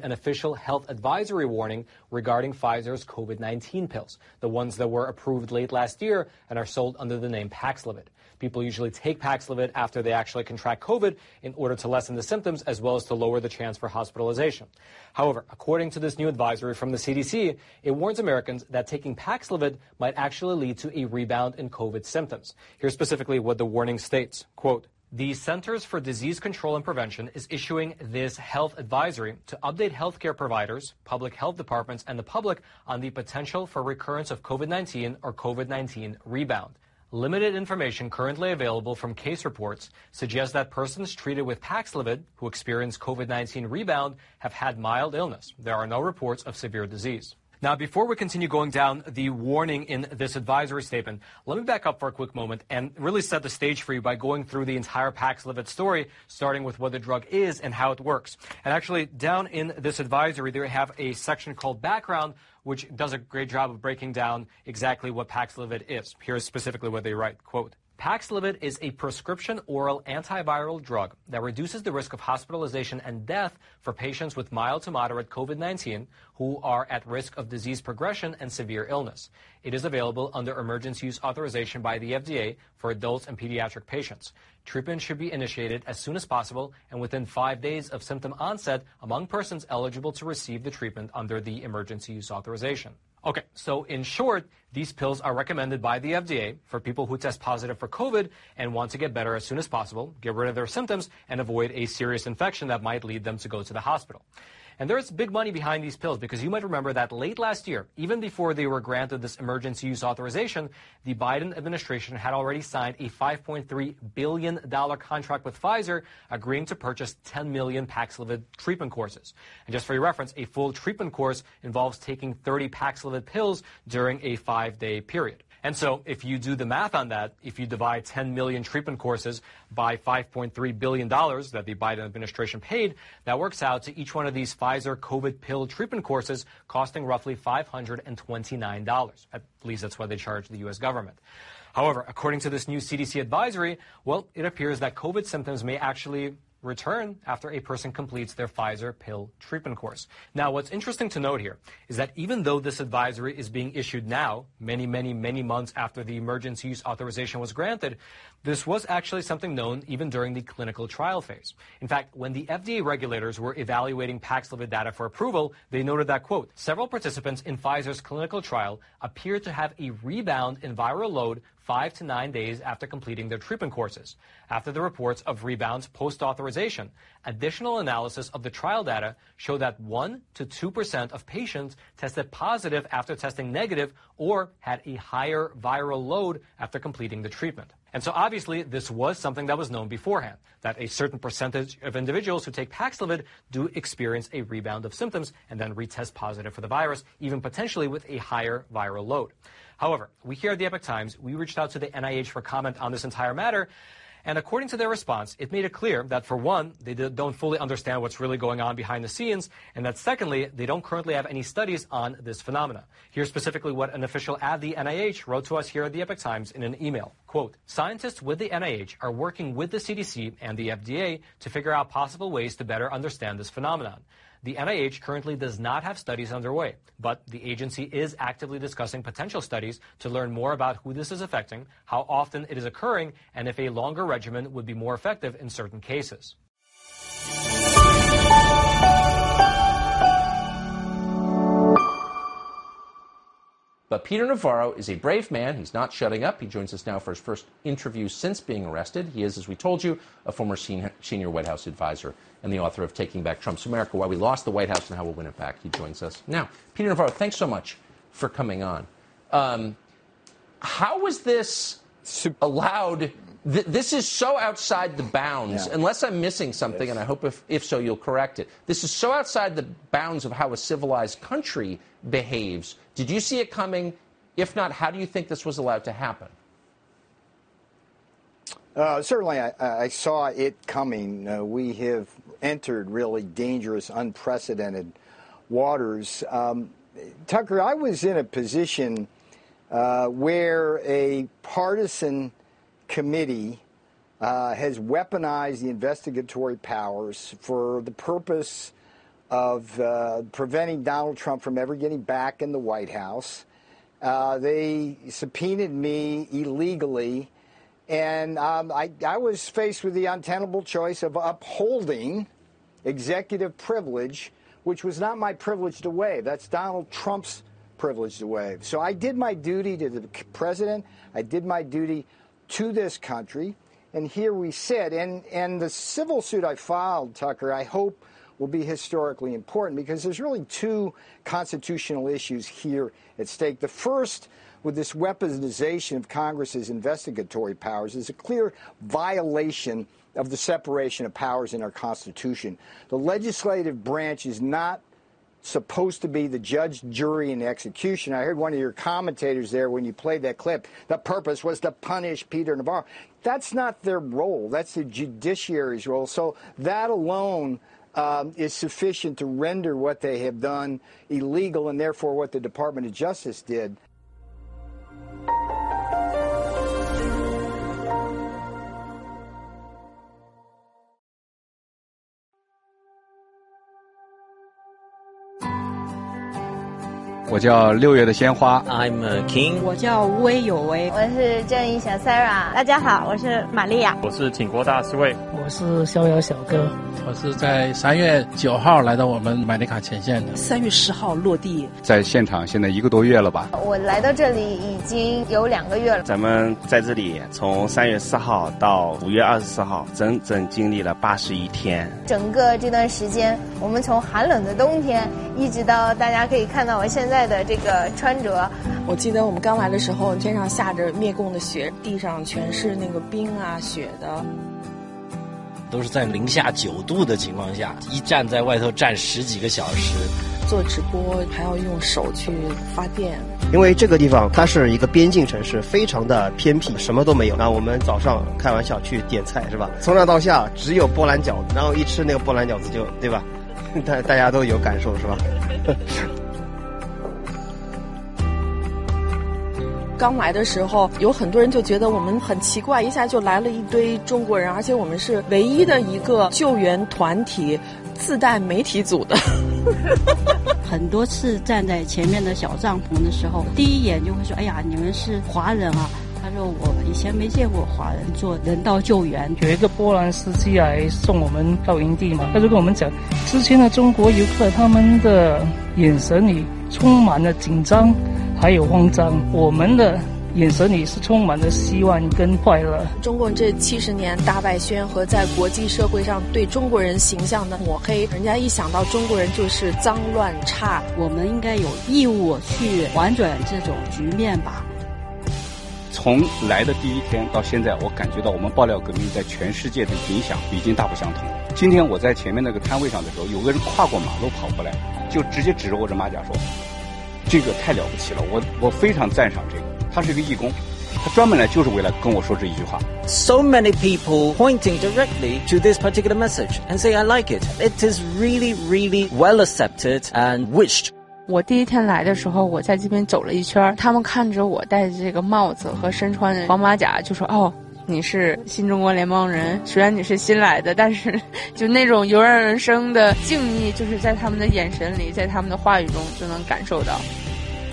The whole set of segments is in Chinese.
an official health advisory warning regarding Pfizer's COVID 19 pills, the ones that were approved late last year and are sold under the name Paxlovid. People usually take Paxlovid after they actually contract COVID in order to lessen the symptoms as well as to lower the chance for hospitalization. However, according to this new advisory from the CDC, it warns Americans that taking Paxlovid might actually lead to a rebound in COVID symptoms. Here's specifically what the warning states. Quote, the Centers for Disease Control and Prevention is issuing this health advisory to update healthcare providers, public health departments, and the public on the potential for recurrence of COVID 19 or COVID 19 rebound. Limited information currently available from case reports suggests that persons treated with Paxlovid who experience COVID 19 rebound have had mild illness. There are no reports of severe disease. Now, before we continue going down the warning in this advisory statement, let me back up for a quick moment and really set the stage for you by going through the entire Paxlovid story, starting with what the drug is and how it works. And actually, down in this advisory, they have a section called background, which does a great job of breaking down exactly what Paxlovid is. Here's specifically what they write, quote, Paxlovid is a prescription oral antiviral drug that reduces the risk of hospitalization and death for patients with mild to moderate COVID 19 who are at risk of disease progression and severe illness. It is available under emergency use authorization by the FDA for adults and pediatric patients. Treatment should be initiated as soon as possible and within five days of symptom onset among persons eligible to receive the treatment under the emergency use authorization. Okay, so in short, these pills are recommended by the FDA for people who test positive for COVID and want to get better as soon as possible, get rid of their symptoms, and avoid a serious infection that might lead them to go to the hospital. And there's big money behind these pills because you might remember that late last year, even before they were granted this emergency use authorization, the Biden administration had already signed a $5.3 billion contract with Pfizer, agreeing to purchase 10 million Paxlovid treatment courses. And just for your reference, a full treatment course involves taking 30 Paxlovid pills during a five day period. And so if you do the math on that, if you divide 10 million treatment courses by $5.3 billion that the Biden administration paid, that works out to each one of these Pfizer COVID pill treatment courses costing roughly $529. At least that's what they charge the U.S. government. However, according to this new CDC advisory, well, it appears that COVID symptoms may actually return after a person completes their Pfizer pill treatment course. Now, what's interesting to note here is that even though this advisory is being issued now, many, many, many months after the emergency use authorization was granted, this was actually something known even during the clinical trial phase. In fact, when the FDA regulators were evaluating Paxlovid data for approval, they noted that, quote, several participants in Pfizer's clinical trial appeared to have a rebound in viral load five to nine days after completing their treatment courses. After the reports of rebounds post authorization, additional analysis of the trial data showed that 1 to 2% of patients tested positive after testing negative or had a higher viral load after completing the treatment. And so obviously this was something that was known beforehand, that a certain percentage of individuals who take Paxlovid do experience a rebound of symptoms and then retest positive for the virus, even potentially with a higher viral load. However, we here at the Epic Times, we reached out to the NIH for comment on this entire matter. And according to their response, it made it clear that for one, they don't fully understand what's really going on behind the scenes, and that secondly, they don't currently have any studies on this phenomena. Here's specifically what an official at the NIH wrote to us here at the Epic Times in an email. Quote, scientists with the NIH are working with the CDC and the FDA to figure out possible ways to better understand this phenomenon. The NIH currently does not have studies underway, but the agency is actively discussing potential studies to learn more about who this is affecting, how often it is occurring, and if a longer regimen would be more effective in certain cases. But Peter Navarro is a brave man. He's not shutting up. He joins us now for his first interview since being arrested. He is, as we told you, a former senior White House advisor and the author of Taking Back Trump's America Why We Lost the White House and How We'll Win It Back. He joins us now. Peter Navarro, thanks so much for coming on. Um, how was this allowed? Th- this is so outside the bounds, yeah. unless I'm missing something, and I hope if, if so you'll correct it. This is so outside the bounds of how a civilized country behaves. Did you see it coming? If not, how do you think this was allowed to happen? Uh, certainly, I, I, saw it coming. Uh, we have entered really dangerous, unprecedented waters. Um, Tucker, I was in a position uh, where a partisan committee uh, has weaponized the investigatory powers for the purpose of uh, preventing Donald Trump from ever getting back in the White House. Uh, they subpoenaed me illegally, and um, I, I was faced with the untenable choice of upholding executive privilege, which was not my privilege to waive. That's Donald Trump's privilege to waive. So I did my duty to the president. I did my duty to this country. And here we sit. And, and the civil suit I filed, Tucker, I hope will be historically important because there's really two constitutional issues here at stake. The first, with this weaponization of Congress's investigatory powers, is a clear violation of the separation of powers in our Constitution. The legislative branch is not supposed to be the judge, jury, and execution. I heard one of your commentators there when you played that clip. The purpose was to punish Peter Navarro. That's not their role. That's the judiciary's role. So that alone um, is sufficient to render what they have done illegal and therefore what the Department of Justice did. 我叫六月的鲜花，I'm King。我叫无为有为，我是正义小 Sarah。大家好，我是玛利亚。我是挺国大侍卫，我是逍遥小哥。我是在三月九号来到我们买丽卡前线的，三月十号落地，在现场现在一个多月了吧？我来到这里已经有两个月了。咱们在这里从三月四号到五月二十四号，整整经历了八十一天。整个这段时间，我们从寒冷的冬天，一直到大家可以看到我现在的这个穿着。我记得我们刚来的时候，天上下着灭共的雪，地上全是那个冰啊雪的。都是在零下九度的情况下，一站在外头站十几个小时，做直播还要用手去发电。因为这个地方它是一个边境城市，非常的偏僻，什么都没有。那我们早上开玩笑去点菜是吧？从上到下只有波兰饺子，然后一吃那个波兰饺子就对吧？大大家都有感受是吧？刚来的时候，有很多人就觉得我们很奇怪，一下就来了一堆中国人，而且我们是唯一的一个救援团体，自带媒体组的。很多次站在前面的小帐篷的时候，第一眼就会说：“哎呀，你们是华人啊！”他说：“我以前没见过华人做人道救援。”有一个波兰司机来送我们到营地嘛，他就跟我们讲，之前的中国游客他们的眼神里充满了紧张。还有慌张，我们的眼神里是充满了希望跟快乐。中共这七十年大败宣和在国际社会上对中国人形象的抹黑，人家一想到中国人就是脏乱差，我们应该有义务去反转这种局面吧。从来的第一天到现在，我感觉到我们爆料革命在全世界的影响已经大不相同。今天我在前面那个摊位上的时候，有个人跨过马路跑过来，就直接指着我的马甲说。这个太了不起了，我我非常赞赏这个。他是一个义工，他专门来就是为了跟我说这一句话。So many people pointing directly to this particular message and say I like it. It is really, really well accepted and wished. 我第一天来的时候，我在这边走了一圈，他们看着我戴着这个帽子和身穿黄马甲，就说：“哦，你是新中国联邦人。虽然你是新来的，但是 就那种油然而生的敬意，就是在他们的眼神里，在他们的话语中就能感受到。”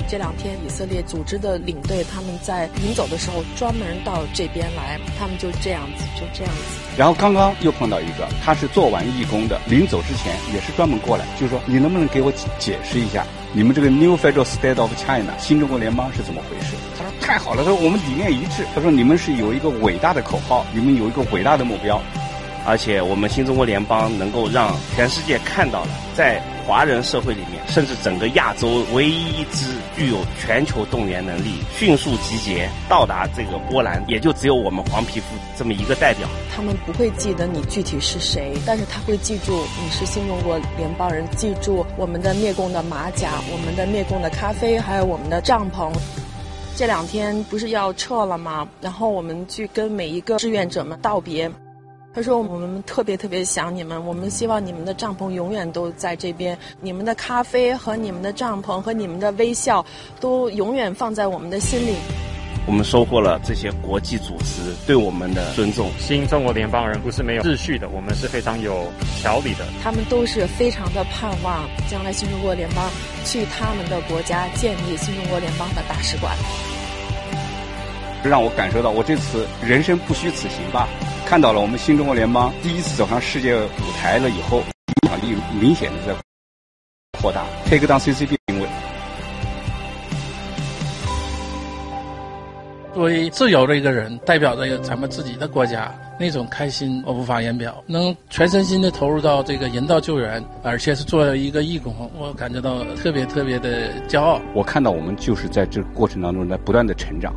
这两天，以色列组织的领队他们在临走的时候专门到这边来，他们就这样子，就这样子。然后刚刚又碰到一个，他是做完义工的，临走之前也是专门过来，就是说你能不能给我解释一下，你们这个 New Federal State of China 新中国联邦是怎么回事？他说太好了，他说我们理念一致，他说你们是有一个伟大的口号，你们有一个伟大的目标。而且我们新中国联邦能够让全世界看到了，在华人社会里面，甚至整个亚洲唯一一支具有全球动员能力、迅速集结到达这个波兰，也就只有我们黄皮肤这么一个代表。他们不会记得你具体是谁，但是他会记住你是新中国联邦人，记住我们的灭共的马甲、我们的灭共的咖啡，还有我们的帐篷。这两天不是要撤了吗？然后我们去跟每一个志愿者们道别。他说：“我们特别特别想你们，我们希望你们的帐篷永远都在这边，你们的咖啡和你们的帐篷和你们的微笑，都永远放在我们的心里。”我们收获了这些国际组织对我们的尊重。新中国联邦人不是没有秩序的，我们是非常有条理的。他们都是非常的盼望将来新中国联邦去他们的国家建立新中国联邦的大使馆。让我感受到，我这次人生不虚此行吧。看到了我们新中国联邦第一次走上世界舞台了以后，影响力明显的在扩大。Take down CCP 定位。作为自由的一个人，代表着咱们自己的国家，那种开心我无法言表。能全身心的投入到这个人道救援，而且是做一个义工，我感觉到特别特别的骄傲。我看到我们就是在这个过程当中在不断的成长。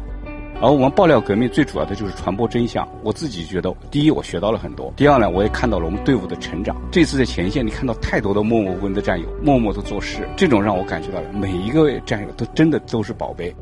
而我们爆料革命最主要的就是传播真相。我自己觉得，第一，我学到了很多；第二呢，我也看到了我们队伍的成长。这次在前线，你看到太多的默默无闻的战友，默默的做事，这种让我感觉到了每一个战友都真的都是宝贝。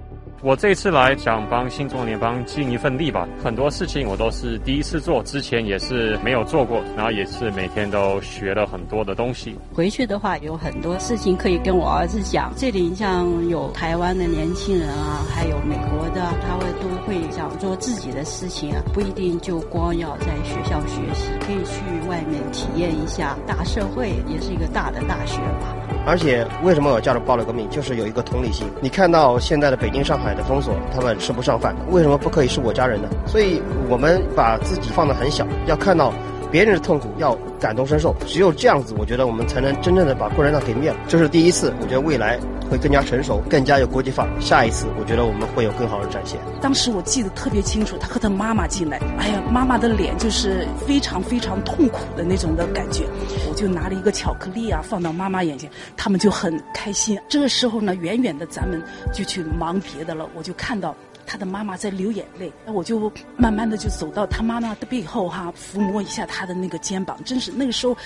我这次来想帮新中联邦尽一份力吧，很多事情我都是第一次做，之前也是没有做过，然后也是每天都学了很多的东西。回去的话有很多事情可以跟我儿子讲，这里像有台湾的年轻人啊，还有美国的，他会都会想做自己的事情啊，不一定就光要在学校学习，可以去外面体验一下大社会，也是一个大的大学吧。而且为什么我叫做暴力革命，就是有一个同理心。你看到现在的北京、上海的封锁，他们吃不上饭，为什么不可以是我家人呢？所以我们把自己放得很小，要看到别人的痛苦，要感同身受。只有这样子，我觉得我们才能真正的把共产党给灭了。这是第一次，我觉得未来会更加成熟，更加有国际化。下一次，我觉得我们会有更好的展现。当时我记得特别清楚，他和他妈妈进来，哎呀，妈妈的脸就是非常非常痛苦的那种的感觉。我就拿了一个巧克力啊，放到妈妈眼前，他们就很开心。这个时候呢，远远的咱们就去忙别的了，我就看到。他的妈妈在流眼泪，那我就慢慢的就走到他妈妈的背后哈，抚摸一下他的那个肩膀，真是那个时候，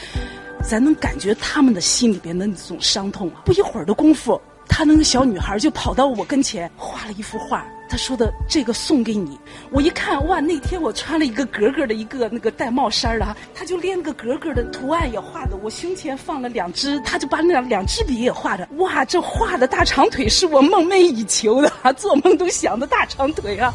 咱能感觉他们的心里边的那种伤痛啊。不一会儿的功夫。她那个小女孩就跑到我跟前，画了一幅画。她说的这个送给你。我一看，哇，那天我穿了一个格格的一个那个带帽衫的，她就连个格格的图案也画的。我胸前放了两支，她就把那两支笔也画的。哇，这画的大长腿是我梦寐以求的，做梦都想的大长腿啊。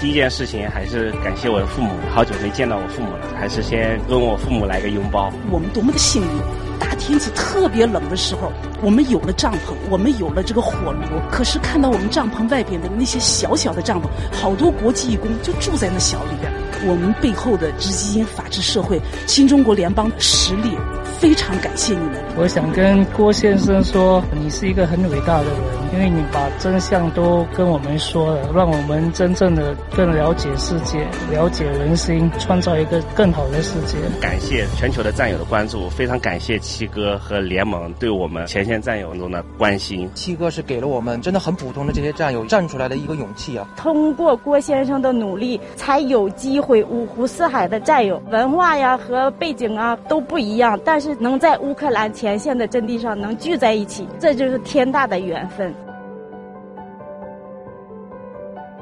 第一件事情还是感谢我的父母，好久没见到我父母了，还是先跟我父母来个拥抱。我们多么的幸运！大天气特别冷的时候，我们有了帐篷，我们有了这个火炉。可是看到我们帐篷外边的那些小小的帐篷，好多国际义工就住在那小里边。我们背后的直基因法治社会、新中国联邦实力，非常感谢你们。我想跟郭先生说，你是一个很伟大的人，因为你把真相都跟我们说了，让我们真正的更了解世界、了解人心，创造一个更好的世界。感谢全球的战友的关注，非常感谢七哥和联盟对我们前线战友中的关心。七哥是给了我们真的很普通的这些战友站出来的一个勇气啊！通过郭先生的努力，才有机会。五湖四海的战友，文化呀和背景啊都不一样，但是能在乌克兰前线的阵地上能聚在一起，这就是天大的缘分。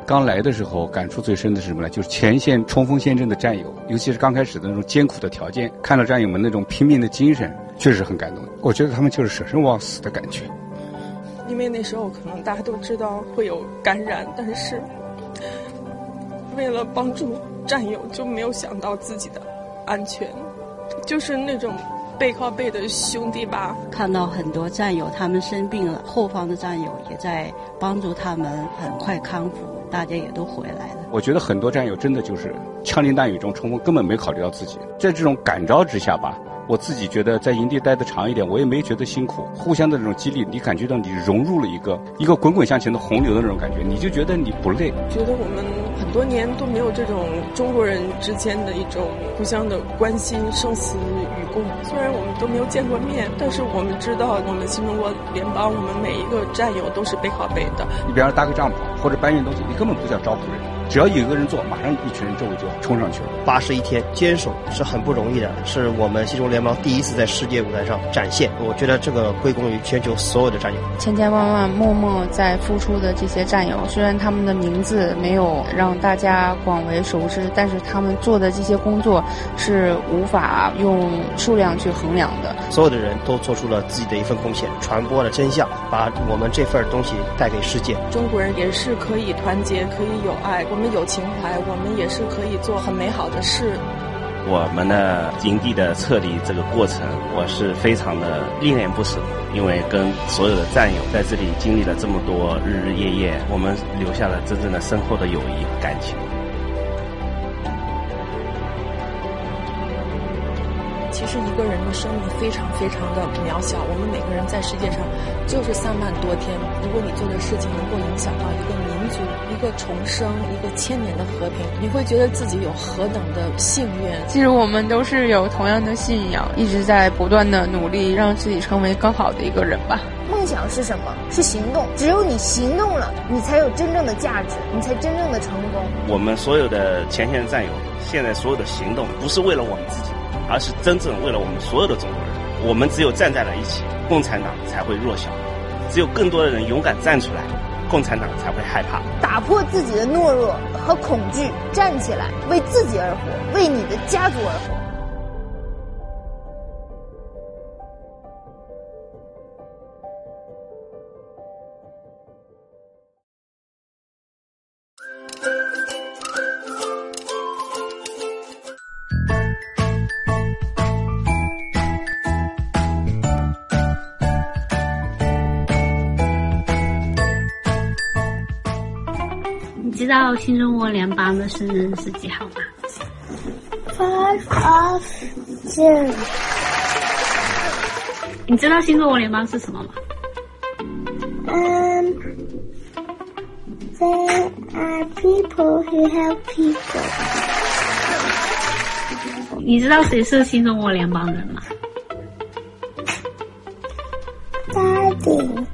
刚来的时候，感触最深的是什么呢？就是前线冲锋陷阵的战友，尤其是刚开始的那种艰苦的条件，看到战友们那种拼命的精神，确实很感动。我觉得他们就是舍生忘死的感觉。因为那时候可能大家都知道会有感染，但是为了帮助。战友就没有想到自己的安全，就是那种背靠背的兄弟吧。看到很多战友他们生病了，后方的战友也在帮助他们很快康复，大家也都回来了。我觉得很多战友真的就是枪林弹雨中冲锋，根本没考虑到自己，在这种感召之下吧。我自己觉得在营地待的长一点，我也没觉得辛苦。互相的这种激励，你感觉到你融入了一个一个滚滚向前的洪流的那种感觉，你就觉得你不累。觉得我们很多年都没有这种中国人之间的一种互相的关心、生死与共。虽然我们都没有见过面，但是我们知道，我们新中国联邦，我们每一个战友都是背靠背的。你比方说搭个帐篷或者搬运东西，你根本不叫招呼人。只要有一个人做，马上一群人周围就冲上去了。八十一天坚守是很不容易的，是我们西中国联盟第一次在世界舞台上展现。我觉得这个归功于全球所有的战友，千千万万默默在付出的这些战友，虽然他们的名字没有让大家广为熟知，但是他们做的这些工作是无法用数量去衡量的。所有的人都做出了自己的一份贡献，传播了真相，把我们这份东西带给世界。中国人也是可以团结，可以友爱，我们有情怀，我们也是可以做很美好的事。我们的营地的撤离这个过程，我是非常的恋恋不舍，因为跟所有的战友在这里经历了这么多日日夜夜，我们留下了真正的深厚的友谊和感情。其实一个人的生命非常非常的渺小，我们每个人在世界上就是三万多天。如果你做的事情能够影响到一个民个重生、一个千年的和平，你会觉得自己有何等的幸运。其实我们都是有同样的信仰，一直在不断的努力，让自己成为更好的一个人吧。梦想是什么？是行动。只有你行动了，你才有真正的价值，你才真正的成功。我们所有的前线战友，现在所有的行动，不是为了我们自己。而是真正为了我们所有的中国人，我们只有站在了一起，共产党才会弱小；只有更多的人勇敢站出来，共产党才会害怕。打破自己的懦弱和恐惧，站起来，为自己而活，为你的家族而活。道新中国联邦的生日是几号吗？First of June。你知道新中国联邦是什么吗？嗯、um,，They are people who help people。你知道谁是新中国联邦人吗？Daddy。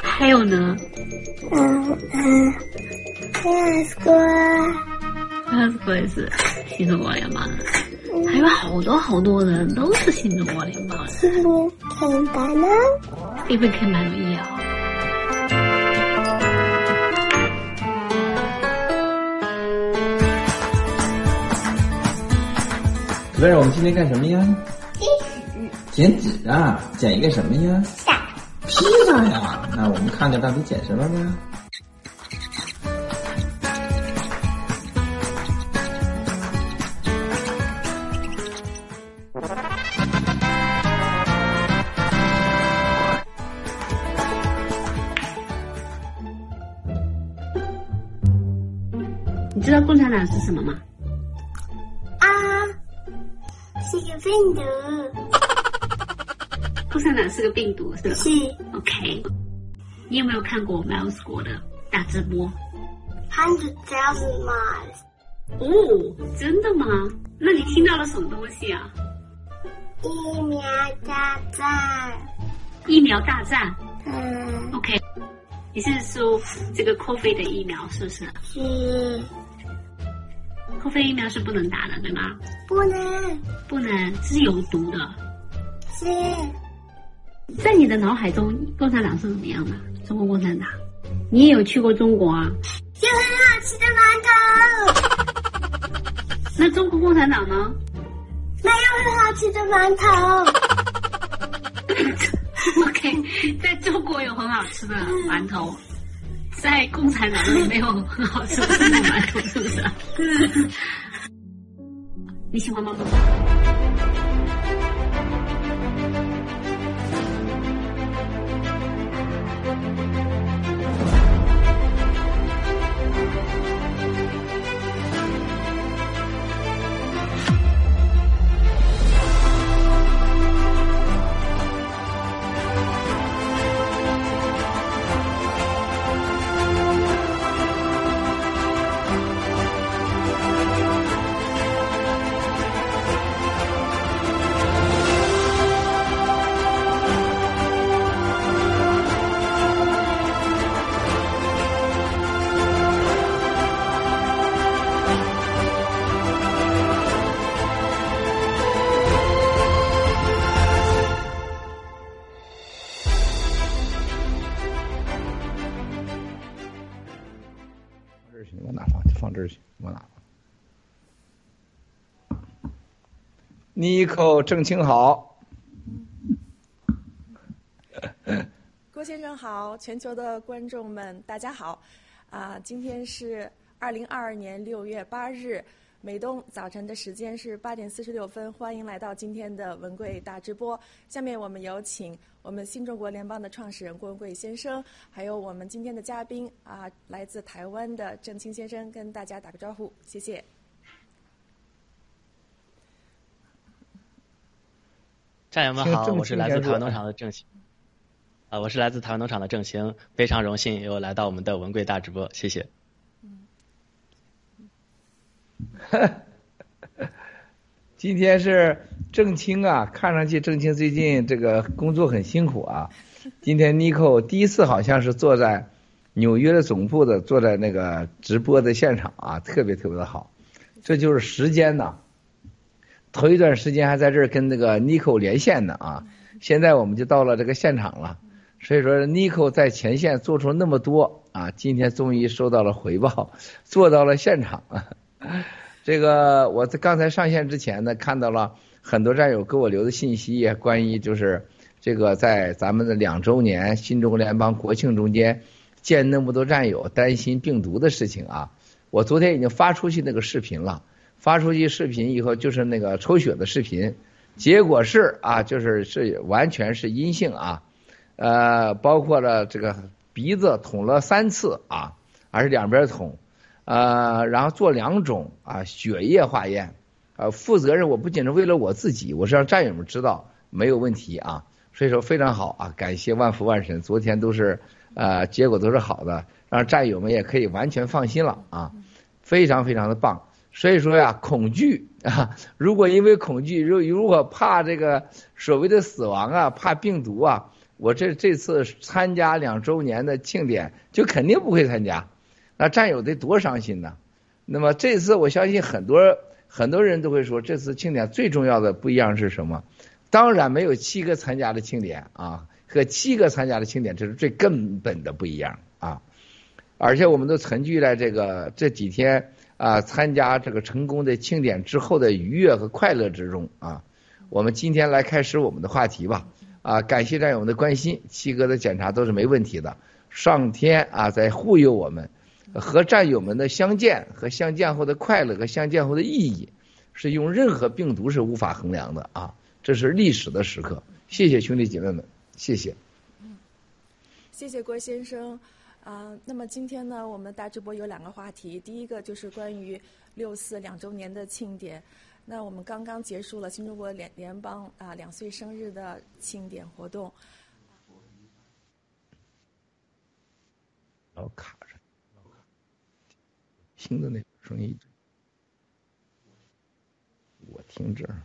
还有呢？嗯嗯，Glasgow，Glasgow 也是新中国联邦人，还有好多好多人都是新中国联邦人。看吧呢，你会看哪个也好。乐儿，我们今天干什么呀？剪纸啊，剪一个什么呀？披萨呀，那我们看看到底捡什么吧。你知道共产党是什么吗？啊，是个病毒。共产党是个病毒，是吧？是。OK，你有没有看过 Miles 国的大直播？Hundred thousand miles。哦，真的吗？那你听到了什么东西啊？疫苗大战。疫苗大战。嗯。OK，你是说这个 COVID 的疫苗是不是？是。COVID 疫苗是不能打的，对吗？不能。不能，是有毒的。是。在你的脑海中，共产党是怎么样的？中国共产党，你也有去过中国啊？有很好吃的馒头。那中国共产党呢？没有很好吃的馒头。OK，在中国有很好吃的馒头，在共产党里没有很好吃的馒头，是不是？你喜欢吗？Nico 郑清好，郭先生好，全球的观众们大家好，啊，今天是二零二二年六月八日，美东早晨的时间是八点四十六分，欢迎来到今天的文贵大直播。下面我们有请我们新中国联邦的创始人郭文贵先生，还有我们今天的嘉宾啊，来自台湾的郑清先生，跟大家打个招呼，谢谢。战友们好，我是来自台湾农场的郑兴。啊，我是来自台湾农场的郑兴，非常荣幸又来到我们的文贵大直播，谢谢。今天是郑清啊，看上去郑清最近这个工作很辛苦啊。今天 Nico 第一次好像是坐在纽约的总部的，坐在那个直播的现场啊，特别特别的好。这就是时间呐。头一段时间还在这儿跟那个 Nico 连线呢啊，现在我们就到了这个现场了，所以说 Nico 在前线做出那么多啊，今天终于收到了回报，做到了现场。这个我在刚才上线之前呢，看到了很多战友给我留的信息，关于就是这个在咱们的两周年新中国联邦国庆中间见那么多战友担心病毒的事情啊，我昨天已经发出去那个视频了。发出去视频以后，就是那个抽血的视频，结果是啊，就是是完全是阴性啊，呃，包括了这个鼻子捅了三次啊，而是两边捅，呃，然后做两种啊血液化验，呃，负责任我不仅是为了我自己，我是让战友们知道没有问题啊，所以说非常好啊，感谢万福万神，昨天都是呃结果都是好的，让战友们也可以完全放心了啊，非常非常的棒。所以说呀，恐惧啊！如果因为恐惧，如如果怕这个所谓的死亡啊，怕病毒啊，我这这次参加两周年的庆典就肯定不会参加，那战友得多伤心呢。那么这次我相信很多很多人都会说，这次庆典最重要的不一样是什么？当然没有七个参加的庆典啊，和七个参加的庆典这是最根本的不一样啊！而且我们都沉聚在这个这几天。啊，参加这个成功的庆典之后的愉悦和快乐之中啊，我们今天来开始我们的话题吧。啊，感谢战友们的关心，七哥的检查都是没问题的。上天啊，在护佑我们，和战友们的相见和相见后的快乐和相见后的意义，是用任何病毒是无法衡量的啊！这是历史的时刻。谢谢兄弟姐妹们，谢谢。谢谢郭先生。啊，那么今天呢，我们大直播有两个话题，第一个就是关于六四两周年的庆典。那我们刚刚结束了新中国联联邦啊两岁生日的庆典活动。老卡着，新的那个声音，我听这儿。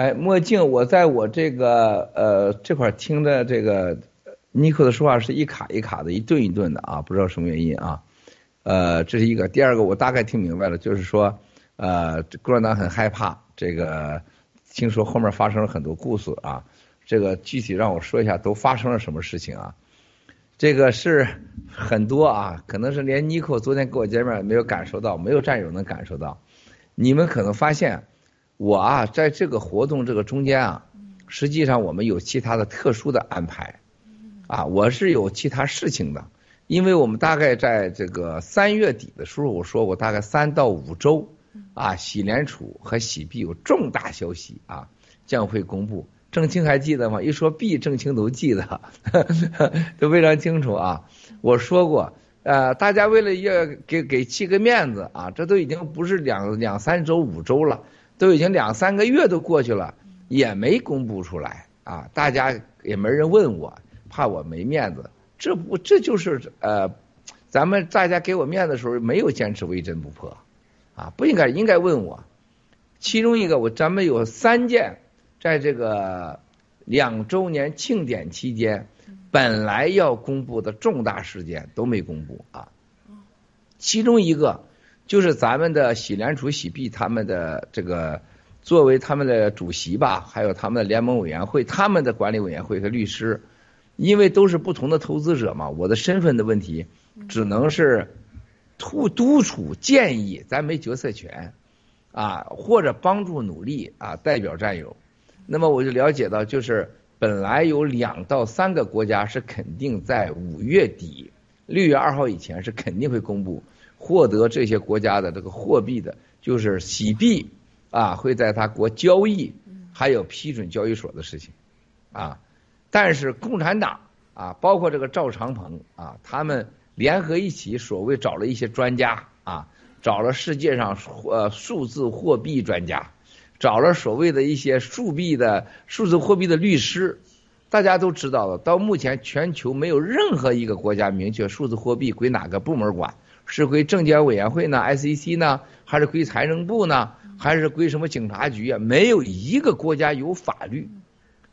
哎，墨镜，我在我这个呃这块听的这个尼克的说话是一卡一卡的，一顿一顿的啊，不知道什么原因啊。呃，这是一个，第二个我大概听明白了，就是说呃共产党很害怕这个，听说后面发生了很多故事啊，这个具体让我说一下都发生了什么事情啊？这个是很多啊，可能是连尼克昨天跟我见面没有感受到，没有战友能感受到，你们可能发现。我啊，在这个活动这个中间啊，实际上我们有其他的特殊的安排，啊，我是有其他事情的，因为我们大概在这个三月底的时候，我说我大概三到五周，啊，喜联储和喜币有重大消息啊将会公布。郑清还记得吗？一说币，郑清都记得，都非常清楚啊。我说过，呃，大家为了要给给气个面子啊，这都已经不是两两三周、五周了。都已经两三个月都过去了，也没公布出来啊！大家也没人问我，怕我没面子。这不，这就是呃，咱们大家给我面子的时候没有坚持微针不破啊，不应该应该问我。其中一个，我咱们有三件，在这个两周年庆典期间，本来要公布的重大事件都没公布啊。其中一个就是咱们的喜联储、喜币他们的这个作为他们的主席吧，还有他们的联盟委员会、他们的管理委员会和律师，因为都是不同的投资者嘛，我的身份的问题只能是督督促建议，咱没决策权啊，或者帮助努力啊，代表战友。那么我就了解到，就是本来有两到三个国家是肯定在五月底、六月二号以前是肯定会公布获得这些国家的这个货币的，就是洗币啊，会在他国交易，还有批准交易所的事情啊。但是共产党啊，包括这个赵长鹏啊，他们联合一起，所谓找了一些专家啊，找了世界上呃数字货币专家。找了所谓的一些数币的数字货币的律师，大家都知道了。到目前，全球没有任何一个国家明确数字货币归哪个部门管，是归证监委员会呢，SEC 呢，还是归财政部呢，还是归什么警察局啊？没有一个国家有法律，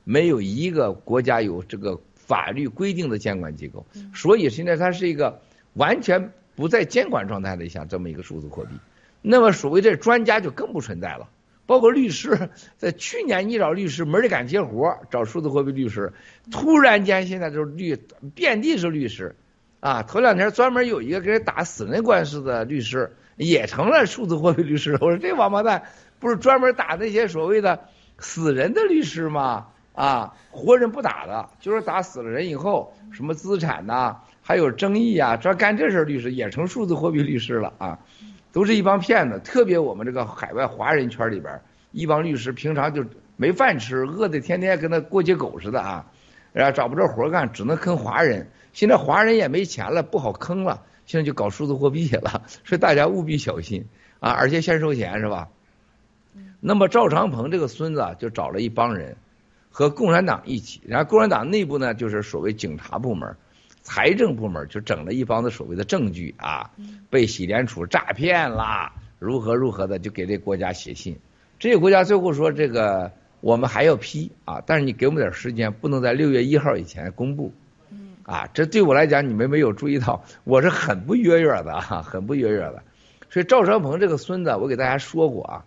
没有一个国家有这个法律规定的监管机构。所以现在它是一个完全不在监管状态的一项这么一个数字货币。那么所谓的专家就更不存在了。包括律师，在去年你找律师没人敢接活，找数字货币律师，突然间现在就是律遍地是律师，啊，头两天专门有一个给人打死人官司的律师也成了数字货币律师。我说这王八蛋不是专门打那些所谓的死人的律师吗？啊，活人不打的，就是打死了人以后什么资产呐，还有争议啊，专干这事儿律师也成数字货币律师了啊。都是一帮骗子，特别我们这个海外华人圈里边，一帮律师平常就没饭吃，饿的天天跟那过街狗似的啊，然后找不着活干，只能坑华人。现在华人也没钱了，不好坑了，现在就搞数字货币了，所以大家务必小心啊！而且先收钱是吧？那么赵长鹏这个孙子就找了一帮人和共产党一起，然后共产党内部呢就是所谓警察部门。财政部门就整了一帮子所谓的证据啊，被洗联储诈骗啦，如何如何的，就给这国家写信。这个国家最后说这个我们还要批啊，但是你给我们点时间，不能在六月一号以前公布。啊，这对我来讲，你们没有注意到，我是很不约约的哈，很不约约的。所以赵长鹏这个孙子，我给大家说过啊，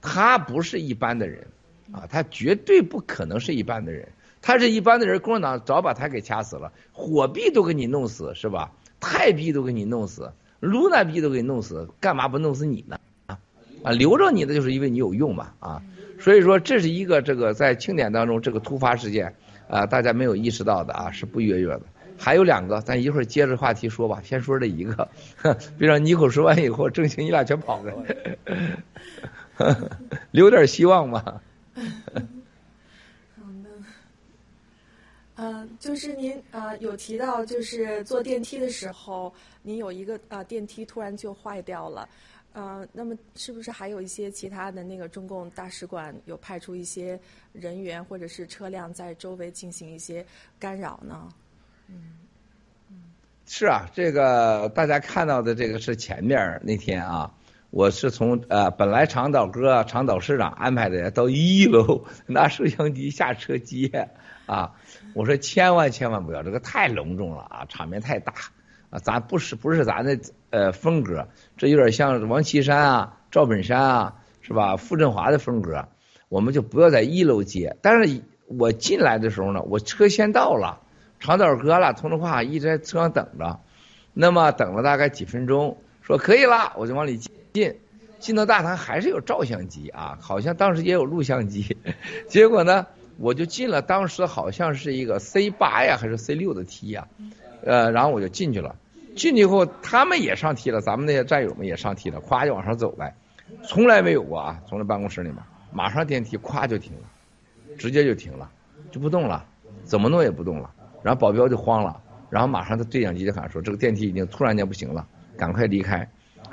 他不是一般的人啊，他绝对不可能是一般的人。他是一般的人，共产党早把他给掐死了，火币都给你弄死是吧？泰币都给你弄死，卢那币都给你弄死，干嘛不弄死你呢？啊啊，留着你的就是因为你有用嘛啊！所以说这是一个这个在庆典当中这个突发事件啊，大家没有意识到的啊，是不约约的。还有两个，咱一会儿接着话题说吧，先说这一个，别让妮可说完以后，郑兴你俩全跑了，留点希望吧。嗯，就是您啊，有提到就是坐电梯的时候，您有一个啊电梯突然就坏掉了，呃，那么是不是还有一些其他的那个中共大使馆有派出一些人员或者是车辆在周围进行一些干扰呢？嗯，是啊，这个大家看到的这个是前面那天啊，我是从呃本来长岛哥、长岛市长安排的到一楼 拿摄像机下车接啊。我说千万千万不要，这个太隆重了啊，场面太大啊，咱不是不是咱的呃风格，这有点像王岐山啊、赵本山啊，是吧？傅振华的风格，我们就不要在一楼接。但是我进来的时候呢，我车先到了，长岛哥了，通着话一直在车上等着，那么等了大概几分钟，说可以了，我就往里进，进到大堂还是有照相机啊，好像当时也有录像机，结果呢？我就进了，当时好像是一个 C 八呀，还是 C 六的梯呀，呃，然后我就进去了。进去以后，他们也上梯了，咱们那些战友们也上梯了，咵就往上走呗，从来没有过啊，从那办公室里面，马上电梯咵就停了，直接就停了，就不动了，怎么弄也不动了。然后保镖就慌了，然后马上他对讲机就喊说，这个电梯已经突然间不行了，赶快离开。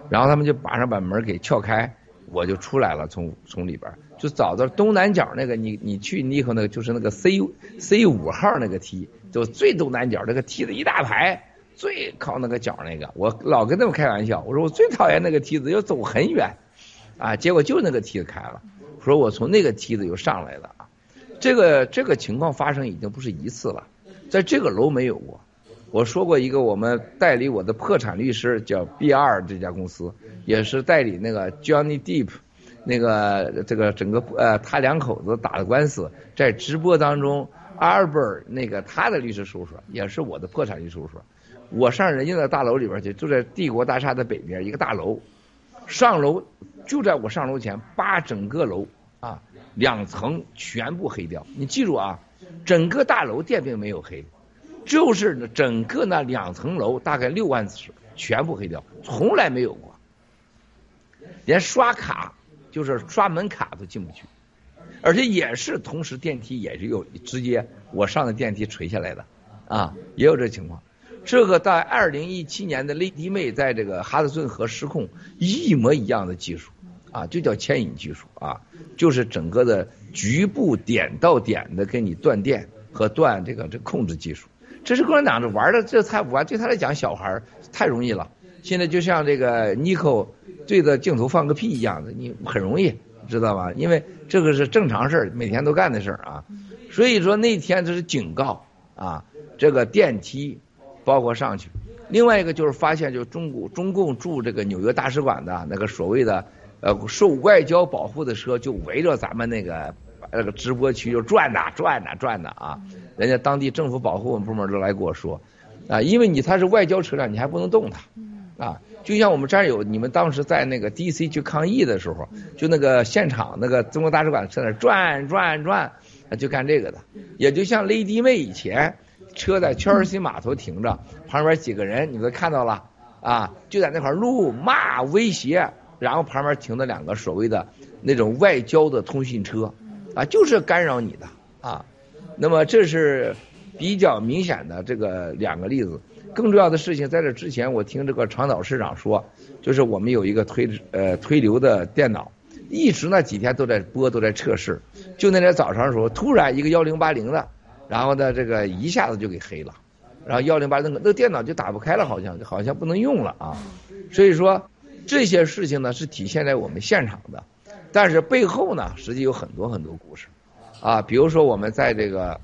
然后他们就马上把门给撬开，我就出来了，从从里边。就找到东南角那个，你你去尼克那个就是那个 C C 五号那个梯，就最东南角那个梯子一大排，最靠那个角那个，我老跟他们开玩笑，我说我最讨厌那个梯子要走很远，啊，结果就那个梯子开了，说我从那个梯子又上来了啊，这个这个情况发生已经不是一次了，在这个楼没有过。我说过一个，我们代理我的破产律师叫 B 二这家公司，也是代理那个 Johnny Deep 那个这个整个呃他两口子打的官司，在直播当中，Albert 那个他的律师事务所也是我的破产律师事务所。我上人家的大楼里边去，就在帝国大厦的北边一个大楼，上楼就在我上楼前，把整个楼啊两层全部黑掉。你记住啊，整个大楼电并没有黑。就是整个那两层楼大概六万尺全部黑掉，从来没有过，连刷卡就是刷门卡都进不去，而且也是同时电梯也是有直接我上的电梯垂下来的啊，也有这情况。这个在二零一七年的雷迪妹在这个哈德逊河失控一模一样的技术啊，就叫牵引技术啊，就是整个的局部点到点的给你断电和断这个这控制技术。这是共产党这玩的，这才玩对他来讲，小孩太容易了。现在就像这个尼克对着镜头放个屁一样的，你很容易知道吧？因为这个是正常事儿，每天都干的事儿啊。所以说那天这是警告啊，这个电梯包括上去。另外一个就是发现，就中国中共驻这个纽约大使馆的那个所谓的呃受外交保护的车，就围着咱们那个那个直播区就转呐转呐转呐啊。人家当地政府保护部门都来跟我说，啊，因为你他是外交车辆，你还不能动它，啊，就像我们这儿有你们当时在那个 D.C. 去抗议的时候，就那个现场那个中国大使馆在那转转转，就干这个的，也就像 Lady 妹以前车在切尔西码头停着，旁边几个人你们都看到了，啊，就在那块怒骂威胁，然后旁边停的两个所谓的那种外交的通讯车，啊，就是干扰你的，啊。那么这是比较明显的这个两个例子。更重要的事情，在这之前，我听这个长岛市长说，就是我们有一个推呃推流的电脑，一直那几天都在播，都在测试。就那天早上的时候，突然一个幺零八零的，然后呢这个一下子就给黑了，然后幺零八零那个电脑就打不开了，好像好像不能用了啊。所以说这些事情呢是体现在我们现场的，但是背后呢实际有很多很多故事。啊，比如说我们在这个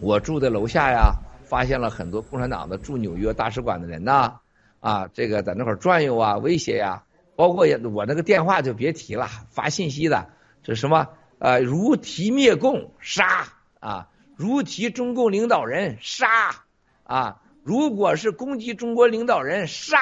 我住的楼下呀，发现了很多共产党的驻纽约大使馆的人呐，啊，这个在那块转悠啊，威胁呀，包括我那个电话就别提了，发信息的，这什么呃，如提灭共杀。啊，如提中共领导人杀。啊，如果是攻击中国领导人杀。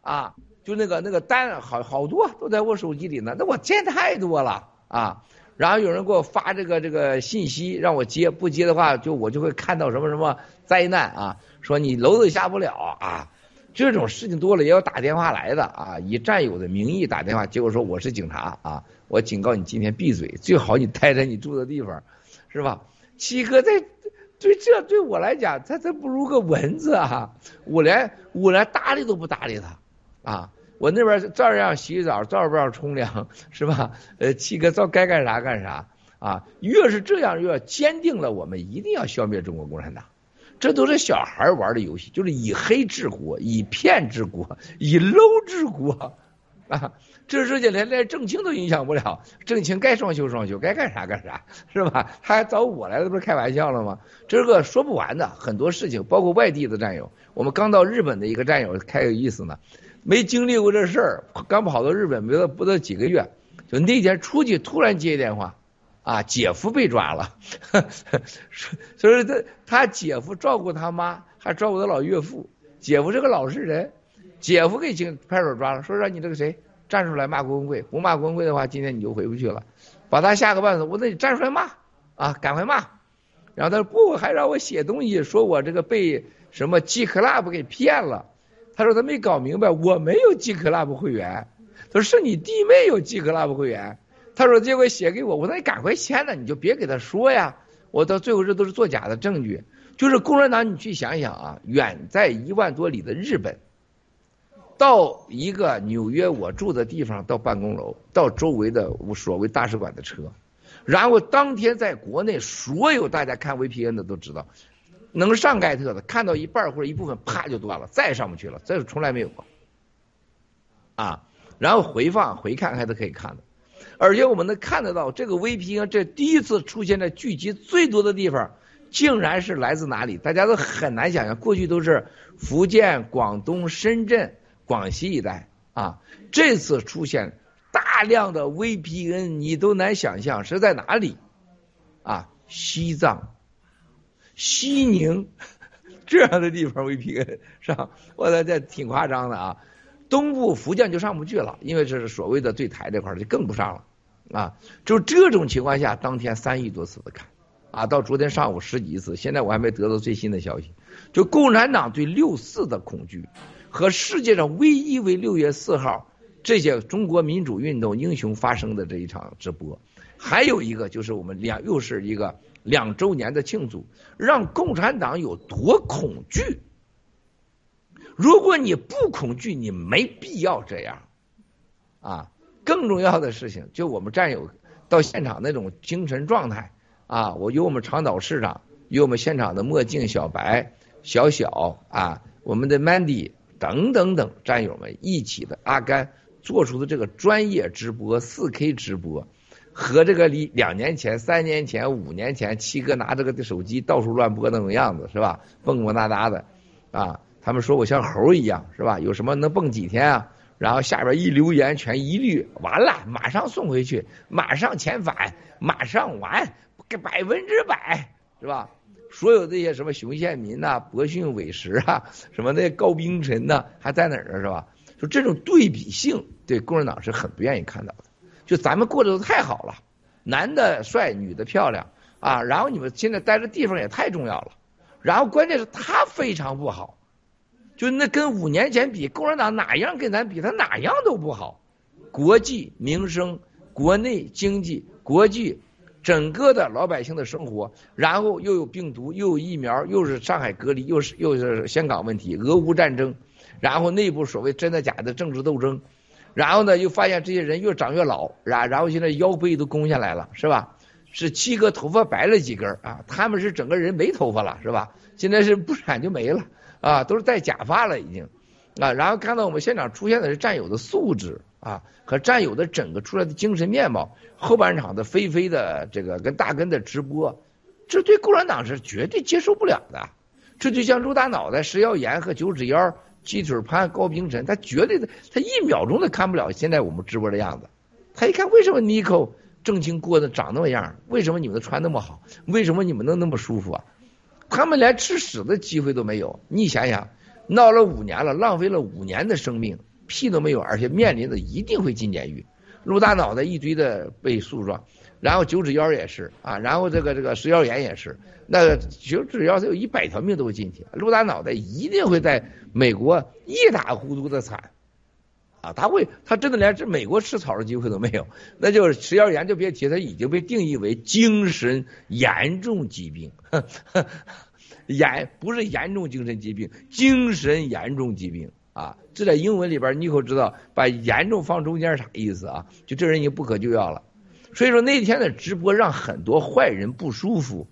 啊，就那个那个单好好多都在我手机里呢，那我见太多了啊。然后有人给我发这个这个信息让我接，不接的话就我就会看到什么什么灾难啊，说你楼都下不了啊，这种事情多了也有打电话来的啊，以战友的名义打电话，结果说我是警察啊，我警告你今天闭嘴，最好你待在你住的地方，是吧？七哥在对这对我来讲，他他不如个蚊子啊，我连我连搭理都不搭理他。啊。我那边照样洗澡，照样冲凉，是吧？呃，七哥照该干啥干啥啊！越是这样，越坚定了我们一定要消灭中国共产党。这都是小孩玩的游戏，就是以黑治国，以骗治国，以 low 治国 啊！这世界连连正清都影响不了，郑清该双休双休，该干啥干啥，是吧？他还找我来了，不是开玩笑了吗？这是个说不完的很多事情，包括外地的战友。我们刚到日本的一个战友，开有意思呢。没经历过这事儿，刚跑到日本没到不到几个月，就那天出去突然接电话，啊，姐夫被抓了，所以他他姐夫照顾他妈，还照顾他老岳父，姐夫是个老实人，姐夫给警派出所抓了，说让你这个谁站出来骂郭文贵，不骂郭文贵的话，今天你就回不去了，把他吓个半死，我那你站出来骂啊，赶快骂，然后他说不，还让我写东西，说我这个被什么 G Club 给骗了。他说他没搞明白，我没有 G Club 会员。他说是你弟妹有 G Club 会员。他说结果写给我，我说你赶快签了，你就别给他说呀。我到最后这都是作假的证据。就是共产党，你去想想啊，远在一万多里的日本，到一个纽约我住的地方，到办公楼，到周围的所谓大使馆的车，然后当天在国内所有大家看 VPN 的都知道。能上盖特的，看到一半或者一部分，啪就断了，再也上不去了，这是从来没有过，啊，然后回放回看还是可以看的，而且我们能看得到，这个 VPN 这第一次出现在聚集最多的地方，竟然是来自哪里？大家都很难想象，过去都是福建、广东、深圳、广西一带啊，这次出现大量的 VPN，你都难想象是在哪里啊？西藏、西宁 这样的地方 VPN 是吧？我觉这挺夸张的啊。东部福建就上不去了，因为这是所谓的对台这块就更不上了。啊，就这种情况下，当天三亿多次的看，啊，到昨天上午十几次，现在我还没得到最新的消息。就共产党对六四的恐惧，和世界上唯一为六月四号这些中国民主运动英雄发生的这一场直播，还有一个就是我们两又是一个两周年的庆祝，让共产党有多恐惧。如果你不恐惧，你没必要这样，啊。更重要的事情，就我们战友到现场那种精神状态啊！我有我们长岛市长，有我们现场的墨镜小白、小小啊，我们的 Mandy 等等等战友们一起的阿甘做出的这个专业直播、四 K 直播，和这个离两年前、三年前、五年前七哥拿这个手机到处乱播那种样子是吧？蹦蹦哒哒的啊！他们说我像猴一样是吧？有什么能蹦几天啊？然后下边一留言全一律完了，马上送回去，马上遣返，马上完，百分之百是吧？所有这些什么熊宪民呐、博逊伟石啊、什么那些高冰晨呐，还在哪儿呢是吧？就这种对比性，对共产党是很不愿意看到的。就咱们过得都太好了，男的帅，女的漂亮啊，然后你们现在待的地方也太重要了，然后关键是他非常不好。就那跟五年前比，共产党哪样跟咱比，他哪样都不好。国际民生、国内经济、国际整个的老百姓的生活，然后又有病毒，又有疫苗，又是上海隔离，又是又是香港问题，俄乌战争，然后内部所谓真的假的政治斗争，然后呢又发现这些人越长越老，然然后现在腰背都弓下来了，是吧？是七哥头发白了几根啊？他们是整个人没头发了，是吧？现在是不染就没了。啊，都是戴假发了已经，啊，然后看到我们现场出现的是战友的素质啊，和战友的整个出来的精神面貌，后半场的飞飞的这个跟大根的直播，这对共产党是绝对接受不了的。这就像陆大脑袋、石耀岩和九指妖、鸡腿潘、高平晨，他绝对的，他一秒钟都看不了现在我们直播的样子。他一看，为什么尼克正经过的长那么样？为什么你们的穿那么好？为什么你们能那么舒服啊？他们连吃屎的机会都没有，你想想，闹了五年了，浪费了五年的生命，屁都没有，而且面临的一定会进监狱。陆大脑袋一堆的被诉状，然后九指妖也是啊，然后这个这个食药炎也是，那个九指妖他有一百条命都会进去，陆大脑袋一定会在美国一塌糊涂的惨啊，他会他真的连这美国吃草的机会都没有，那就是食药炎就别提，他已经被定义为精神严重疾病。严不是严重精神疾病，精神严重疾病啊！这在英文里边，你可知道把严重放中间啥意思啊？就这人已经不可救药了。所以说那天的直播让很多坏人不舒服，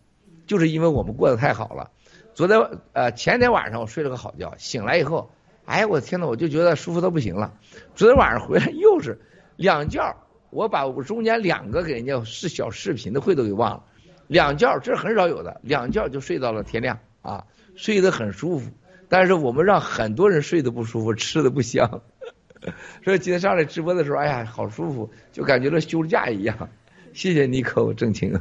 就是因为我们过得太好了。昨天呃前天晚上我睡了个好觉，醒来以后，哎我天呐，我就觉得舒服的不行了。昨天晚上回来又是两觉，我把我中间两个给人家是小视频的会都给忘了。两觉这是很少有的，两觉就睡到了天亮啊，睡得很舒服。但是我们让很多人睡得不舒服，吃的不香。所以今天上来直播的时候，哎呀，好舒服，就感觉跟休假一样。谢谢尼克郑清。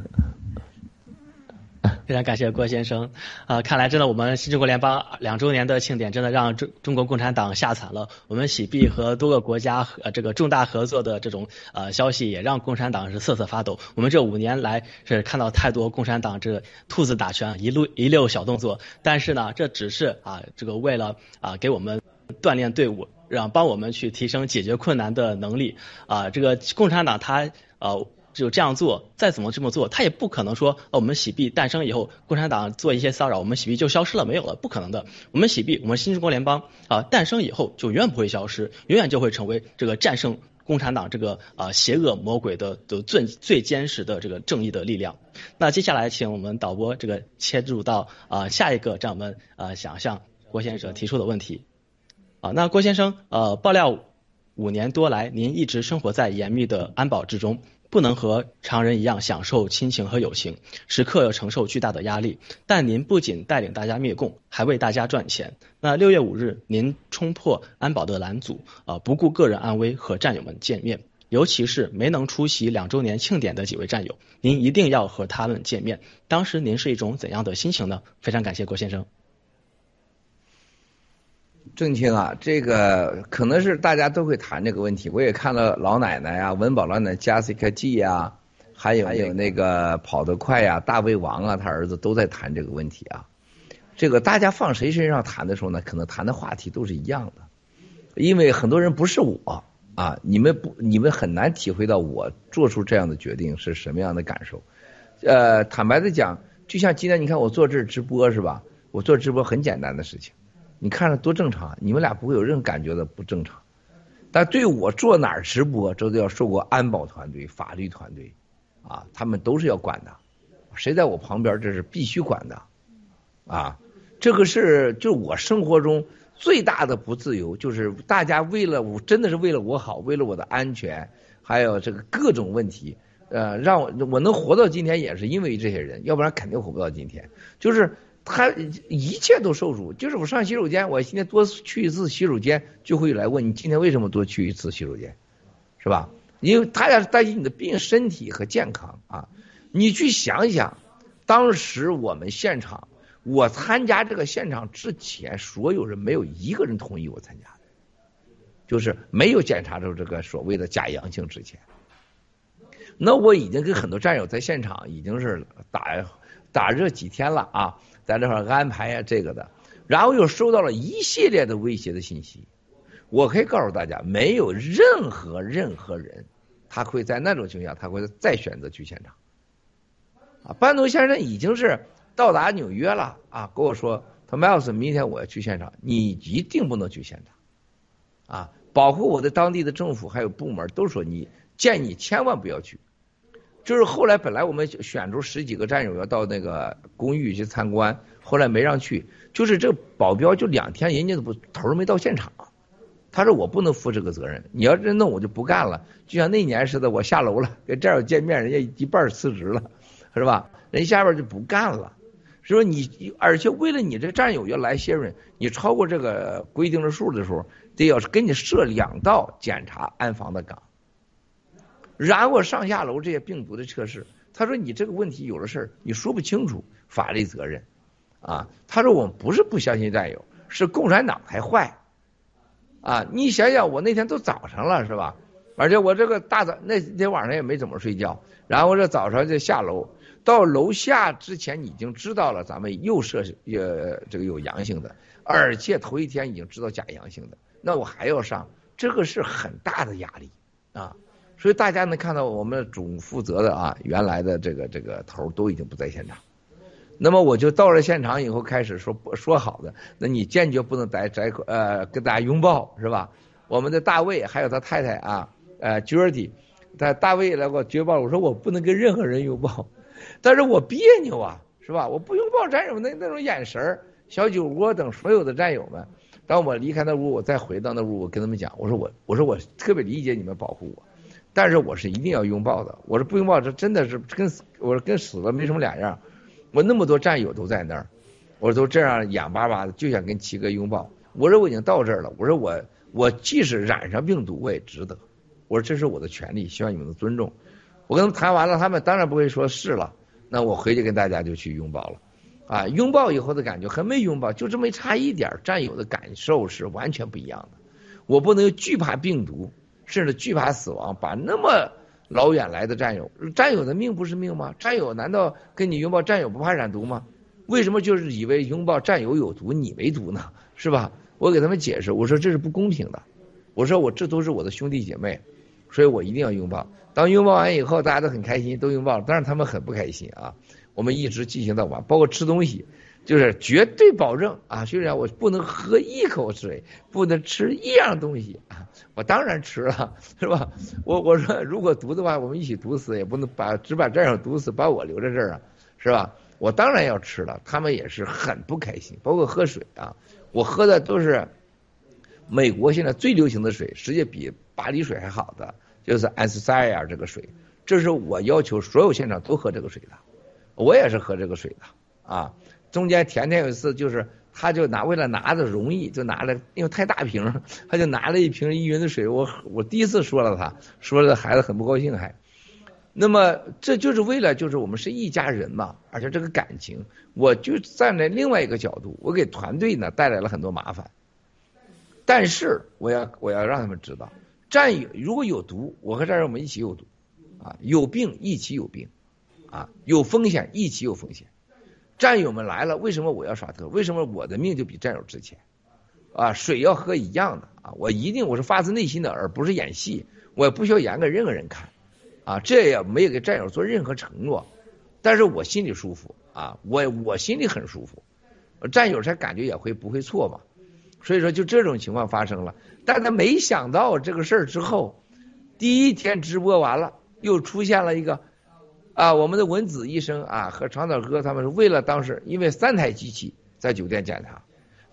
非常感谢郭先生啊！看来真的我们新中国联邦两周年的庆典真的让中中国共产党吓惨了。我们喜币和多个国家和这个重大合作的这种呃消息也让共产党是瑟瑟发抖。我们这五年来是看到太多共产党这兔子打拳一路一溜小动作，但是呢，这只是啊这个为了啊给我们锻炼队伍，让帮我们去提升解决困难的能力啊。这个共产党他呃。就这样做，再怎么这么做，他也不可能说，我们洗币诞生以后，共产党做一些骚扰，我们洗币就消失了，没有了，不可能的。我们洗币，我们新中国联邦啊，诞生以后就永远不会消失，永远就会成为这个战胜共产党这个啊邪恶魔鬼的的最最坚实的这个正义的力量。那接下来，请我们导播这个切入到啊下一个，让我们呃想向郭先生提出的问题。啊，那郭先生呃爆料五年多来，您一直生活在严密的安保之中。不能和常人一样享受亲情和友情，时刻要承受巨大的压力。但您不仅带领大家灭共，还为大家赚钱。那六月五日，您冲破安保的拦阻，啊，不顾个人安危和战友们见面。尤其是没能出席两周年庆典的几位战友，您一定要和他们见面。当时您是一种怎样的心情呢？非常感谢郭先生。郑清啊，这个可能是大家都会谈这个问题。我也看了老奶奶啊，文保老奶奶 Jessica G 啊，还有还有那个跑得快呀，大胃王啊，他儿子都在谈这个问题啊。这个大家放谁身上谈的时候呢，可能谈的话题都是一样的，因为很多人不是我啊，你们不，你们很难体会到我做出这样的决定是什么样的感受。呃，坦白的讲，就像今天你看我做这直播是吧？我做直播很简单的事情。你看着多正常，你们俩不会有任何感觉的不正常。但对我坐哪儿直播，这都要受过安保团队、法律团队，啊，他们都是要管的。谁在我旁边，这是必须管的，啊，这个是就我生活中最大的不自由，就是大家为了我，真的是为了我好，为了我的安全，还有这个各种问题，呃，让我我能活到今天，也是因为这些人，要不然肯定活不到今天。就是。他一切都受辱，就是我上洗手间，我今天多去一次洗手间，就会来问你今天为什么多去一次洗手间，是吧？因为他要是担心你的病身体和健康啊。你去想想，当时我们现场，我参加这个现场之前，所有人没有一个人同意我参加的，就是没有检查出这个所谓的假阳性之前。那我已经跟很多战友在现场已经是打打热几天了啊。在这块安排呀，这个的，然后又收到了一系列的威胁的信息。我可以告诉大家，没有任何任何人，他会在那种情况下，他会再选择去现场。啊，班农先生已经是到达纽约了啊，跟我说，他麦尔斯，明天我要去现场，你一定不能去现场。啊，包括我的当地的政府还有部门都说，你建议千万不要去。就是后来本来我们选出十几个战友要到那个公寓去参观，后来没让去。就是这保镖就两天，人家都不头没到现场。他说我不能负这个责任，你要真弄我就不干了。就像那年似的，我下楼了跟战友见面，人家一半辞职了，是吧？人下边就不干了。说你而且为了你这战友要来谢润，你超过这个规定的数的时候，得要是给你设两道检查安防的岗。然后上下楼这些病毒的测试，他说你这个问题有了事儿，你说不清楚法律责任啊。他说我们不是不相信战友，是共产党还坏啊。你想想，我那天都早上了是吧？而且我这个大早那天晚上也没怎么睡觉，然后这早上就下楼，到楼下之前已经知道了咱们又设呃这个有阳性的，而且头一天已经知道假阳性的，那我还要上，这个是很大的压力啊。所以大家能看到我们总负责的啊，原来的这个这个头都已经不在现场。那么我就到了现场以后，开始说说好的，那你坚决不能在在呃跟大家拥抱是吧？我们的大卫还有他太太啊，呃 Judy，他大卫来给我绝抱，我说我不能跟任何人拥抱，但是我别扭啊，是吧？我不拥抱战友那那种眼神小酒窝等所有的战友们，当我离开那屋，我再回到那屋，我跟他们讲，我说我我说我特别理解你们保护我。但是我是一定要拥抱的，我说不拥抱这真的是跟，我说跟死了没什么两样。我那么多战友都在那儿，我都这样眼巴巴的就想跟七哥拥抱。我说我已经到这儿了，我说我我即使染上病毒我也值得。我说这是我的权利，希望你们能尊重。我跟他们谈完了，他们当然不会说是了。那我回去跟大家就去拥抱了，啊，拥抱以后的感觉和没拥抱就这么差一点，战友的感受是完全不一样的。我不能惧怕病毒。甚至惧怕死亡，把那么老远来的战友，战友的命不是命吗？战友难道跟你拥抱战友不怕染毒吗？为什么就是以为拥抱战友有毒，你没毒呢？是吧？我给他们解释，我说这是不公平的，我说我这都是我的兄弟姐妹，所以我一定要拥抱。当拥抱完以后，大家都很开心，都拥抱了，但是他们很不开心啊。我们一直进行到晚，包括吃东西。就是绝对保证啊！虽然我不能喝一口水，不能吃一样东西啊，我当然吃了，是吧？我我说如果毒的话，我们一起毒死，也不能把只把战友毒死，把我留在这儿啊，是吧？我当然要吃了，他们也是很不开心。包括喝水啊，我喝的都是美国现在最流行的水，世界比巴黎水还好的，就是安斯塞尔这个水，这是我要求所有现场都喝这个水的，我也是喝这个水的啊。中间甜甜有一次就是，他就拿为了拿的容易，就拿了因为太大瓶，他就拿了一瓶依云的水。我我第一次说了他，说了孩子很不高兴还。那么这就是为了就是我们是一家人嘛，而且这个感情，我就站在另外一个角度，我给团队呢带来了很多麻烦。但是我要我要让他们知道，战友如果有毒，我和战友们一起有毒，啊，有病一起有病，啊，有风险一起有风险。战友们来了，为什么我要耍特？为什么我的命就比战友值钱？啊，水要喝一样的啊，我一定我是发自内心的，而不是演戏，我也不需要演给任何人看。啊，这也没有给战友做任何承诺，但是我心里舒服啊，我我心里很舒服，战友才感觉也会不会错嘛，所以说就这种情况发生了，但他没想到这个事儿之后，第一天直播完了，又出现了一个啊，我们的文子医生啊和长岛哥他们是为了当时因为三台机器在酒店检查，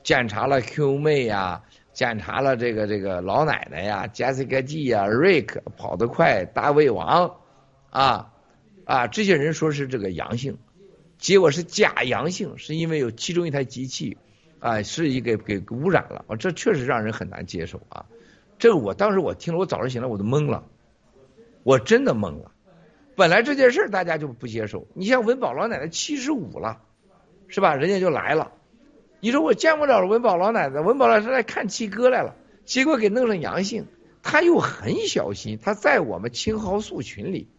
检查了 Q 妹呀。检查了这个这个老奶奶呀，Jessica G 呀，Rick 跑得快，大胃王，啊啊，这些人说是这个阳性，结果是假阳性，是因为有其中一台机器啊是一个给污染了，这确实让人很难接受啊。这个我当时我听了，我早上醒来我都懵了，我真的懵了。本来这件事大家就不接受，你像文宝老奶奶七十五了，是吧？人家就来了。你说我见不了文宝老奶奶，文宝老师来看七哥来了，结果给弄成阳性，他又很小心，他在我们青蒿素群里，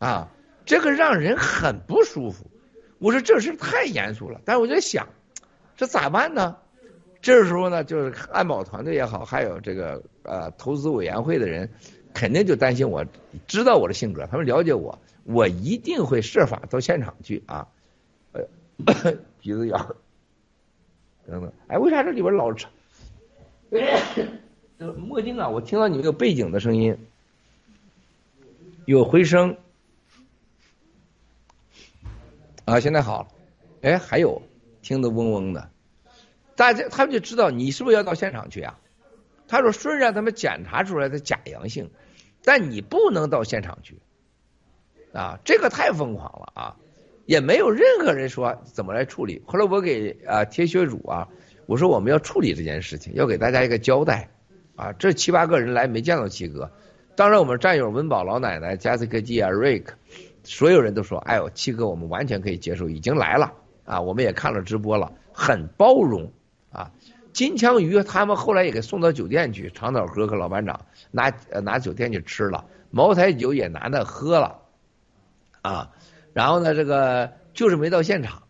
啊，这个让人很不舒服。我说这事太严肃了，但是我在想，这咋办呢？这时候呢，就是安保团队也好，还有这个呃投资委员会的人，肯定就担心我，知道我的性格，他们了解我，我一定会设法到现场去啊，呃，鼻子痒。等等，哎，为啥这里边老吵？这 墨镜啊，我听到你那个背景的声音，有回声。啊，现在好了。哎，还有听得嗡嗡的，大家他们就知道你是不是要到现场去啊？他说虽然他们检查出来的假阳性，但你不能到现场去啊，这个太疯狂了啊！也没有任何人说怎么来处理。后来我给啊铁血主啊，我说我们要处理这件事情，要给大家一个交代啊。这七八个人来没见到七哥，当然我们战友文宝老奶奶、加斯科基啊、瑞克，所有人都说，哎呦七哥我们完全可以接受，已经来了啊，我们也看了直播了，很包容。金枪鱼他们后来也给送到酒店去，长岛哥和老班长拿拿酒店去吃了，茅台酒也拿那喝了啊。然后呢，这个就是没到现场，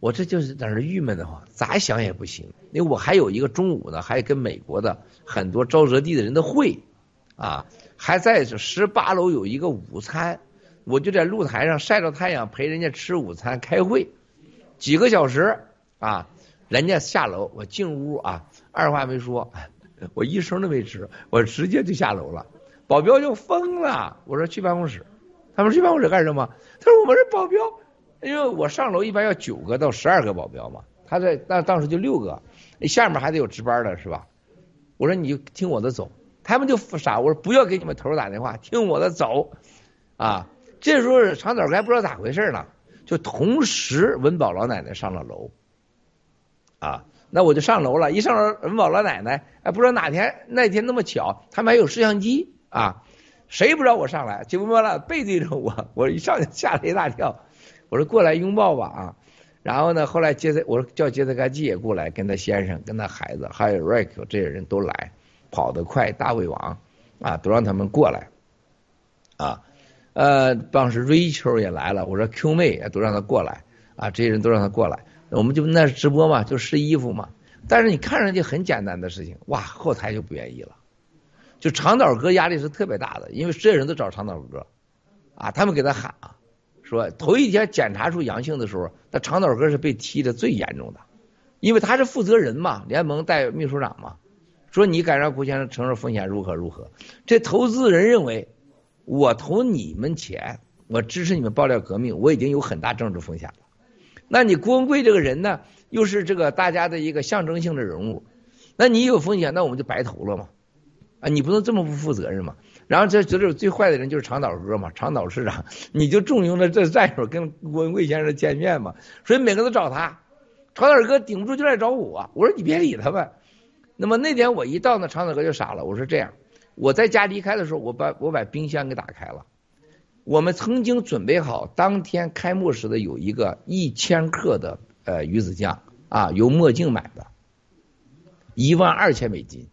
我这就是在那郁闷的慌，咋想也不行。因为我还有一个中午呢，还跟美国的很多沼泽地的人的会啊，还在十八楼有一个午餐，我就在露台上晒着太阳陪人家吃午餐开会，几个小时啊，人家下楼，我进屋啊，二话没说，我一声都没吱，我直接就下楼了，保镖就疯了，我说去办公室。他们去办公室干什么？他说我们是保镖，因为我上楼一般要九个到十二个保镖嘛。他在那当时就六个，下面还得有值班的是吧？我说你就听我的走，他们就傻。我说不要给你们头打电话，听我的走啊。这时候长岛还不知道咋回事呢，就同时文宝老奶奶上了楼啊，那我就上楼了。一上楼，文宝老奶奶哎，不知道哪天那天那么巧，他们还有摄像机啊。谁不知道我上来？就完了，背对着我，我一上去吓了一大跳。我说过来拥抱吧啊！然后呢，后来杰森，我说叫杰森盖基也过来，跟他先生、跟他孩子，还有瑞克这些人都来，跑得快，大胃王啊，都让他们过来啊。呃，当时瑞秋也来了，我说 Q 妹也都让他过来啊，这些人都让他过来。我们就那直播嘛，就试衣服嘛。但是你看上去很简单的事情，哇，后台就不愿意了。就长岛哥压力是特别大的，因为所有人都找长岛哥，啊，他们给他喊啊，说头一天检查出阳性的时候，那长岛哥是被踢的最严重的，因为他是负责人嘛，联盟代秘书长嘛，说你敢让胡先生承受风险如何如何，这投资人认为我投你们钱，我支持你们爆料革命，我已经有很大政治风险了，那你郭文贵这个人呢，又是这个大家的一个象征性的人物，那你有风险，那我们就白投了嘛。啊，你不能这么不负责任嘛？然后这这里最坏的人就是长岛哥嘛，长岛市长，你就重用了这战友跟郭文贵先生见面嘛，所以每个都找他。长岛哥顶不住就来找我，我说你别理他们。那么那天我一到那，长岛哥就傻了。我说这样，我在家离开的时候，我把我把冰箱给打开了。我们曾经准备好当天开幕时的有一个一千克的呃鱼子酱啊，由墨镜买的，一万二千美金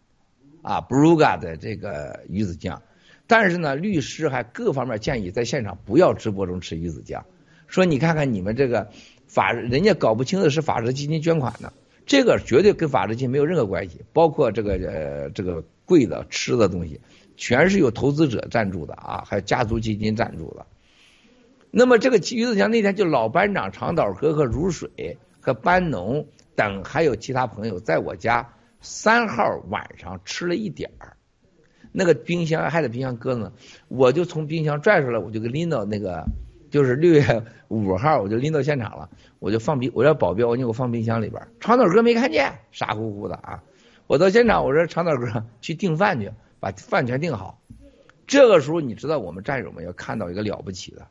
啊，Bruga 的这个鱼子酱。但是呢，律师还各方面建议在现场不要直播中吃鱼子酱，说你看看你们这个法人家搞不清的是法治基金捐款的，这个绝对跟法治基金没有任何关系，包括这个呃这个贵的吃的东西。全是有投资者赞助的啊，还有家族基金赞助的。那么这个鱼子酱那天就老班长长岛哥和如水和班农等还有其他朋友在我家三号晚上吃了一点儿，那个冰箱还在冰箱搁呢，我就从冰箱拽出来，我就给拎到那个就是六月五号，我就拎到现场了，我就放冰，我让保镖你给我放冰箱里边。长岛哥没看见，傻乎乎的啊！我到现场，我说长岛哥去订饭去。把饭全订好，这个时候你知道我们战友们要看到一个了不起的，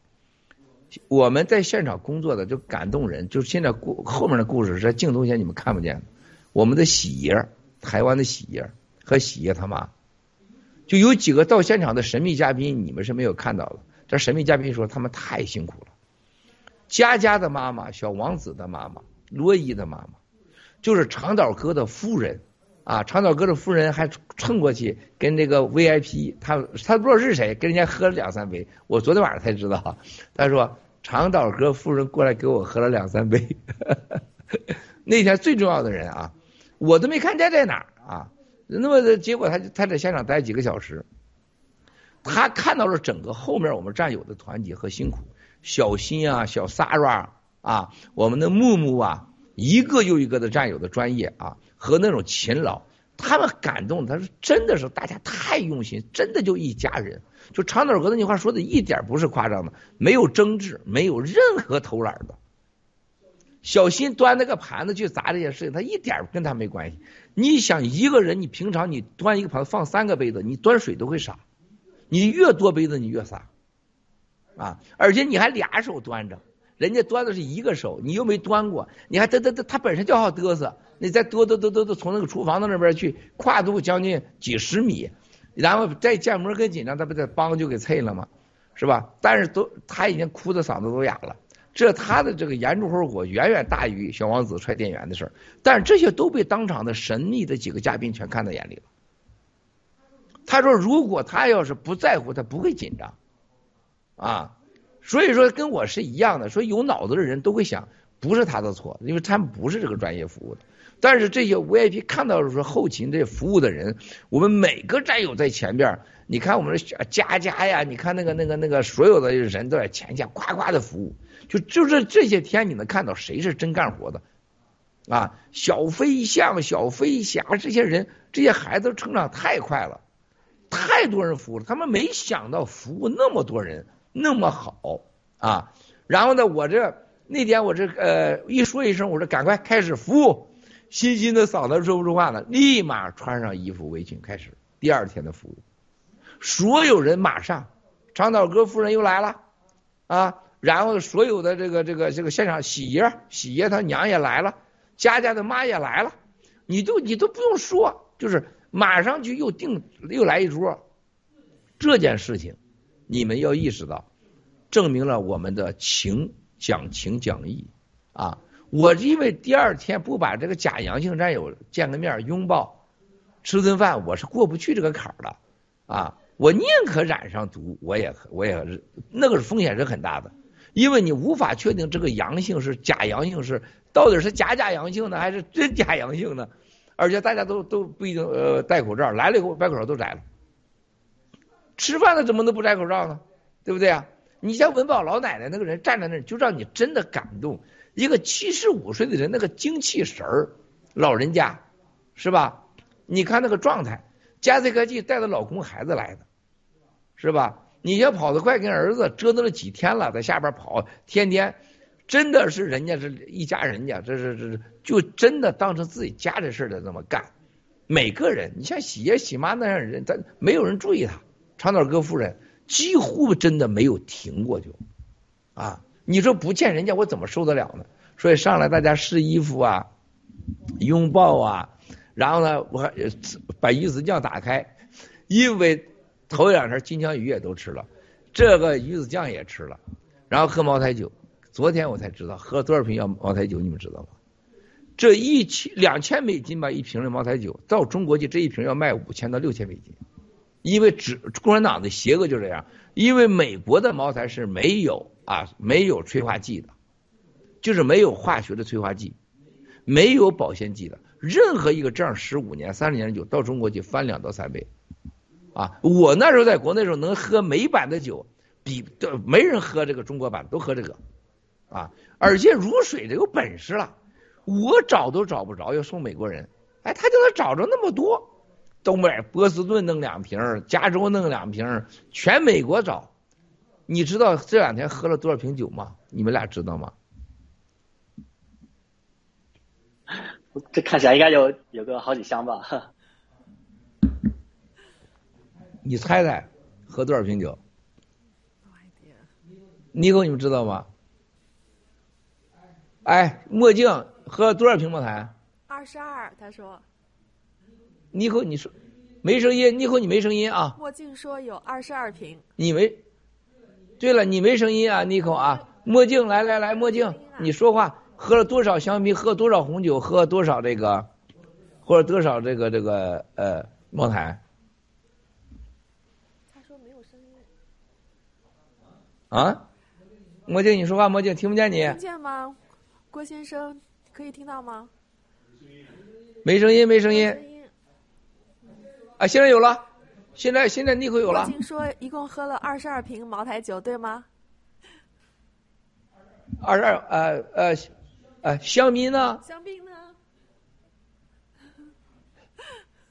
我们在现场工作的就感动人，就是现在故后面的故事是镜头前你们看不见的。我们的喜爷，台湾的喜爷和喜爷他妈，就有几个到现场的神秘嘉宾，你们是没有看到的。这神秘嘉宾说他们太辛苦了，佳佳的妈妈，小王子的妈妈，罗伊的妈妈，就是长岛哥的夫人。啊，长岛哥的夫人还蹭过去跟这个 VIP，他他不知道是谁，跟人家喝了两三杯。我昨天晚上才知道，他说长岛哥夫人过来给我喝了两三杯。那天最重要的人啊，我都没看见在哪儿啊。那么结果他他在现场待几个小时，他看到了整个后面我们战友的团结和辛苦，小新啊，小 Sara 啊，我们的木木啊，一个又一个的战友的专业啊。和那种勤劳，他们感动，他说真的是大家太用心，真的就一家人。就长岛哥那句话说的一点不是夸张的，没有争执，没有任何偷懒的。小新端那个盘子去砸这些事情，他一点跟他没关系。你想一个人，你平常你端一个盘子放三个杯子，你端水都会洒，你越多杯子你越洒啊，而且你还俩手端着。人家端的是一个手，你又没端过，你还嘚嘚嘚，他本身就好嘚瑟，你再嘚嘚嘚嘚嘚从那个厨房的那边去，跨度将近几十米，然后再建模跟紧张，他不得梆就给脆了吗？是吧？但是都他已经哭的嗓子都哑了，这他的这个严重后果远远大于小王子踹电源的事儿，但是这些都被当场的神秘的几个嘉宾全看在眼里了。他说，如果他要是不在乎，他不会紧张啊。所以说跟我是一样的，说有脑子的人都会想，不是他的错，因为他们不是这个专业服务的。但是这些 VIP 看到的说后勤这服务的人，我们每个战友在前边，你看我们的佳佳呀，你看那个那个那个所有的人都在前线夸夸的服务，就就是这些天你能看到谁是真干活的啊？小飞象、小飞侠这些人，这些孩子成长太快了，太多人服务了，他们没想到服务那么多人。那么好啊！然后呢，我这那天我这呃一说一声，我说赶快开始服务，欣欣的嗓子说不出话了，立马穿上衣服围裙开始第二天的服务。所有人马上，长岛哥夫人又来了啊！然后所有的这个这个这个现场喜爷喜爷他娘也来了，佳佳的妈也来了，你都你都不用说，就是马上就又订又来一桌，这件事情。你们要意识到，证明了我们的情讲情讲义啊！我因为第二天不把这个假阳性战友见个面拥抱吃顿饭，我是过不去这个坎儿的啊！我宁可染上毒，我也我也那个风险是很大的，因为你无法确定这个阳性是假阳性是到底是假假阳性呢，还是真假阳性呢？而且大家都都不一定呃戴口罩，来了以后把口罩都摘了。吃饭了怎么能不摘口罩呢？对不对啊？你像文宝老奶奶那个人站在那儿，就让你真的感动。一个七十五岁的人，那个精气神儿，老人家是吧？你看那个状态，加塞科技带着老公孩子来的，是吧？你要跑得快，跟儿子折腾了几天了，在下边跑，天天真的是人家是一家人家，这是这是就真的当成自己家的事的这么干。每个人，你像喜爷喜妈那样人，咱没有人注意他。长岛哥夫人几乎真的没有停过就，啊，你说不见人家我怎么受得了呢？所以上来大家试衣服啊，拥抱啊，然后呢，我还把鱼子酱打开，因为头两天金枪鱼也都吃了，这个鱼子酱也吃了，然后喝茅台酒。昨天我才知道喝多少瓶药茅台酒，你们知道吗？这一千两千美金吧一瓶的茅台酒，到中国去这一瓶要卖五千到六千美金，因为只共产党的邪恶就这样，因为美国的茅台是没有啊没有催化剂的，就是没有化学的催化剂，没有保鲜剂的，任何一个这样十五年三十年的酒到中国去翻两到三倍，啊，我那时候在国内时候能喝美版的酒，比没人喝这个中国版，都喝这个，啊，而且如水的有本事了。我找都找不着，要送美国人，哎，他就能找着那么多。东北波士顿弄两瓶，加州弄两瓶，全美国找。你知道这两天喝了多少瓶酒吗？你们俩知道吗？这看起来应该有有个好几箱吧。你猜猜，喝多少瓶酒？尼克，你们知道吗？哎，墨镜。喝了多少瓶茅台？二十二，他说。尼可，你说没声音？尼可，你没声音啊？墨镜说有二十二瓶。你没？对了，你没声音啊，妮可啊！墨镜，来来来，墨镜，你说话。喝了多少香槟？喝多少红酒？喝多少这个？或者多少这个这个呃茅台？他说没有声音。啊？墨镜，你说话，墨镜听不见你。听见吗，郭先生？可以听到吗？没声音，没声音。啊，现在有了，现在现在尼克有了。听说一共喝了二十二瓶茅台酒，对吗？二十二，呃呃，呃，香槟呢？香槟呢？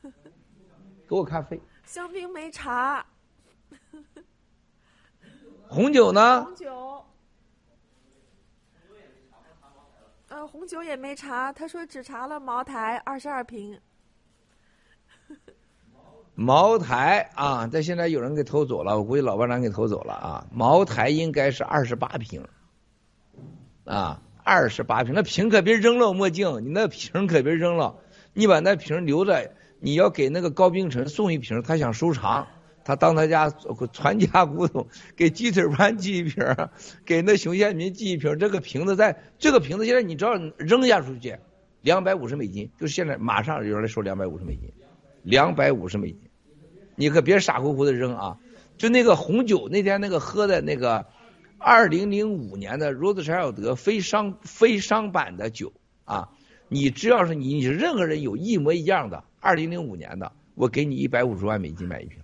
给我咖啡。香槟没茶。红酒呢？红酒。呃，红酒也没查，他说只查了茅台二十二瓶。茅台啊，这现在有人给偷走了，我估计老班长给偷走了啊。茅台应该是二十八瓶，啊，二十八瓶，那瓶可别扔了，墨镜，你那瓶可别扔了，你把那瓶留着，你要给那个高冰城送一瓶，他想收藏。他当他家传家古董，给鸡腿潘寄一瓶，给那熊先民寄一瓶。这个瓶子在，这个瓶子现在你只要扔下出去，两百五十美金，就是现在马上有人来收两百五十美金，两百五十美金，你可别傻乎乎的扔啊！就那个红酒，那天那个喝的那个二零零五年的罗斯柴尔德非商非商版的酒啊，你只要是你你任何人有一模一样的二零零五年的，我给你一百五十万美金买一瓶。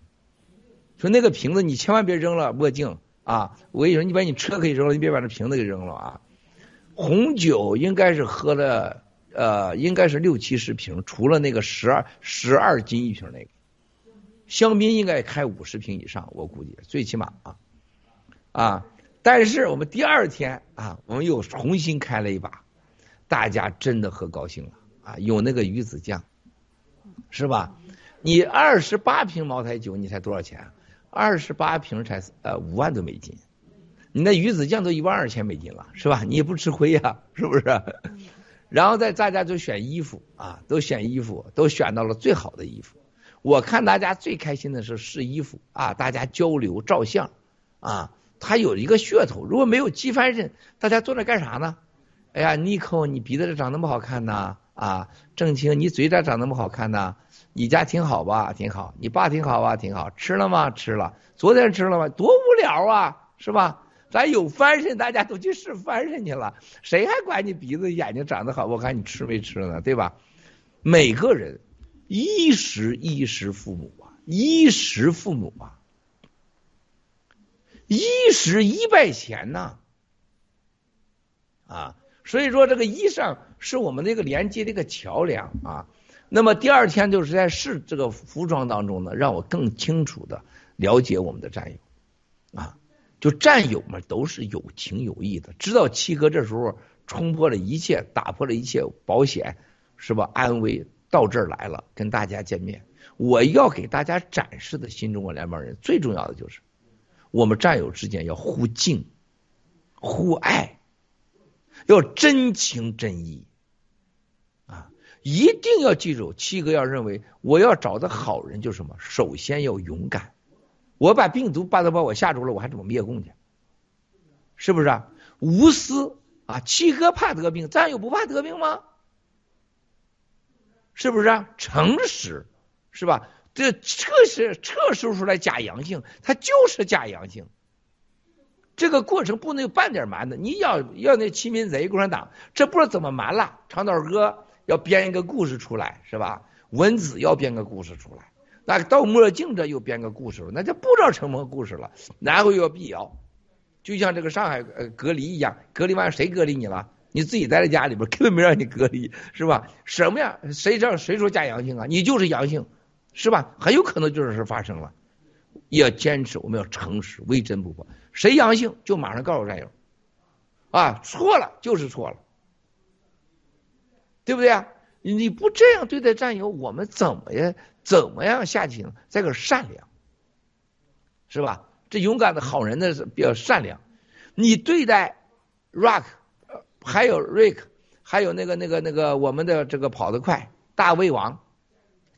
说那个瓶子你千万别扔了，墨镜啊！我跟你说，你把你车可以扔了，你别把这瓶子给扔了啊！红酒应该是喝了呃，应该是六七十瓶，除了那个十二十二斤一瓶那个。香槟应该开五十瓶以上，我估计最起码啊啊！但是我们第二天啊，我们又重新开了一把，大家真的喝高兴了啊！有那个鱼子酱，是吧？你二十八瓶茅台酒，你才多少钱？二十八瓶才呃五万多美金，你那鱼子酱都一万二千美金了，是吧？你也不吃亏呀，是不是？然后在大家都选衣服啊，都选衣服，都选到了最好的衣服。我看大家最开心的是试衣服啊，大家交流照相啊，他有一个噱头。如果没有机翻身，大家坐那干啥呢？哎呀，尼克，你鼻子长那么好看呢？啊，郑清，你嘴咋长那么好看呢？你家挺好吧？挺好。你爸挺好吧？挺好。吃了吗？吃了。昨天吃了吗？多无聊啊，是吧？咱有翻身，大家都去试翻身去了，谁还管你鼻子、眼睛长得好不好看？你吃没吃呢？对吧？每个人衣食衣食父母啊，衣食父母啊，衣食衣拜钱呐，啊，所以说这个衣裳是我们这个连接的一个桥梁啊。那么第二天就是在试这个服装当中呢，让我更清楚的了解我们的战友啊，就战友们都是有情有义的，知道七哥这时候冲破了一切，打破了一切保险是吧？安危到这儿来了，跟大家见面。我要给大家展示的新中国联邦人，最重要的就是我们战友之间要互敬、互爱，要真情真意啊！一定要记住，七哥要认为我要找的好人就是什么？首先要勇敢。我把病毒把它把我吓住了，我还怎么灭共去？是不是啊？无私啊！七哥怕得病，咱又不怕得病吗？是不是啊？诚实。是吧？这测试测试出来假阳性，它就是假阳性。这个过程不能有半点瞒的。你要要那亲民贼共产党，这不知道怎么瞒了。长岛哥要编一个故事出来，是吧？文子要编个故事出来，那到墨镜这又编个故事了，那就不知道什么故事了。然后又要辟谣，就像这个上海呃隔离一样，隔离完谁隔离你了？你自己待在家里边，根本没让你隔离，是吧？什么呀？谁知道谁说假阳性啊？你就是阳性。是吧？很有可能就是发生了，要坚持，我们要诚实，为真不破。谁阳性就马上告诉战友，啊，错了就是错了，对不对啊？你不这样对待战友，我们怎么呀？怎么样下去呢？这个善良，是吧？这勇敢的好人呢比较善良。你对待 Rock，还有 Rick，还有那个那个那个我们的这个跑得快大胃王。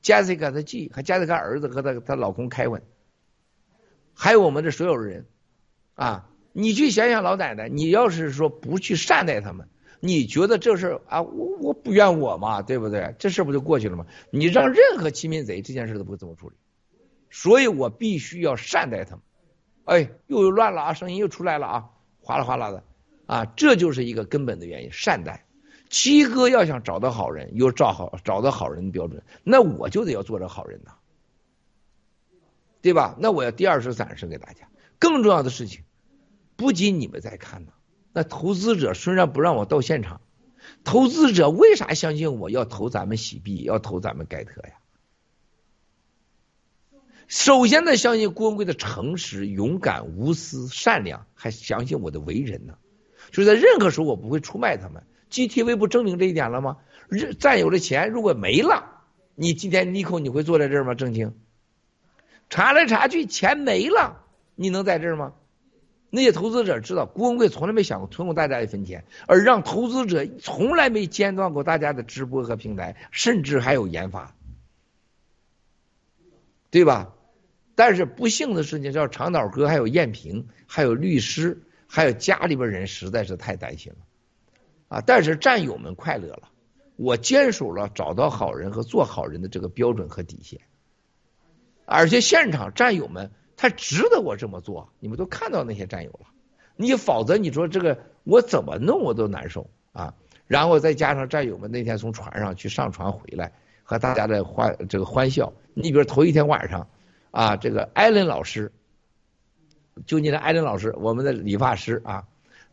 Jessica 的 G 和 Jessica 儿子和她她老公凯文，还有我们的所有人啊，你去想想老奶奶，你要是说不去善待他们，你觉得这事啊，我我不怨我嘛，对不对？这事不就过去了吗？你让任何欺民贼这件事都不会怎么处理，所以我必须要善待他们。哎，又乱了啊，声音又出来了啊，哗啦哗啦的啊，这就是一个根本的原因，善待。七哥要想找到好人，有找好找到好人的标准，那我就得要做这好人呐，对吧？那我要第二次展示给大家。更重要的事情，不仅你们在看呢，那投资者虽然不让我到现场，投资者为啥相信我要投咱们喜币，要投咱们盖特呀？首先呢相信郭文贵的诚实、勇敢、无私、善良，还相信我的为人呢。就是在任何时候，我不会出卖他们。GTV 不证明这一点了吗？占有的钱如果没了，你今天尼克你会坐在这儿吗？郑清查来查去，钱没了，你能在这儿吗？那些投资者知道，郭文贵从来没想过吞过大家一分钱，而让投资者从来没间断过大家的直播和平台，甚至还有研发，对吧？但是不幸的事情叫长岛哥，还有燕萍，还有律师，还有家里边人实在是太担心了。啊！但是战友们快乐了，我坚守了找到好人和做好人的这个标准和底线，而且现场战友们他值得我这么做，你们都看到那些战友了，你否则你说这个我怎么弄我都难受啊！然后再加上战友们那天从船上去上船回来，和大家的欢这个欢笑，你比如头一天晚上啊，这个艾伦老师，就你的艾伦老师，我们的理发师啊。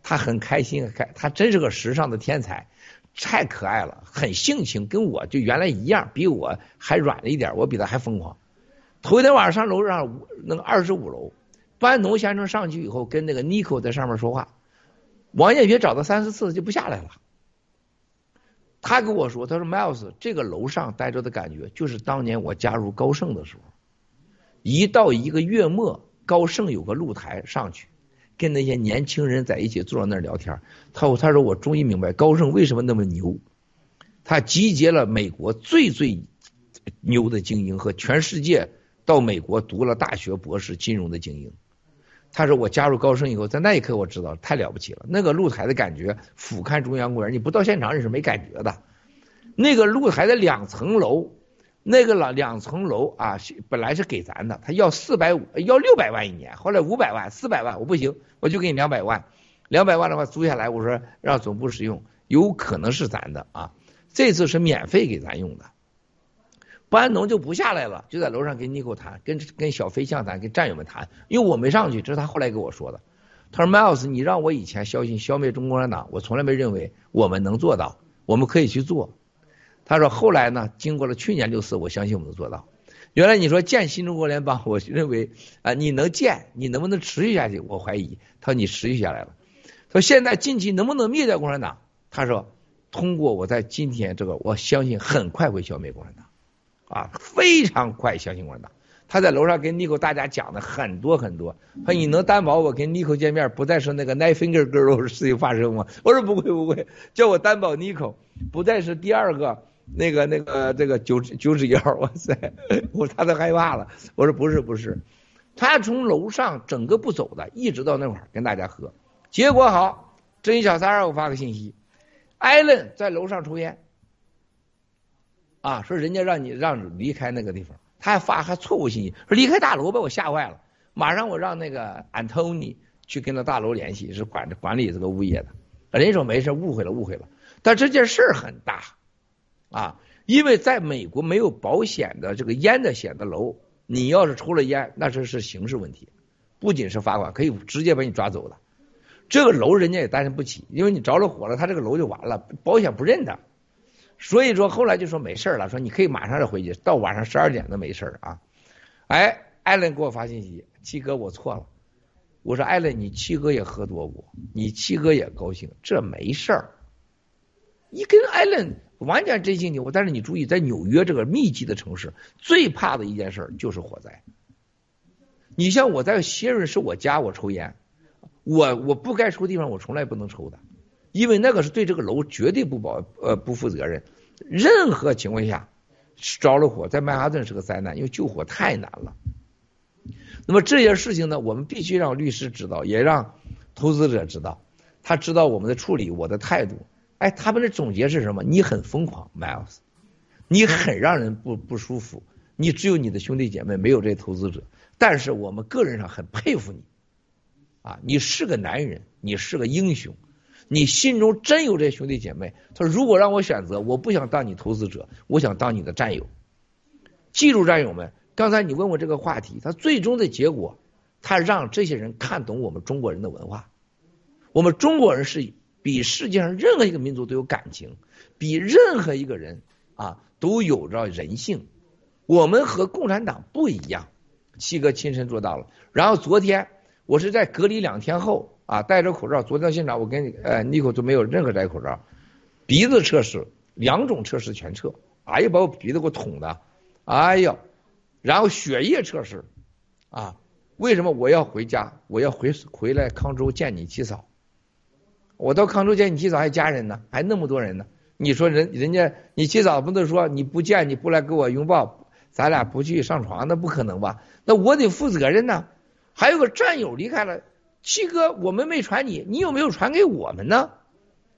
他很开心，开他真是个时尚的天才，太可爱了，很性情，跟我就原来一样，比我还软了一点，我比他还疯狂。头一天晚上上楼上那个二十五楼，班农先生上去以后跟那个尼克在上面说话，王艳平找他三四次就不下来了。他跟我说，他说 Miles 这个楼上待着的感觉就是当年我加入高盛的时候，一到一个月末，高盛有个露台上去。跟那些年轻人在一起坐在那儿聊天，他他说我终于明白高盛为什么那么牛，他集结了美国最最牛的精英和全世界到美国读了大学博士金融的精英。他说我加入高盛以后，在那一刻我知道太了不起了，那个露台的感觉，俯瞰中央公园，你不到现场你是没感觉的。那个露台的两层楼。那个两两层楼啊，本来是给咱的，他要四百五，要六百万一年，后来五百万、四百万，我不行，我就给你两百万，两百万的话租下来，我说让总部使用，有可能是咱的啊，这次是免费给咱用的，班农就不下来了，就在楼上跟尼克谈，跟跟小飞象谈，跟战友们谈，因为我没上去，这是他后来跟我说的，他说 Miles，你让我以前消信消灭中国共产党，我从来没认为我们能做到，我们可以去做。他说：“后来呢？经过了去年六四，我相信我们能做到。原来你说建新中国联邦，我认为啊，你能建，你能不能持续下去？我怀疑。他说你持续下来了。他说现在近期能不能灭掉共产党？他说通过我在今天这个，我相信很快会消灭共产党，啊，非常快相信共产党。他在楼上跟 Nico 大家讲的很多很多，说你能担保我跟 Nico 见面不再是那个 Nine Finger Girl 事情发生吗？我说不会不会，叫我担保 Nico 不再是第二个那个那个这个九九指妖，哇塞，我他都害怕了。我说不是不是，他从楼上整个不走的，一直到那块儿跟大家喝。结果好，这一小三儿给我发个信息，艾伦在楼上抽烟，啊，说人家让你让离开那个地方。他还发还错误信息，说离开大楼，把我吓坏了。马上我让那个 Antony 去跟那大楼联系，是管着管理这个物业的。人家说没事，误会了，误会了。但这件事儿很大啊，因为在美国没有保险的这个烟的险的楼，你要是抽了烟，那是是刑事问题，不仅是罚款，可以直接把你抓走的。这个楼人家也担心不起，因为你着了火了，他这个楼就完了，保险不认的。所以说后来就说没事了，说你可以马上就回去，到晚上十二点都没事啊。哎，艾伦给我发信息，七哥我错了。我说艾伦，你七哥也喝多过，你七哥也高兴，这没事儿。你跟艾伦完全真心我但是你注意，在纽约这个密集的城市，最怕的一件事就是火灾。你像我在希尔是我家，我抽烟，我我不该抽地方，我从来不能抽的。因为那个是对这个楼绝对不保呃不负责任，任何情况下着了火，在曼哈顿是个灾难，因为救火太难了。那么这些事情呢，我们必须让律师知道，也让投资者知道，他知道我们的处理，我的态度。哎，他们的总结是什么？你很疯狂，Miles，你很让人不不舒服，你只有你的兄弟姐妹，没有这些投资者。但是我们个人上很佩服你，啊，你是个男人，你是个英雄。你心中真有这兄弟姐妹？他说：“如果让我选择，我不想当你投资者，我想当你的战友。记住，战友们，刚才你问我这个话题，他最终的结果，他让这些人看懂我们中国人的文化。我们中国人是比世界上任何一个民族都有感情，比任何一个人啊都有着人性。我们和共产党不一样。七哥亲身做到了。然后昨天我是在隔离两天后。”啊，戴着口罩，昨天现场我跟你，呃，尼克都没有任何戴口罩，鼻子测试两种测试全测，哎呀，把我鼻子给我捅的，哎呀，然后血液测试，啊，为什么我要回家？我要回回来康州见你七嫂，我到康州见你七嫂还家人呢，还那么多人呢，你说人人家你七嫂不能说你不见你不来给我拥抱，咱俩不去上床，那不可能吧？那我得负责任呢，还有个战友离开了。七哥，我们没传你，你有没有传给我们呢？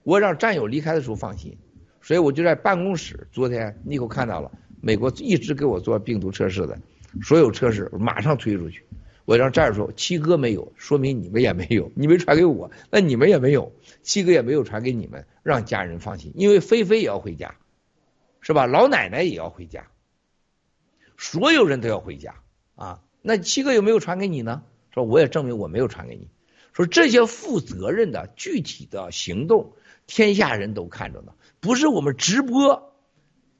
我让战友离开的时候放心，所以我就在办公室。昨天你给我看到了，美国一直给我做病毒测试的，所有测试马上推出去。我让战友说，七哥没有，说明你们也没有，你没传给我，那你们也没有，七哥也没有传给你们，让家人放心，因为菲菲也要回家，是吧？老奶奶也要回家，所有人都要回家啊。那七哥有没有传给你呢？说我也证明我没有传给你。说这些负责任的具体的行动，天下人都看着呢。不是我们直播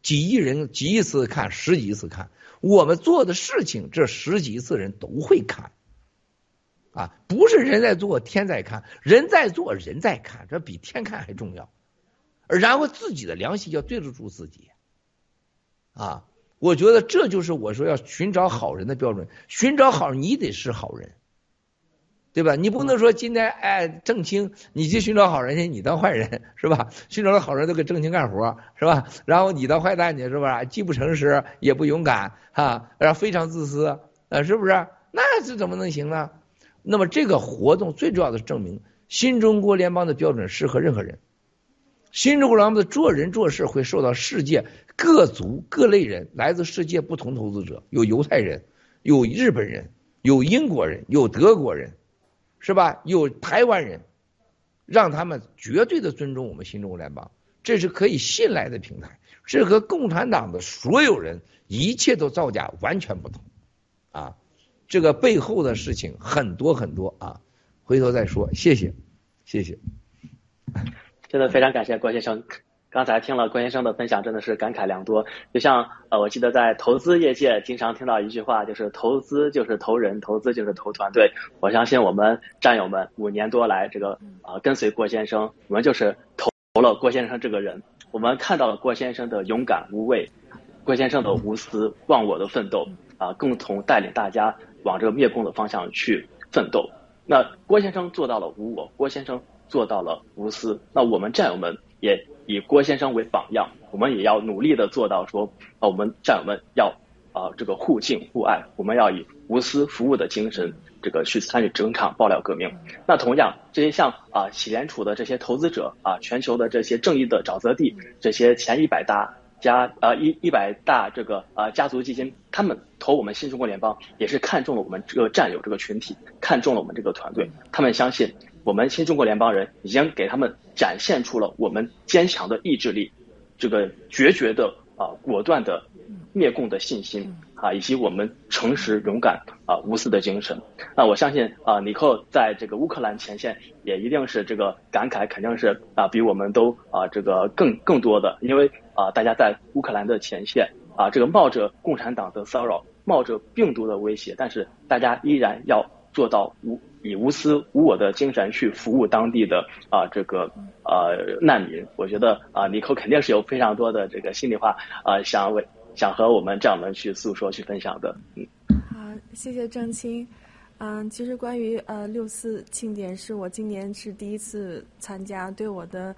几亿人几亿次看，十几次看，我们做的事情，这十几次人都会看。啊，不是人在做，天在看；人在做，人在看，这比天看还重要。然后自己的良心要对得住自己。啊，我觉得这就是我说要寻找好人的标准。寻找好人，你得是好人。对吧？你不能说今天哎，正清你去寻找好人去，你当坏人 是吧？寻找的好人都给正清干活是吧？然后你当坏蛋去是吧？既不诚实也不勇敢哈，然后非常自私啊，是不是？那这怎么能行呢？那么这个活动最重要的是证明新中国联邦的标准适合任何人。新中国联邦的做人做事会受到世界各族各类人来自世界不同投资者，有犹太人，有日本人，有英国人，有德国人。是吧？有台湾人，让他们绝对的尊重我们新中国联邦，这是可以信赖的平台。这和共产党的所有人一切都造假完全不同啊！这个背后的事情很多很多啊，回头再说。谢谢，谢谢。真的非常感谢郭先生。刚才听了郭先生的分享，真的是感慨良多。就像呃，我记得在投资业界经常听到一句话，就是投资就是投人，投资就是投团队。我相信我们战友们五年多来这个啊跟随郭先生，我们就是投了郭先生这个人。我们看到了郭先生的勇敢无畏，郭先生的无私忘我的奋斗啊，共同带领大家往这个灭共的方向去奋斗。那郭先生做到了无我，郭先生做到了无私，那我们战友们也以郭先生为榜样，我们也要努力的做到说，啊，我们战友们要啊这个互敬互爱，我们要以无私服务的精神，这个去参与整场爆料革命。那同样，这些像啊喜联储的这些投资者啊，全球的这些正义的沼泽地，这些前一百大家呃一一百大这个呃家族基金，他们投我们新中国联邦，也是看中了我们这个战友这个群体，看中了我们这个团队，他们相信我们新中国联邦人已经给他们展现出了我们坚强的意志力，这个决绝的啊果断的灭共的信心啊，以及我们诚实勇敢啊无私的精神。那我相信啊，尼克在这个乌克兰前线也一定是这个感慨，肯定是啊比我们都啊这个更更多的，因为啊大家在乌克兰的前线啊这个冒着共产党的骚扰，冒着病毒的威胁，但是大家依然要做到无以无私无我的精神去服务当地的啊这个呃难民。我觉得啊尼克肯定是有非常多的这个心里话啊想为想和我们战友们去诉说去分享的。嗯，好，谢谢郑清。嗯，其实关于呃六四庆典，是我今年是第一次参加，对我的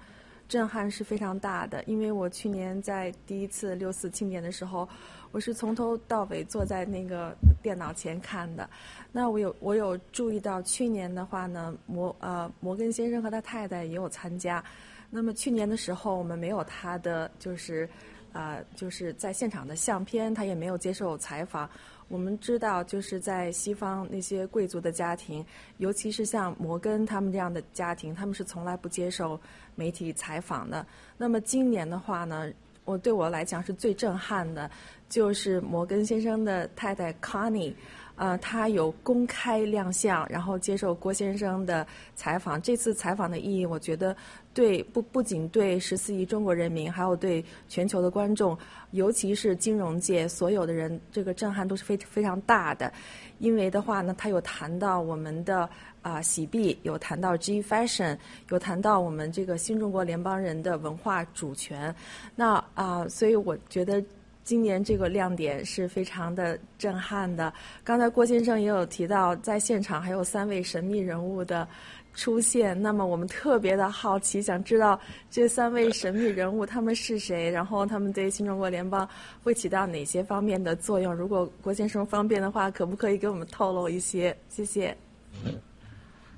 震撼是非常大的。因为我去年在第一次六四庆典的时候，我是从头到尾坐在那个电脑前看的。那我有我有注意到，去年的话呢，摩呃摩根先生和他太太也有参加。那么去年的时候，我们没有他的就是啊、就是在现场的相片，他也没有接受采访。我们知道，就是在西方那些贵族的家庭，尤其是像摩根他们这样的家庭，他们是从来不接受媒体采访的。那么今年的话呢，我对我来讲是最震撼的，就是摩根先生的太太 Connie。呃，他有公开亮相，然后接受郭先生的采访。这次采访的意义，我觉得对不不仅对十四亿中国人民，还有对全球的观众，尤其是金融界所有的人，这个震撼都是非非常大的。因为的话呢，他有谈到我们的啊、洗币，有谈到 G Fashion，有谈到我们这个新中国联邦人的文化主权。那啊、所以我觉得。今年这个亮点是非常的震撼的。刚才郭先生也有提到，在现场还有三位神秘人物的出现。那么我们特别的好奇，想知道这三位神秘人物他们是谁，然后他们对新中国联邦会起到哪些方面的作用？如果郭先生方便的话，可不可以给我们透露一些？谢谢。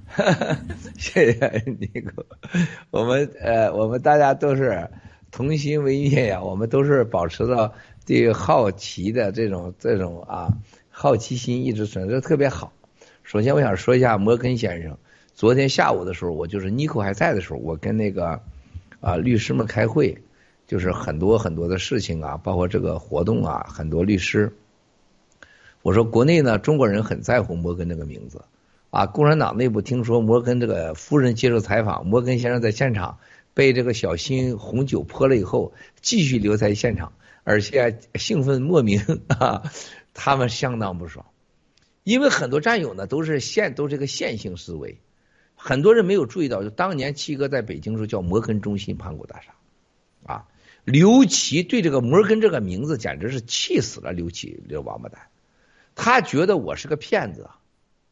谢谢尼克，我们呃，我们大家都是同心为业呀，我们都是保持着对好奇的这种这种啊好奇心一直存在，特别好。首先，我想说一下摩根先生。昨天下午的时候，我就是尼克还在的时候，我跟那个啊律师们开会，就是很多很多的事情啊，包括这个活动啊，很多律师。我说国内呢，中国人很在乎摩根这个名字。啊，共产党内部听说摩根这个夫人接受采访，摩根先生在现场被这个小心红酒泼了以后，继续留在现场，而且兴奋莫名啊，他们相当不爽，因为很多战友呢都是线都是个线性思维，很多人没有注意到，就当年七哥在北京时候叫摩根中心盘古大厦，啊，刘琦对这个摩根这个名字简直是气死了刘琦这王八蛋，他觉得我是个骗子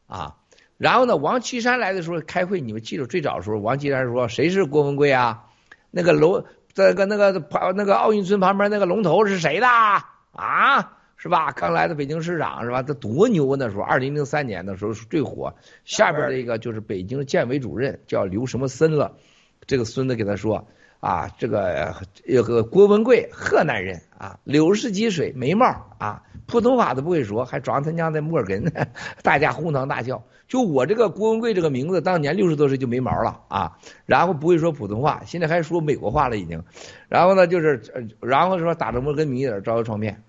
啊。然后呢，王岐山来的时候开会，你们记住最早的时候，王岐山说谁是郭文贵啊？那个楼在个那个旁那个奥运村旁边那个龙头是谁的啊？是吧？刚来的北京市长是吧？他多牛啊！那时候二零零三年的时候是最火。下边的一个就是北京建委主任叫刘什么森了，这个孙子给他说啊，这个有个郭文贵，河南人啊，柳氏积水，眉毛啊，普通话都不会说，还装他娘的摩根，大家哄堂大笑。就我这个郭文贵这个名字，当年六十多岁就没毛了啊，然后不会说普通话，现在还说美国话了已经。然后呢，就是然后说打着摩根名义招摇撞骗。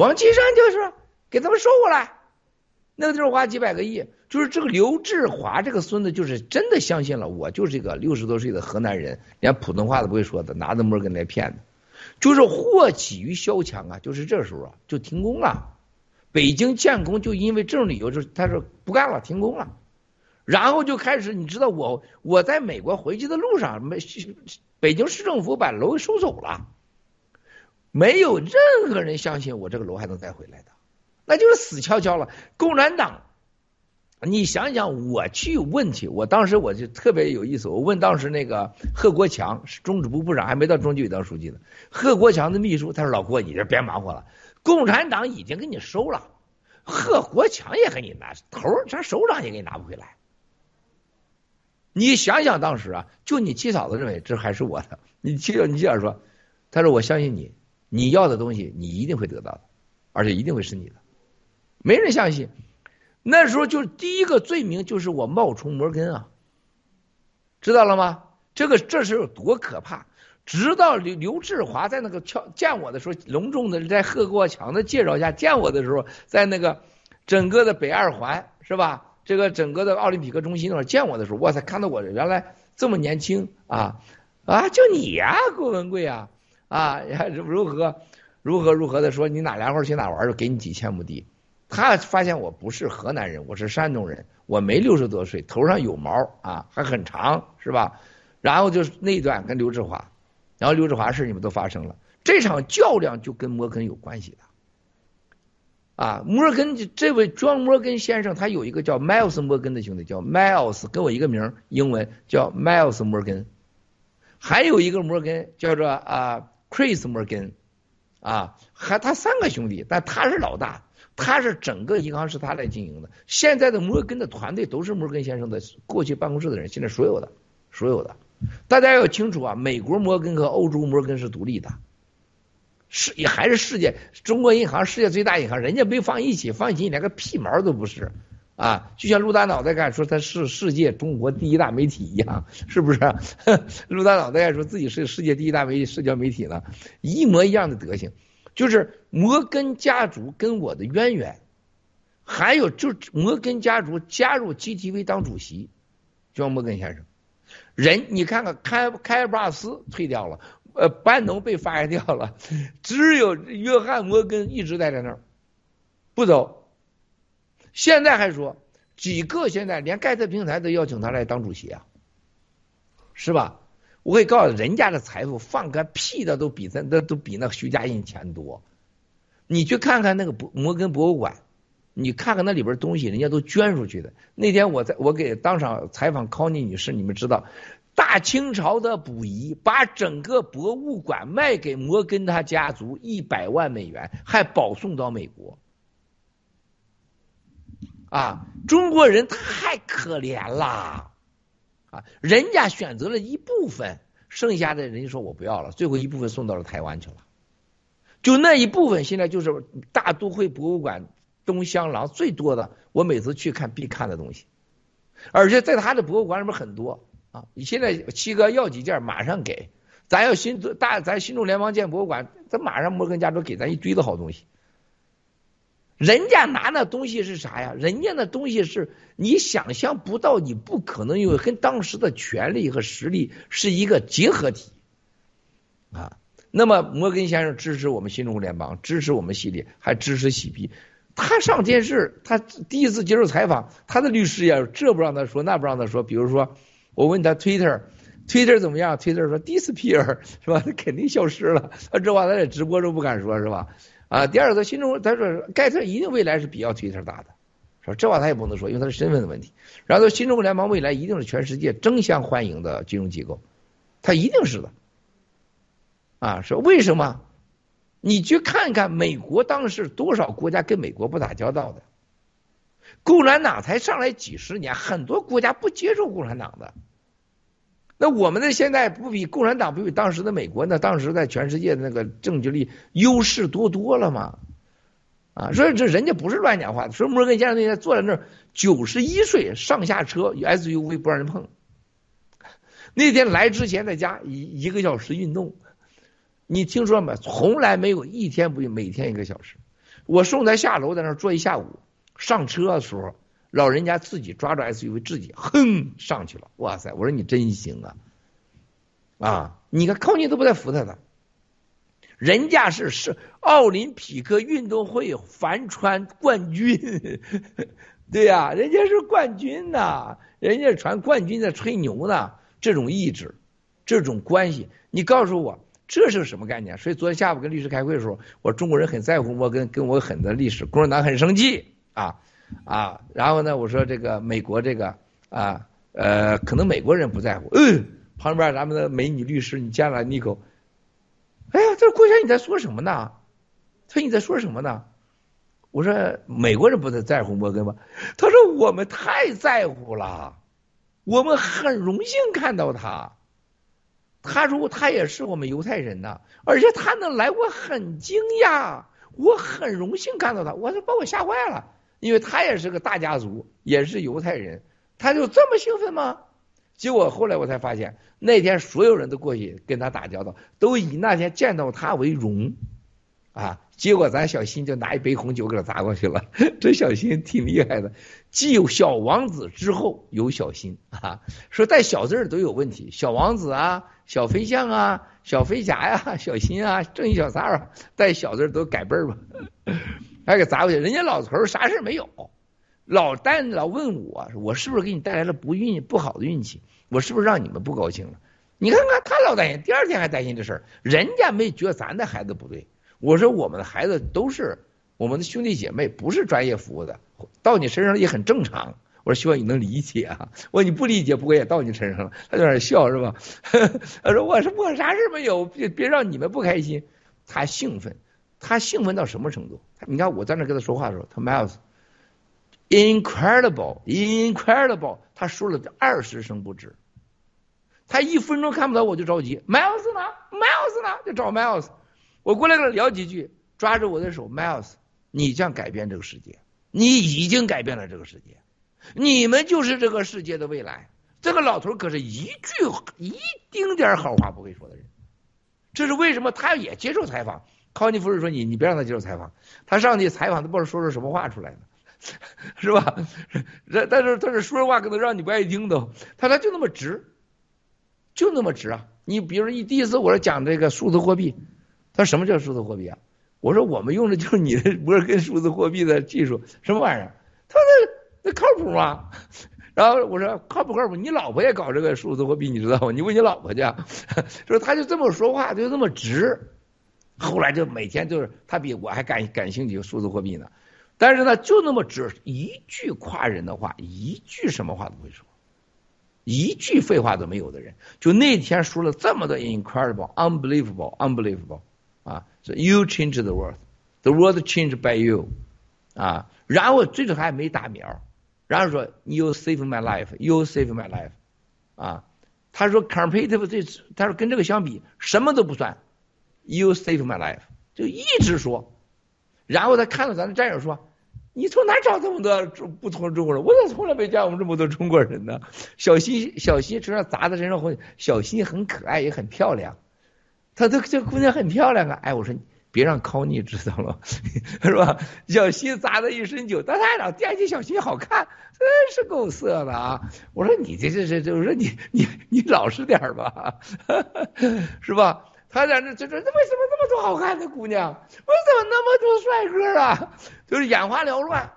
王岐山就是给他们收过来，那个地方花几百个亿，就是这个刘志华这个孙子就是真的相信了，我就是一个六十多岁的河南人，连普通话都不会说的，拿着摩根来骗的，就是祸起于萧墙啊，就是这时候啊就停工了。北京建工就因为这种理由，就是他说不干了，停工了。然后就开始，你知道我我在美国回去的路上，没北京市政府把楼收走了，没有任何人相信我这个楼还能再回来的，那就是死翘翘了。共产党，你想想，我去问去，我当时我就特别有意思，我问当时那个贺国强是中指部部长，还没到中纪委当书记呢。贺国强的秘书他说：“老郭，你这别忙活了，共产党已经给你收了，贺国强也给你拿头，咱首长也给你拿不回来。”你想想当时啊，就你七嫂子认为这还是我的，你七你这样说，他说我相信你，你要的东西你一定会得到的，而且一定会是你的，没人相信。那时候就第一个罪名就是我冒充摩根啊，知道了吗？这个这是有多可怕？直到刘刘志华在那个敲见我的时候，隆重的在贺国强的介绍下见我的时候，在那个整个的北二环是吧？这个整个的奥林匹克中心那儿见我的时候，哇塞，看到我原来这么年轻啊啊，就你呀，郭文贵啊啊，如何如何如何的说你哪凉快去哪玩就给你几千亩地。他发现我不是河南人，我是山东人，我没六十多岁，头上有毛啊，还很长，是吧？然后就是那段跟刘志华，然后刘志华事你们都发生了，这场较量就跟摩根有关系的。啊，摩根这位庄摩根先生，他有一个叫 Miles 摩根的兄弟，叫 Miles，跟我一个名，英文叫 Miles 摩根。还有一个摩根叫做啊 Chris 摩根，啊，还他三个兄弟，但他是老大，他是整个银行是他来经营的。现在的摩根的团队都是摩根先生的过去办公室的人，现在所有的所有的，大家要清楚啊，美国摩根和欧洲摩根是独立的。是也还是世界中国银行世界最大银行，人家没放一起，放一起你连个屁毛都不是啊！就像陆大脑袋干说他是世界中国第一大媒体一样，是不是？陆大脑袋敢说自己是世界第一大媒体社交媒体呢，一模一样的德行。就是摩根家族跟我的渊源，还有就摩根家族加入 GTV 当主席，叫摩根先生。人你看看开开布拉斯退掉了。呃，班农被发现掉了，只有约翰摩根一直待在那儿不走。现在还说几个现在连盖特平台都邀请他来当主席啊，是吧？我可以告诉人家的财富放个屁的都比咱那都比那徐家印钱多。你去看看那个摩根博物馆，你看看那里边东西，人家都捐出去的。那天我在我给当场采访康妮女士，你们知道。大清朝的溥仪把整个博物馆卖给摩根他家族一百万美元，还保送到美国。啊，中国人太可怜了，啊，人家选择了一部分，剩下的人家说我不要了，最后一部分送到了台湾去了。就那一部分，现在就是大都会博物馆东厢廊最多的，我每次去看必看的东西，而且在他的博物馆里面很多。啊！你现在七哥要几件，马上给。咱要新大，咱新中联邦建博物馆，咱马上摩根家族给咱一堆的好东西。人家拿那东西是啥呀？人家那东西是你想象不到，你不可能有跟当时的权力和实力是一个结合体啊。那么摩根先生支持我们新中国联邦，支持我们系列，还支持洗币。他上电视，他第一次接受采访，他的律师也这不让他说，那不让他说。比如说。我问他 Twitter，Twitter 怎么样？Twitter 说 disappear 是吧？他肯定消失了。他这话他在直播中不敢说，是吧？啊，第二个新中国他说盖特一定未来是比较巨头大的，说这话他也不能说，因为他是身份的问题。然后说新中国联邦未来一定是全世界争相欢迎的金融机构，他一定是的。啊，说为什么？你去看看美国当时多少国家跟美国不打交道的，共产党才上来几十年，很多国家不接受共产党的。那我们的现在不比共产党不比当时的美国那当时在全世界的那个政治力优势多多了吗？啊，所以这人家不是乱讲话的。说摩根先生那天坐在那儿，九十一岁上下车 SUV 不让人碰。那天来之前在家一一个小时运动，你听说没？从来没有一天不运每天一个小时。我送他下楼在那儿坐一下午，上车的时候。老人家自己抓住 SUV，自己哼上去了。哇塞！我说你真行啊！啊，你看康妮都不带服他的，人家是是奥林匹克运动会帆船冠军，对呀、人家是冠军呐、人家传冠军在吹牛呢。这种意志，这种关系，你告诉我这是什么概念？所以昨天下午跟律师开会的时候，我中国人很在乎摩根，跟我很的历史，共产党很生气啊啊。然后呢，我说这个美国这个啊呃，可能美国人不在乎，嗯，旁边咱们的美女律师，你见了妮蔻，哎呀，这郭先生你在说什么呢？他说你在说什么呢？我说美国人不太在乎摩根吗？他说我们太在乎了，我们很荣幸看到他。他说他也是我们犹太人呐，而且他能来，我很惊讶，我很荣幸看到他，我就把我吓坏了，因为他也是个大家族，也是犹太人，他就这么兴奋吗？结果后来我才发现，那天所有人都过去跟他打交道，都以那天见到他为荣。啊！结果咱小新就拿一杯红酒给他砸过去了。这小新挺厉害的，既有小王子之后有小新啊。说带小字儿都有问题，小王子啊，小飞象啊，小飞侠呀、小新啊，正义小三儿，带小字儿都改辈儿吧，还给砸过去。人家老头儿啥事没有，老但老问我，我是不是给你带来了不运不好的运气？我是不是让你们不高兴了？你看看他老担心，第二天还担心这事儿，人家没觉得咱的孩子不对。我说我们的孩子都是我们的兄弟姐妹，不是专业服务的，到你身上也很正常。我说希望你能理解啊。我说你不理解，不过也到你身上了。他在那笑是吧？他说我是我啥事没有，别别让你们不开心。他兴奋，他兴奋到什么程度？你看我在那跟他说话的时候，他 Miles incredible incredible，他说了二十声不止。他一分钟看不到我就着急，Miles 呢？Miles 呢？就找 Miles。我过来跟他聊几句，抓着我的手，Miles，你将改变这个世界，你已经改变了这个世界，你们就是这个世界的未来。这个老头可是一句一丁点好话不会说的人，这是为什么？他也接受采访。康尼夫人说：“你你别让他接受采访，他上去采访都不知道说出什么话出来呢，是吧？但是他是说话可能让你不爱听都，他他就那么直，就那么直啊！你比如说，一第一次我说讲这个数字货币。”他说什么叫数字货币啊？我说我们用的就是你的摩根数字货币的技术，什么玩意儿？他说那靠谱吗？然后我说靠不靠谱？你老婆也搞这个数字货币，你知道吗？你问你老婆去。说他就这么说话，就这么直。后来就每天就是他比我还感感兴趣数字货币呢，但是呢就那么只，一句夸人的话，一句什么话都不会说，一句废话都没有的人，就那天说了这么多 incredible、unbelievable、unbelievable。啊，所以 you change the world, the world changed by you，啊，然后最后还没打苗，然后说 you save my life, you save my life，啊，他说 competitive 这，他说跟这个相比什么都不算，you save my life，就一直说，然后他看到咱的战友说，你从哪找这么多中不同中国人？我咋从来没见过这么多中国人呢？小新小新身上砸在身上红，小新很可爱也很漂亮。他这这姑娘很漂亮啊！哎，我说别让康妮知道了，是吧？小新砸的一身酒，但他还老惦记小新好看，真是够色的啊！我说你这这这，我说你你你老实点吧，是吧？他在那这这为什么那么多好看的姑娘？为什么那么多帅哥啊？就是眼花缭乱，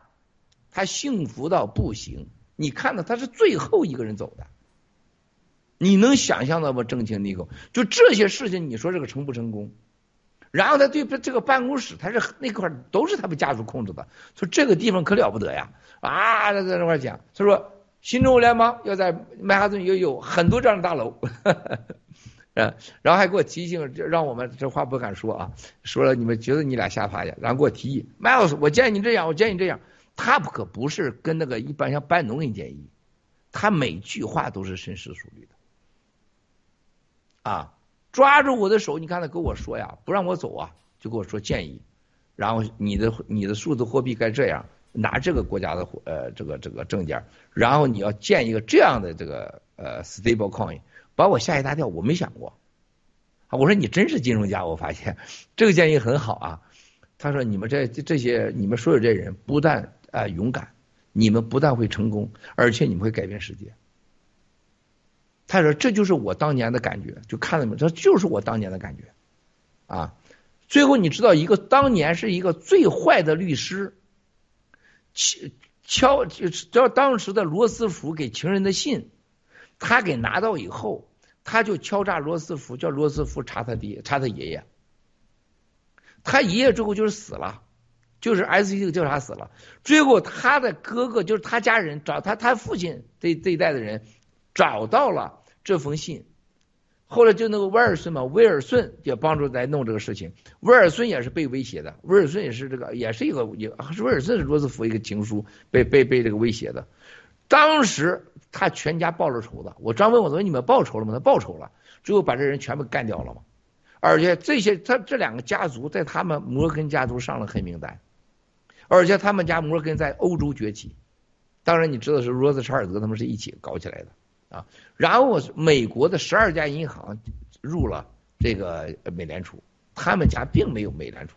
他幸福到不行。你看到他是最后一个人走的。你能想象到吗？正清尼口，就这些事情，你说这个成不成功？然后他对这个办公室，他是那块都是他们家族控制的，说这个地方可了不得呀！啊，在在那块讲，他说新中国联邦要在曼哈顿也有很多这样的大楼，嗯，然后还给我提醒，让我们这话不敢说啊，说了你们觉得你俩瞎趴下，然后给我提议，Miles，我建议你这样，我建议你这样，他可不是跟那个一般像班农给你建议，他每句话都是深思熟虑的。啊，抓住我的手，你看他跟我说呀，不让我走啊，就跟我说建议，然后你的你的数字货币该这样，拿这个国家的呃这个这个证件，然后你要建一个这样的这个呃 stable coin，把我吓一大跳，我没想过，啊，我说你真是金融家，我发现这个建议很好啊。他说你们这这些你们所有这些人不但啊勇敢，你们不但会成功，而且你们会改变世界。他说：“这就是我当年的感觉，就看到没？这就是我当年的感觉，啊！最后你知道，一个当年是一个最坏的律师，敲就是叫当时的罗斯福给情人的信，他给拿到以后，他就敲诈罗斯福，叫罗斯福查他爹，查他爷爷。他爷爷之后就是死了，就是 S C 调查死了。最后他的哥哥就是他家人找他，他父亲这这一代的人找到了这封信。后来就那个威尔逊嘛，威尔逊也帮助来弄这个事情。威尔逊也是被威胁的，威尔逊也是这个，也是一个，也是威尔逊是罗斯福一个情书，被被被这个威胁的。当时他全家报了仇的。我张问我说你们报仇了吗？他报仇了，最后把这人全部干掉了嘛。而且这些他这两个家族在他们摩根家族上了黑名单，而且他们家摩根在欧洲崛起。当然你知道是罗斯柴尔德他们是一起搞起来的啊。然后美国的十二家银行入了这个美联储，他们家并没有美联储，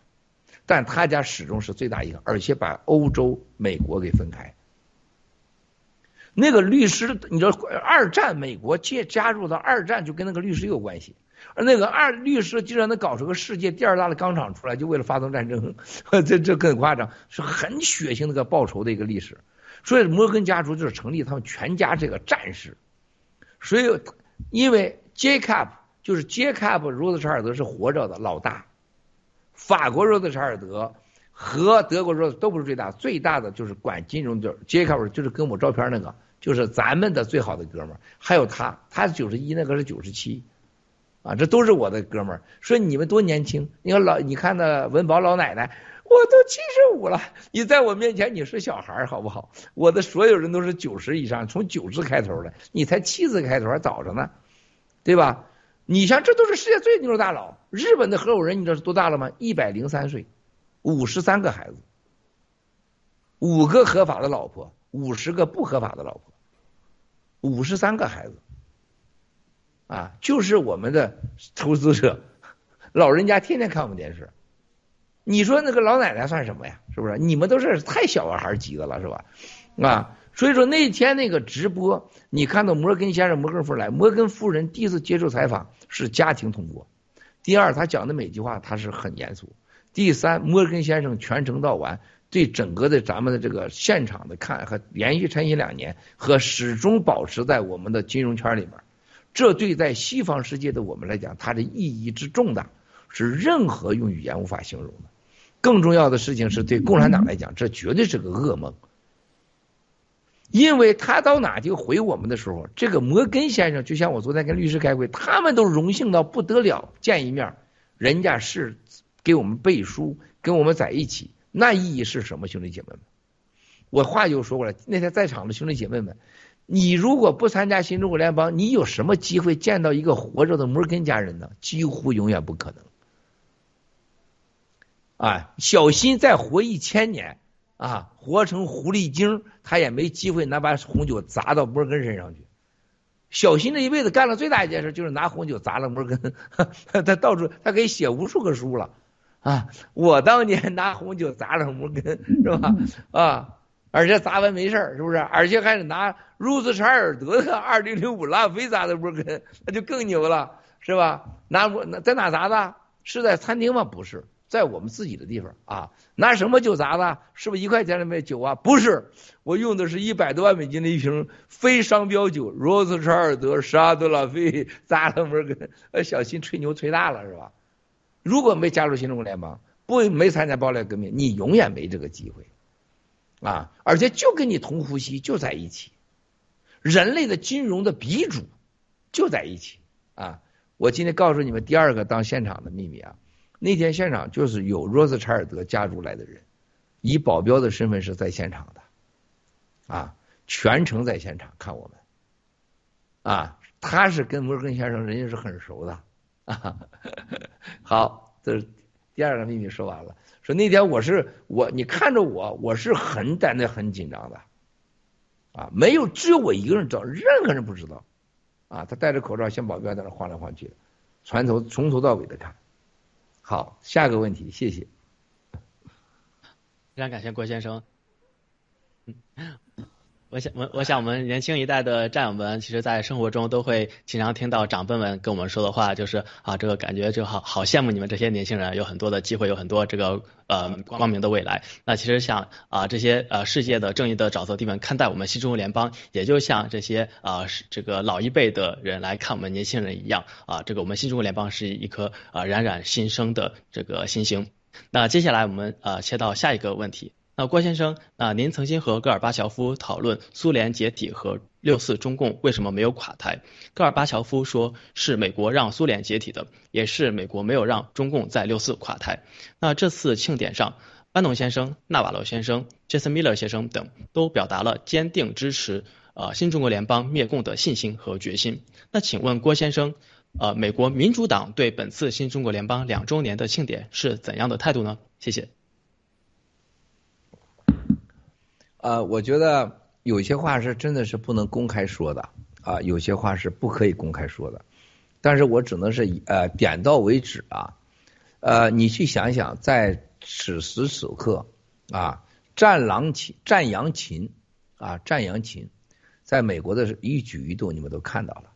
但他家始终是最大银行，而且把欧洲、美国给分开。那个律师，你知道二战美国借加入到二战就跟那个律师有关系。而那个二律师竟然能搞出个世界第二大的钢厂出来，就为了发动战争，这这更夸张，是很血腥的个报仇的一个历史。所以摩根家族就是成立他们全家这个战士。所以因为 Jacob 就是杰卡罗斯柴尔德是活着的老大，法国罗斯柴尔德和德国罗斯都不是最大，最大的就是管金融的杰卡就是跟我照片那个，就是咱们的最好的哥们儿。还有他，他是九十一，那个是九十七。啊，这都是我的哥们儿。说你们多年轻，你看老，你看那文保老奶奶，我都七十五了，你在我面前你是小孩儿，好不好？我的所有人都是九十以上，从九字开头的，你才七字开头，还早着呢，对吧？你像这都是世界最牛的大佬，日本的合伙人，你知道是多大了吗？一百零三岁，五十三个孩子，五个合法的老婆，五十个不合法的老婆，五十三个孩子。啊，就是我们的投资者，老人家天天看我们电视，你说那个老奶奶算什么呀？是不是？你们都是太小孩急的了，是吧？啊，所以说那天那个直播，你看到摩根先生、摩根夫人来，摩根夫人第一次接受采访是家庭通过，第二他讲的每句话他是很严肃，第三摩根先生全程到完对整个的咱们的这个现场的看和连续晨曦两年和始终保持在我们的金融圈里面。这对在西方世界的我们来讲，它的意义之重大，是任何用语言无法形容的。更重要的事情是对共产党来讲，这绝对是个噩梦。因为他到哪就回我们的时候，这个摩根先生就像我昨天跟律师开会，他们都荣幸到不得了，见一面，人家是给我们背书，跟我们在一起，那意义是什么？兄弟姐妹们，我话又说过了，那天在场的兄弟姐妹们。你如果不参加新中国联邦，你有什么机会见到一个活着的摩根家人呢？几乎永远不可能。啊，小新再活一千年，啊，活成狐狸精，他也没机会拿把红酒砸到摩根身上去。小新这一辈子干了最大一件事，就是拿红酒砸了摩根。他到处他可以写无数个书了。啊，我当年拿红酒砸了摩根，是吧？啊。而且砸完没事儿是不是？而且还是拿如斯柴尔德的二零零五拉菲砸的摩根，那就更牛了，是吧？拿那在哪砸的？是在餐厅吗？不是，在我们自己的地方啊。拿什么酒砸的？是不是一块钱的杯酒啊？不是，我用的是一百多万美金的一瓶非商标酒，罗斯柴尔德沙德拉菲砸了摩根。小心吹牛吹大了是吧？如果没加入新中国联邦，不没参加暴乱革命，你永远没这个机会。啊，而且就跟你同呼吸，就在一起，人类的金融的鼻祖就在一起。啊！我今天告诉你们第二个当现场的秘密啊，那天现场就是有罗斯柴尔德家族来的人，以保镖的身份是在现场的，啊，全程在现场看我们，啊，他是跟摩根先生人家是很熟的。啊。好，这是第二个秘密说完了。说那天我是我，你看着我，我是很担的很紧张的，啊，没有只有我一个人知道，任何人不知道，啊，他戴着口罩像保镖在那晃来晃去，船头从头到尾的看。好，下个问题，谢谢。非常感谢郭先生。我想，我我想，我们年轻一代的战友们，其实，在生活中都会经常听到长辈们跟我们说的话，就是啊，这个感觉就好好羡慕你们这些年轻人，有很多的机会，有很多这个呃光明的未来。那其实像啊这些呃世界的正义的沼泽地们看待我们新中国联邦，也就像这些啊这个老一辈的人来看我们年轻人一样啊，这个我们新中国联邦是一颗啊冉冉新生的这个新星。那接下来我们呃切到下一个问题。那郭先生，啊，您曾经和戈尔巴乔夫讨论苏联解体和六四中共为什么没有垮台？戈尔巴乔夫说是美国让苏联解体的，也是美国没有让中共在六四垮台。那这次庆典上，班农先生、纳瓦罗先生、杰森·米勒先生等都表达了坚定支持呃新中国联邦灭共的信心和决心。那请问郭先生，呃，美国民主党对本次新中国联邦两周年的庆典是怎样的态度呢？谢谢。呃，我觉得有些话是真的是不能公开说的啊，有些话是不可以公开说的。但是我只能是呃点到为止啊。呃，你去想想，在此时此刻啊，战狼秦、战羊秦啊，战羊秦，在美国的一举一动你们都看到了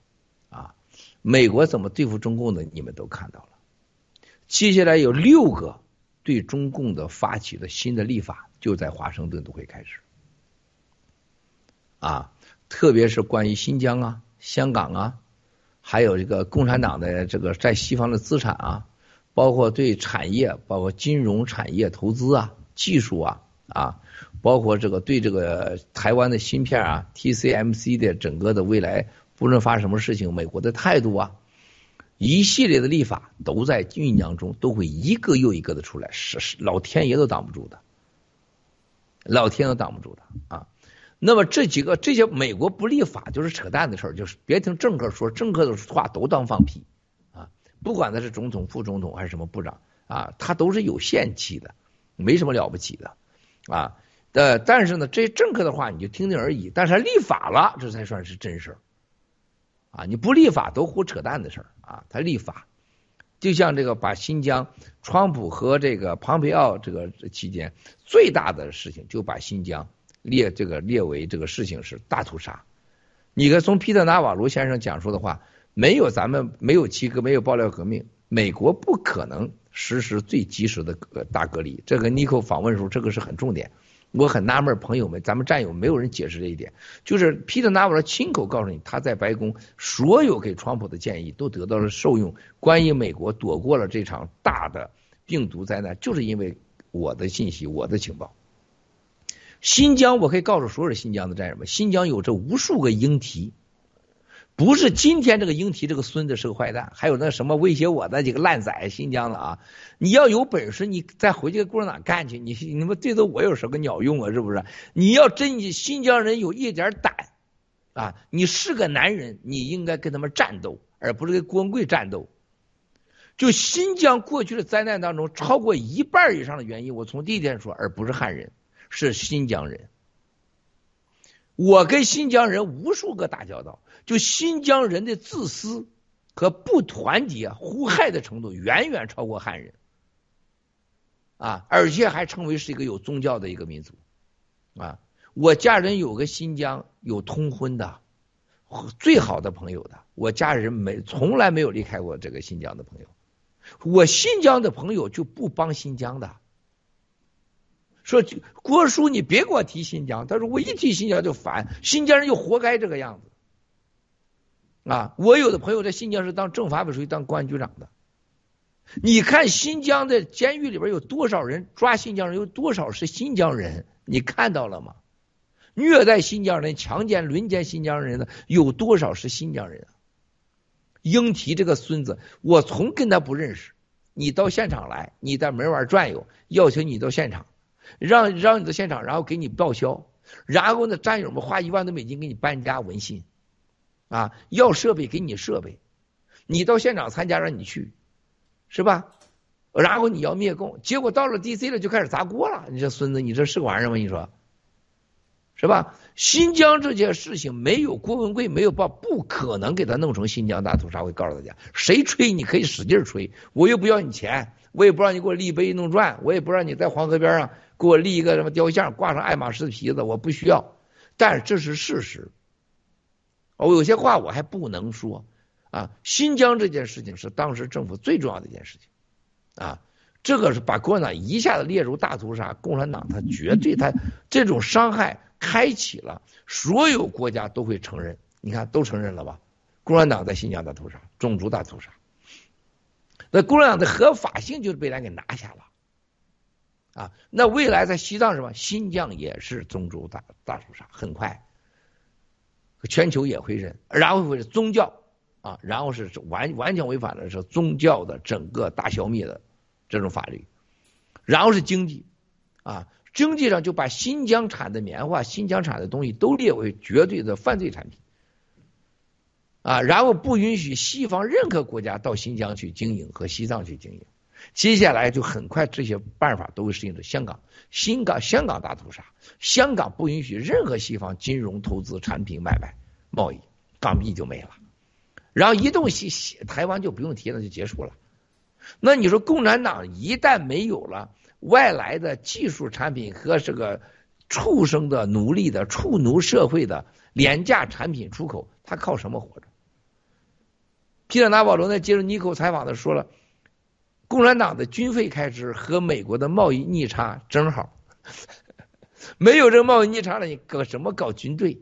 啊。美国怎么对付中共的你们都看到了。接下来有六个对中共的发起的新的立法，就在华盛顿都会开始。啊，特别是关于新疆啊、香港啊，还有这个共产党的这个在西方的资产啊，包括对产业、包括金融产业投资啊、技术啊啊，包括这个对这个台湾的芯片啊、TCMC 的整个的未来，不论发生什么事情，美国的态度啊，一系列的立法都在酝酿中，都会一个又一个的出来，是是老天爷都挡不住的，老天都挡不住的啊。那么这几个这些美国不立法就是扯淡的事儿，就是别听政客说，政客的话都当放屁啊！不管他是总统、副总统还是什么部长啊，他都是有限期的，没什么了不起的啊。呃，但是呢，这些政客的话你就听听而已。但是他立法了，这才算是真事儿啊！你不立法都胡扯淡的事儿啊！他立法，就像这个把新疆，川普和这个庞培奥这个期间最大的事情，就把新疆。列这个列为这个事情是大屠杀。你看，从皮特纳瓦罗先生讲述的话，没有咱们没有七哥，没有爆料革命，美国不可能实施最及时的呃大隔离。这个尼克访问时候，这个是很重点。我很纳闷，朋友们，咱们战友没有人解释这一点。就是皮特纳瓦罗亲口告诉你，他在白宫所有给川普的建议都得到了受用。关于美国躲过了这场大的病毒灾难，就是因为我的信息，我的情报。新疆，我可以告诉所有的新疆的战友们，新疆有着无数个英提，不是今天这个英提这个孙子是个坏蛋，还有那什么威胁我的几个烂仔，新疆的啊！你要有本事，你再回去跟共产党干去，你你们对着我有什么鸟用啊？是不是？你要真你新疆人有一点胆啊，你是个男人，你应该跟他们战斗，而不是跟郭文贵战斗。就新疆过去的灾难当中，超过一半以上的原因，我从第一天说，而不是汉人。是新疆人，我跟新疆人无数个打交道，就新疆人的自私和不团结、互害的程度远远超过汉人，啊，而且还称为是一个有宗教的一个民族，啊，我家人有个新疆有通婚的，最好的朋友的，我家人没从来没有离开过这个新疆的朋友，我新疆的朋友就不帮新疆的。说郭叔，你别给我提新疆。他说我一提新疆就烦，新疆人就活该这个样子啊！我有的朋友在新疆是当政法委书记、当公安局长的。你看新疆的监狱里边有多少人抓新疆人，有多少是新疆人？你看到了吗？虐待新疆人、强奸、轮奸新疆人的有多少是新疆人？英提这个孙子，我从跟他不认识，你到现场来，你在门外转悠，要求你到现场。让让你到现场，然后给你报销，然后呢，战友们花一万多美金给你搬家文信，啊，要设备给你设备，你到现场参加让你去，是吧？然后你要灭共，结果到了 DC 了就开始砸锅了，你这孙子，你这是个玩意儿吗？你说，是吧？新疆这件事情没有郭文贵没有报，不可能给他弄成新疆大屠杀。我告诉大家，谁吹你可以使劲吹，我又不要你钱，我也不让你给我立碑弄传，我也不让你在黄河边上。给我立一个什么雕像，挂上爱马仕的皮子，我不需要。但这是事实。我有些话我还不能说啊。新疆这件事情是当时政府最重要的一件事情啊。这个是把共产党一下子列入大屠杀，共产党他绝对他这种伤害开启了，所有国家都会承认。你看都承认了吧？共产党在新疆大屠杀，种族大屠杀，那共产党的合法性就是被人给拿下了啊。那未来在西藏什么？新疆也是宗族大大屠杀，很快全球也会认，然后会是宗教啊，然后是完完全违反的是宗教的整个大消灭的。这种法律，然后是经济，啊，经济上就把新疆产的棉花、新疆产的东西都列为绝对的犯罪产品，啊，然后不允许西方任何国家到新疆去经营和西藏去经营。接下来就很快这些办法都会适应到香港，新港香港大屠杀，香港不允许任何西方金融投资、产品买卖、贸易，港币就没了，然后移动西西台湾就不用提了，就结束了。那你说，共产党一旦没有了外来的技术产品和这个畜生的奴隶的畜奴社会的廉价产品出口，他靠什么活着？皮特纳保罗在接受尼克采访的说了，共产党的军费开支和美国的贸易逆差正好，没有这个贸易逆差了，你搞什么搞军队？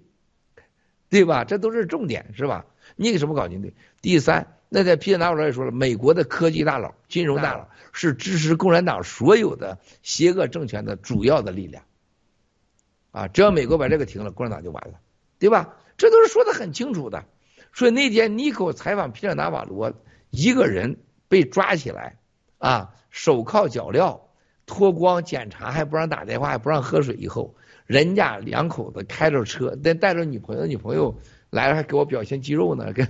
对吧？这都是重点，是吧？你给什么搞军队？第三。那在皮特纳保罗也说了，美国的科技大佬、金融大佬是支持共产党所有的邪恶政权的主要的力量，啊，只要美国把这个停了，共产党就完了，对吧？这都是说的很清楚的。所以那天尼克采访皮特纳瓦罗，一个人被抓起来，啊，手铐脚镣，脱光检查，还不让打电话，还不让喝水。以后，人家两口子开着车，带带着女朋友，女朋友。来了还给我表现肌肉呢，跟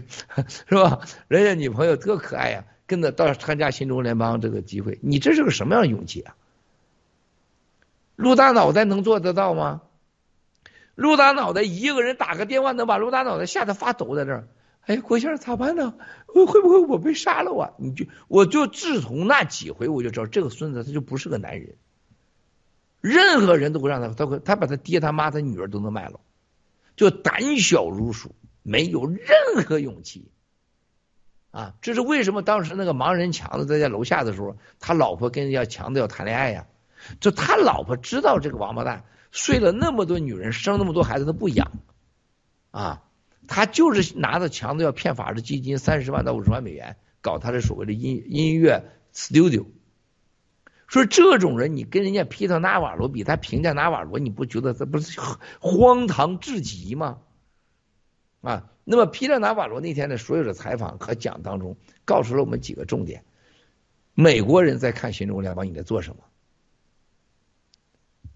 是吧？人家女朋友特可爱呀，跟着到参加新中国联邦这个机会，你这是个什么样的勇气啊？陆大脑袋能做得到吗？陆大脑袋一个人打个电话能把陆大脑袋吓得发抖在那儿。哎，郭先生咋办呢？会不会我被杀了啊？你就我就自从那几回我就知道这个孙子他就不是个男人，任何人都会让他，他会他把他爹他妈他女儿都能卖了。就胆小如鼠，没有任何勇气啊！这是为什么？当时那个盲人强子在家楼下的时候，他老婆跟人家强子要谈恋爱呀。就他老婆知道这个王八蛋睡了那么多女人，生那么多孩子都不养啊，他就是拿着强子要骗法治基金三十万到五十万美元，搞他的所谓的音音乐 studio。说这种人，你跟人家皮特纳瓦罗比，他评价纳瓦罗，你不觉得这不是荒唐至极吗？啊，那么皮特纳瓦罗那天的所有的采访和讲当中，告诉了我们几个重点：美国人在看新中国联邦你在做什么？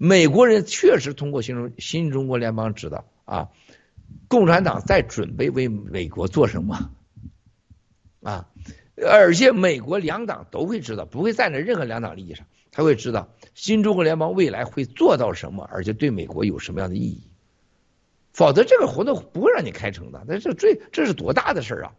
美国人确实通过新中新中国联邦知道啊，共产党在准备为美国做什么？啊。而且美国两党都会知道，不会站在任何两党利益上，他会知道新中国联邦未来会做到什么，而且对美国有什么样的意义。否则这个活动不会让你开成的。那这最这是多大的事儿啊！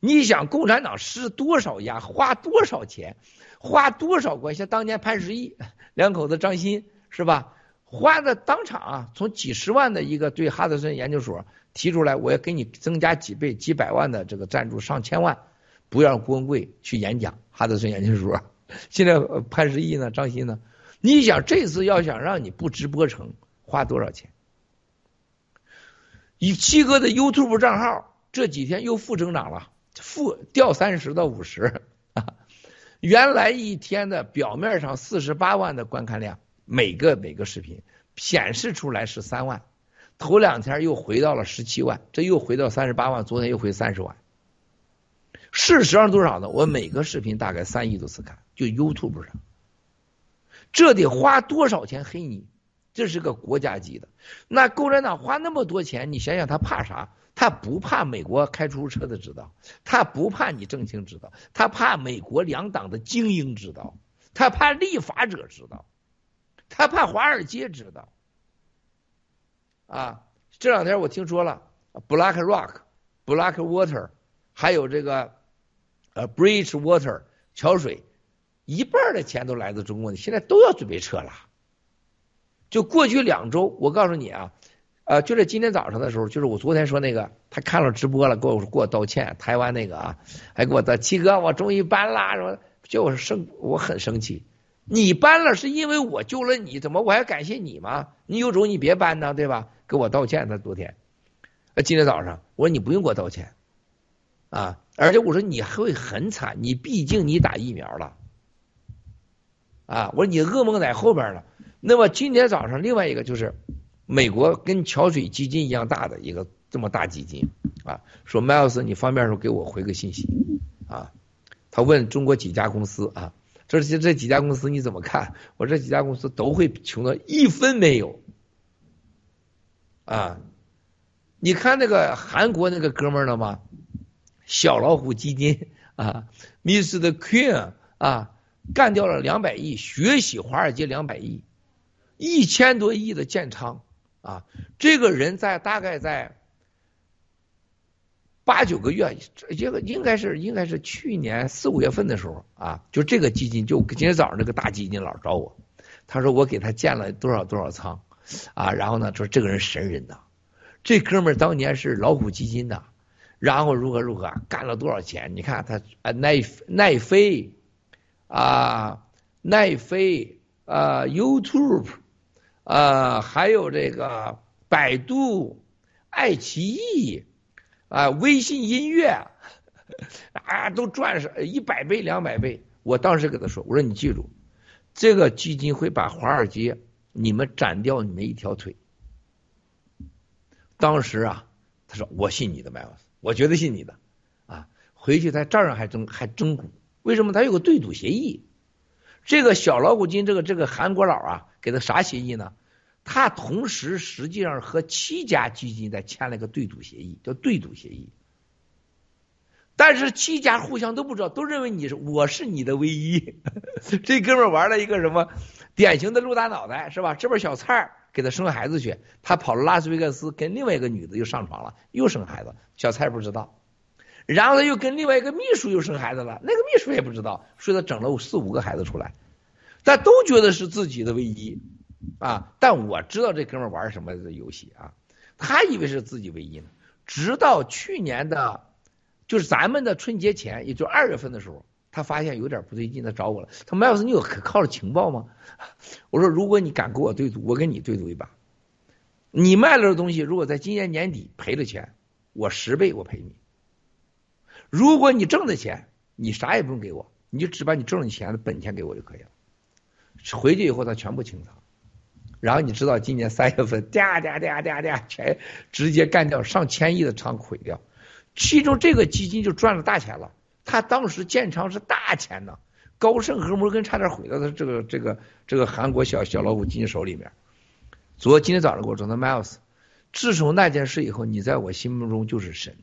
你想共产党施多少压，花多少钱，花多少关系？像当年潘石屹两口子张欣是吧？花的当场啊，从几十万的一个对哈德森研究所。提出来，我要给你增加几倍、几百万的这个赞助，上千万，不要让郭文贵去演讲。哈德森研究所，现在潘石屹呢，张欣呢？你想这次要想让你不直播成，花多少钱？以七哥的 YouTube 账号这几天又负增长了，负掉三十到五十。原来一天的表面上四十八万的观看量，每个每个视频显示出来是三万。头两天又回到了十七万，这又回到三十八万，昨天又回三十万。事实上多少呢？我每个视频大概三亿多次看，就 YouTube 上，这得花多少钱黑你？这是个国家级的。那共产党花那么多钱，你想想他怕啥？他不怕美国开出租车的知道，他不怕你政情知道，他怕美国两党的精英知道，他怕立法者知道，他怕华尔街知道。啊，这两天我听说了，Black Rock、Black Water，还有这个呃 Bridge Water 桥水，一半的钱都来自中国，现在都要准备撤了。就过去两周，我告诉你啊，呃，就在今天早上的时候，就是我昨天说那个，他看了直播了，给我给我道歉，台湾那个啊，还给我道七哥，我终于搬了，说就是生，我很生气。你搬了是因为我救了你，怎么我还感谢你吗？你有种你别搬呢，对吧？给我道歉，他昨天，呃，今天早上我说你不用给我道歉，啊，而且我说你会很惨，你毕竟你打疫苗了，啊，我说你噩梦在后边了。那么今天早上另外一个就是美国跟桥水基金一样大的一个这么大基金啊，说迈尔斯你方便的时候给我回个信息啊，他问中国几家公司啊。这些这几家公司你怎么看？我这几家公司都会穷的一分没有啊！你看那个韩国那个哥们儿了吗？小老虎基金啊，Mr. Queen 啊，干掉了两百亿，学习华尔街两百亿，一千多亿的建仓啊！这个人在大概在。八九个月，这个应该是应该是去年四五月份的时候啊，就这个基金，就今天早上这个大基金老找我，他说我给他建了多少多少仓啊，然后呢说这个人神人呐，这哥们儿当年是老虎基金的，然后如何如何干了多少钱？你看他啊奈奈飞啊奈飞啊 YouTube 啊还有这个百度爱奇艺。啊，微信音乐啊，都赚上一百倍、两百倍。我当时给他说：“我说你记住，这个基金会把华尔街你们斩掉你们一条腿。”当时啊，他说：“我信你的，麦老师，我绝对信你的。”啊，回去他这儿还争还争股，为什么？他有个对赌协议。这个小老虎金，这个这个韩国佬啊，给他啥协议呢？他同时实际上和七家基金在签了个对赌协议，叫对赌协议。但是七家互相都不知道，都认为你是我是你的唯一。这哥们玩了一个什么典型的鹿大脑袋是吧？这边小蔡给他生孩子去，他跑了拉斯维加斯跟另外一个女的又上床了，又生孩子，小蔡不知道。然后他又跟另外一个秘书又生孩子了，那个秘书也不知道，所以他整了四五个孩子出来，但都觉得是自己的唯一。啊！但我知道这哥们玩什么游戏啊？他以为是自己唯一呢。直到去年的，就是咱们的春节前，也就二月份的时候，他发现有点不对劲，他找我了。他麦老师，你有可靠的情报吗？我说，如果你敢跟我对赌，我跟你对赌一把。你卖了的东西，如果在今年年底赔了钱，我十倍我赔你。如果你挣的钱，你啥也不用给我，你就只把你挣的钱的本钱给我就可以了。回去以后，他全部清仓。然后你知道今年三月份，嗲嗲嗲嗲嗲，全直接干掉上千亿的仓毁掉，其中这个基金就赚了大钱了。他当时建仓是大钱呢，高盛和摩根差点毁到他这个这个这个韩国小小老虎基金手里面。昨今天早上给我说的 Miles，自从那件事以后，你在我心目中就是神。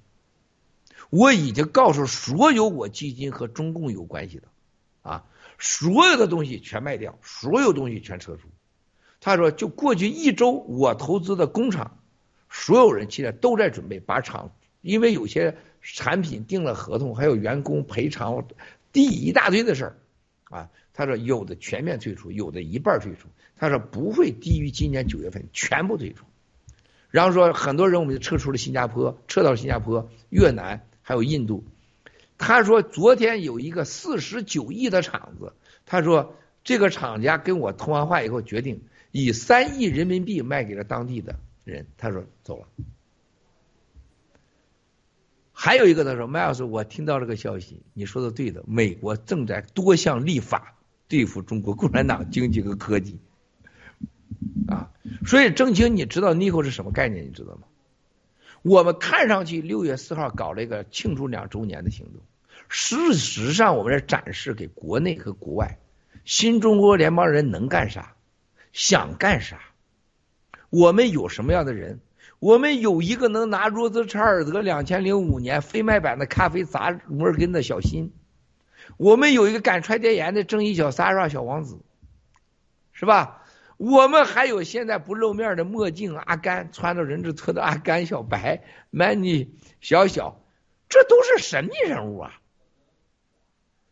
我已经告诉所有我基金和中共有关系的啊，所有的东西全卖掉，所有东西全撤出。他说：“就过去一周，我投资的工厂，所有人现在都在准备把厂，因为有些产品定了合同，还有员工赔偿，地一大堆的事儿啊。”他说：“有的全面退出，有的一半退出。”他说：“不会低于今年九月份全部退出。”然后说：“很多人我们就撤出了新加坡，撤到新加坡、越南还有印度。”他说：“昨天有一个四十九亿的厂子，他说这个厂家跟我通完话以后决定。”以三亿人民币卖给了当地的人，他说走了。还有一个他说，麦老师，我听到这个消息，你说的对的，美国正在多项立法对付中国共产党经济和科技啊。所以郑清，你知道 Nico 是什么概念？你知道吗？我们看上去六月四号搞了一个庆祝两周年的行动，事实上我们是展示给国内和国外，新中国联邦人能干啥。想干啥？我们有什么样的人？我们有一个能拿罗斯柴尔德两千零五年非卖版的咖啡砸摩尔根的小新，我们有一个敢揣电盐的正义小 Sara 小王子，是吧？我们还有现在不露面的墨镜阿甘，穿着人字拖的阿甘小白，Manny 小小，这都是神秘人物啊！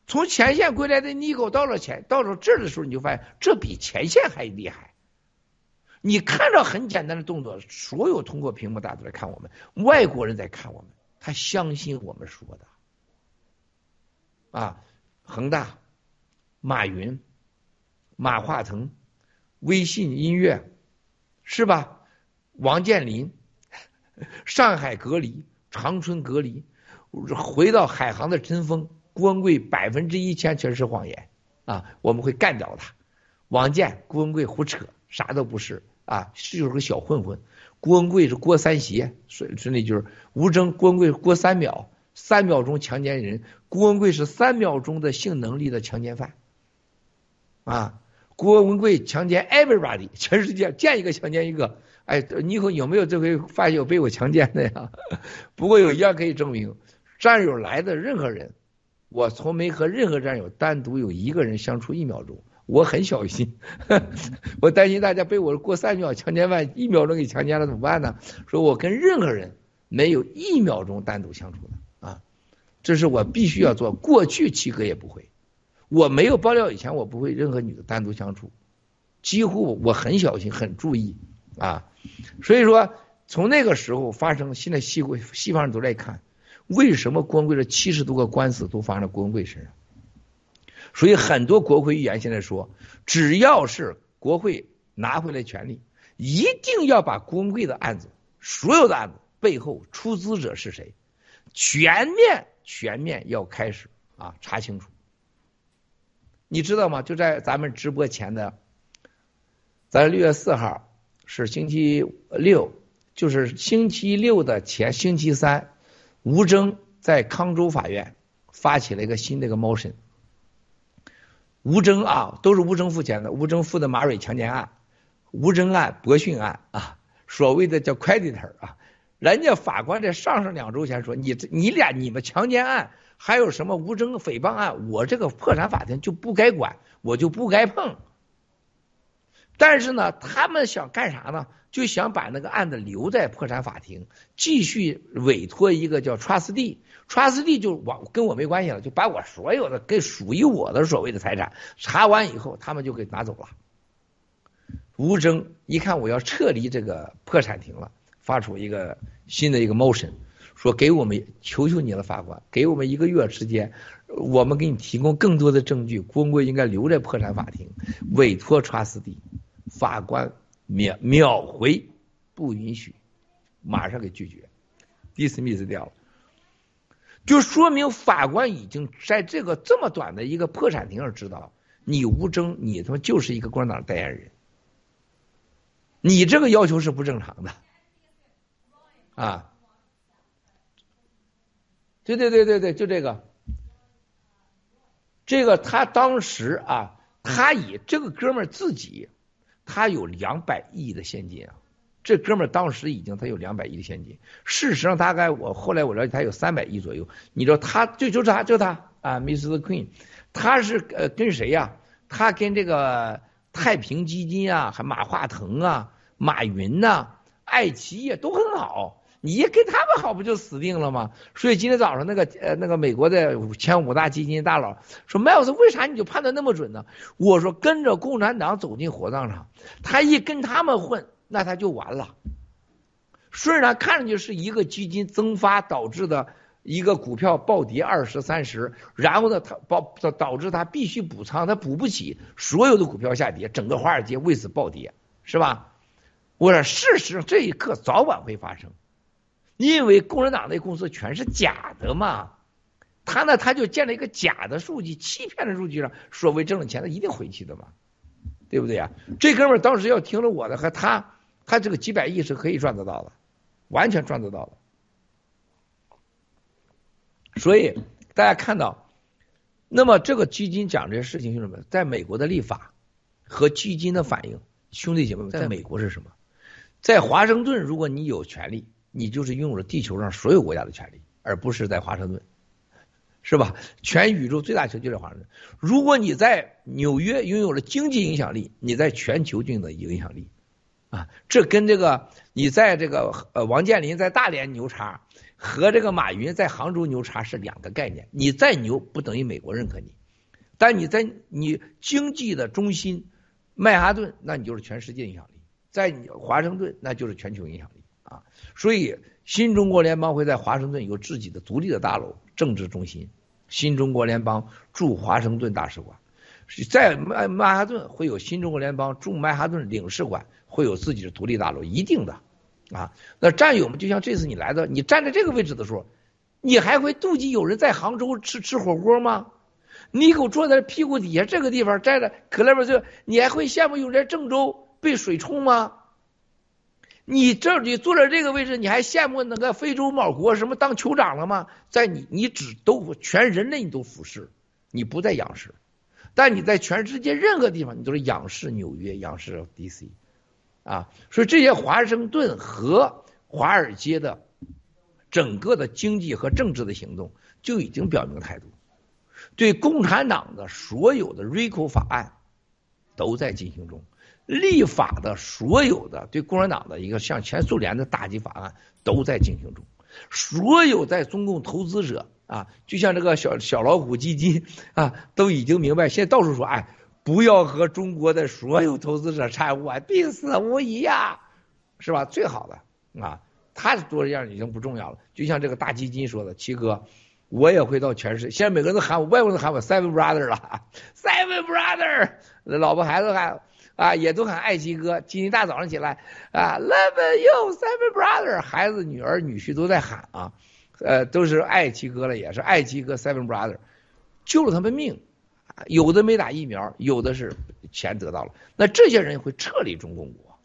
从前线归来的尼狗到了前到了这儿的时候，你就发现这比前线还厉害。你看着很简单的动作，所有通过屏幕大家都在看我们，外国人在看我们，他相信我们说的。啊，恒大、马云、马化腾、微信音乐，是吧？王健林，上海隔离，长春隔离，回到海航的真风，郭文贵百分之一千全是谎言啊！我们会干掉他。王健、郭文贵胡扯，啥都不是啊，就是个小混混。郭文贵是郭三邪，是是那就是吴征、郭文贵郭三秒。三秒钟强奸人，郭文贵是三秒钟的性能力的强奸犯，啊，郭文贵强奸 everybody，全世界见一个强奸一个，哎，你以后有没有这回发现有被我强奸的呀？不过有一样可以证明，战友来的任何人，我从没和任何战友单独有一个人相处一秒钟，我很小心，我担心大家被我过三秒强奸犯一秒钟给强奸了怎么办呢？说我跟任何人没有一秒钟单独相处的啊。这是我必须要做，过去七哥也不会，我没有爆料以前，我不会任何女的单独相处，几乎我很小心，很注意啊。所以说，从那个时候发生，现在西国西方人都在看，为什么郭文贵的七十多个官司都发生在郭文贵身上？所以很多国会议员现在说，只要是国会拿回来权力，一定要把郭文贵的案子，所有的案子背后出资者是谁，全面。全面要开始啊，查清楚。你知道吗？就在咱们直播前的，咱六月四号是星期六，就是星期六的前星期三，吴征在康州法院发起了一个新的一个 motion。吴征啊，都是吴征付钱的，吴征付的马蕊强奸案、吴征案、博讯案啊，所谓的叫 creditor 啊。人家法官在上上两周前说：“你你俩你们强奸案还有什么无证诽谤案，我这个破产法庭就不该管，我就不该碰。”但是呢，他们想干啥呢？就想把那个案子留在破产法庭，继续委托一个叫 trustee，trustee 就我跟我没关系了，就把我所有的跟属于我的所谓的财产查完以后，他们就给拿走了。吴征一看我要撤离这个破产庭了。发出一个新的一个 motion，说给我们求求你了，法官，给我们一个月时间，我们给你提供更多的证据。郭文贵应该留在破产法庭，委托查斯蒂。法官秒秒回，不允许，马上给拒绝，dismiss 掉了。就说明法官已经在这个这么短的一个破产庭上知道，你吴征，你他妈就是一个共产党代言人，你这个要求是不正常的。啊，对对对对对，就这个，这个他当时啊，他以这个哥们儿自己，他有两百亿的现金啊，这哥们儿当时已经他有两百亿的现金，事实上大概我后来我了解他有三百亿左右，你知道他就就他就他啊，Mr. Queen，他是呃跟谁呀？他跟这个太平基金啊，还马化腾啊，马云呐，爱奇艺都很好。你一跟他们好不就死定了吗？所以今天早上那个呃那个美国的前五大基金大佬说，麦尔斯为啥你就判断那么准呢？我说跟着共产党走进火葬场，他一跟他们混，那他就完了。虽然看上去是一个基金增发导致的一个股票暴跌二十三十，然后呢他导导致他必须补仓，他补不起，所有的股票下跌，整个华尔街为此暴跌，是吧？我说事实上这一刻早晚会发生。因为共产党那公司全是假的嘛，他呢他就建了一个假的数据，欺骗的数据上，所谓挣了钱，他一定回去的嘛，对不对呀？这哥们儿当时要听了我的，和他，他这个几百亿是可以赚得到的，完全赚得到的。所以大家看到，那么这个基金讲这些事情，兄弟们，在美国的立法和基金的反应，兄弟姐妹们，在美国是什么？在华盛顿，如果你有权利。你就是拥有了地球上所有国家的权利，而不是在华盛顿，是吧？全宇宙最大球就在华盛顿。如果你在纽约拥有了经济影响力，你在全球就有影响力啊！这跟这个你在这个呃王健林在大连牛叉和这个马云在杭州牛叉是两个概念。你再牛不等于美国认可你，但你在你经济的中心曼哈顿，那你就是全世界影响力。在你华盛顿那就是全球影响力。所以新中国联邦会在华盛顿有自己的独立的大楼、政治中心。新中国联邦驻华盛顿大使馆，在曼曼哈顿会有新中国联邦驻曼哈顿领事馆，会有自己的独立大楼，一定的啊。那战友们就像这次你来的，你站在这个位置的时候，你还会妒忌有人在杭州吃吃火锅吗？你给我坐在屁股底下这个地方站着，可那边就你还会羡慕有人在郑州被水冲吗？你这你坐在这个位置，你还羡慕那个非洲某国什么当酋长了吗？在你你只都全人类你都俯视，你不在仰视，但你在全世界任何地方你都是仰视纽约，仰视 DC，啊，所以这些华盛顿和华尔街的整个的经济和政治的行动就已经表明态度，对共产党的所有的 RICO 法案都在进行中。立法的所有的对共产党的一个像前苏联的打击法案都在进行中，所有在中共投资者啊，就像这个小小老虎基金啊，都已经明白，现在到处说，哎，不要和中国的所有投资者掺和，必死无疑呀，是吧？最好的啊，他做这样已经不重要了。就像这个大基金说的，七哥，我也会到全世界，现在每个人都喊我，外国人喊我 Seven Brother 了，Seven Brother，老婆孩子喊。啊，也都喊爱基哥。今天大早上起来，啊，Love you, seven brother，孩子、女儿、女婿都在喊啊，呃，都是爱基哥了，也是爱基哥，seven brother，救了他们命。有的没打疫苗，有的是钱得到了。那这些人会撤离中共国，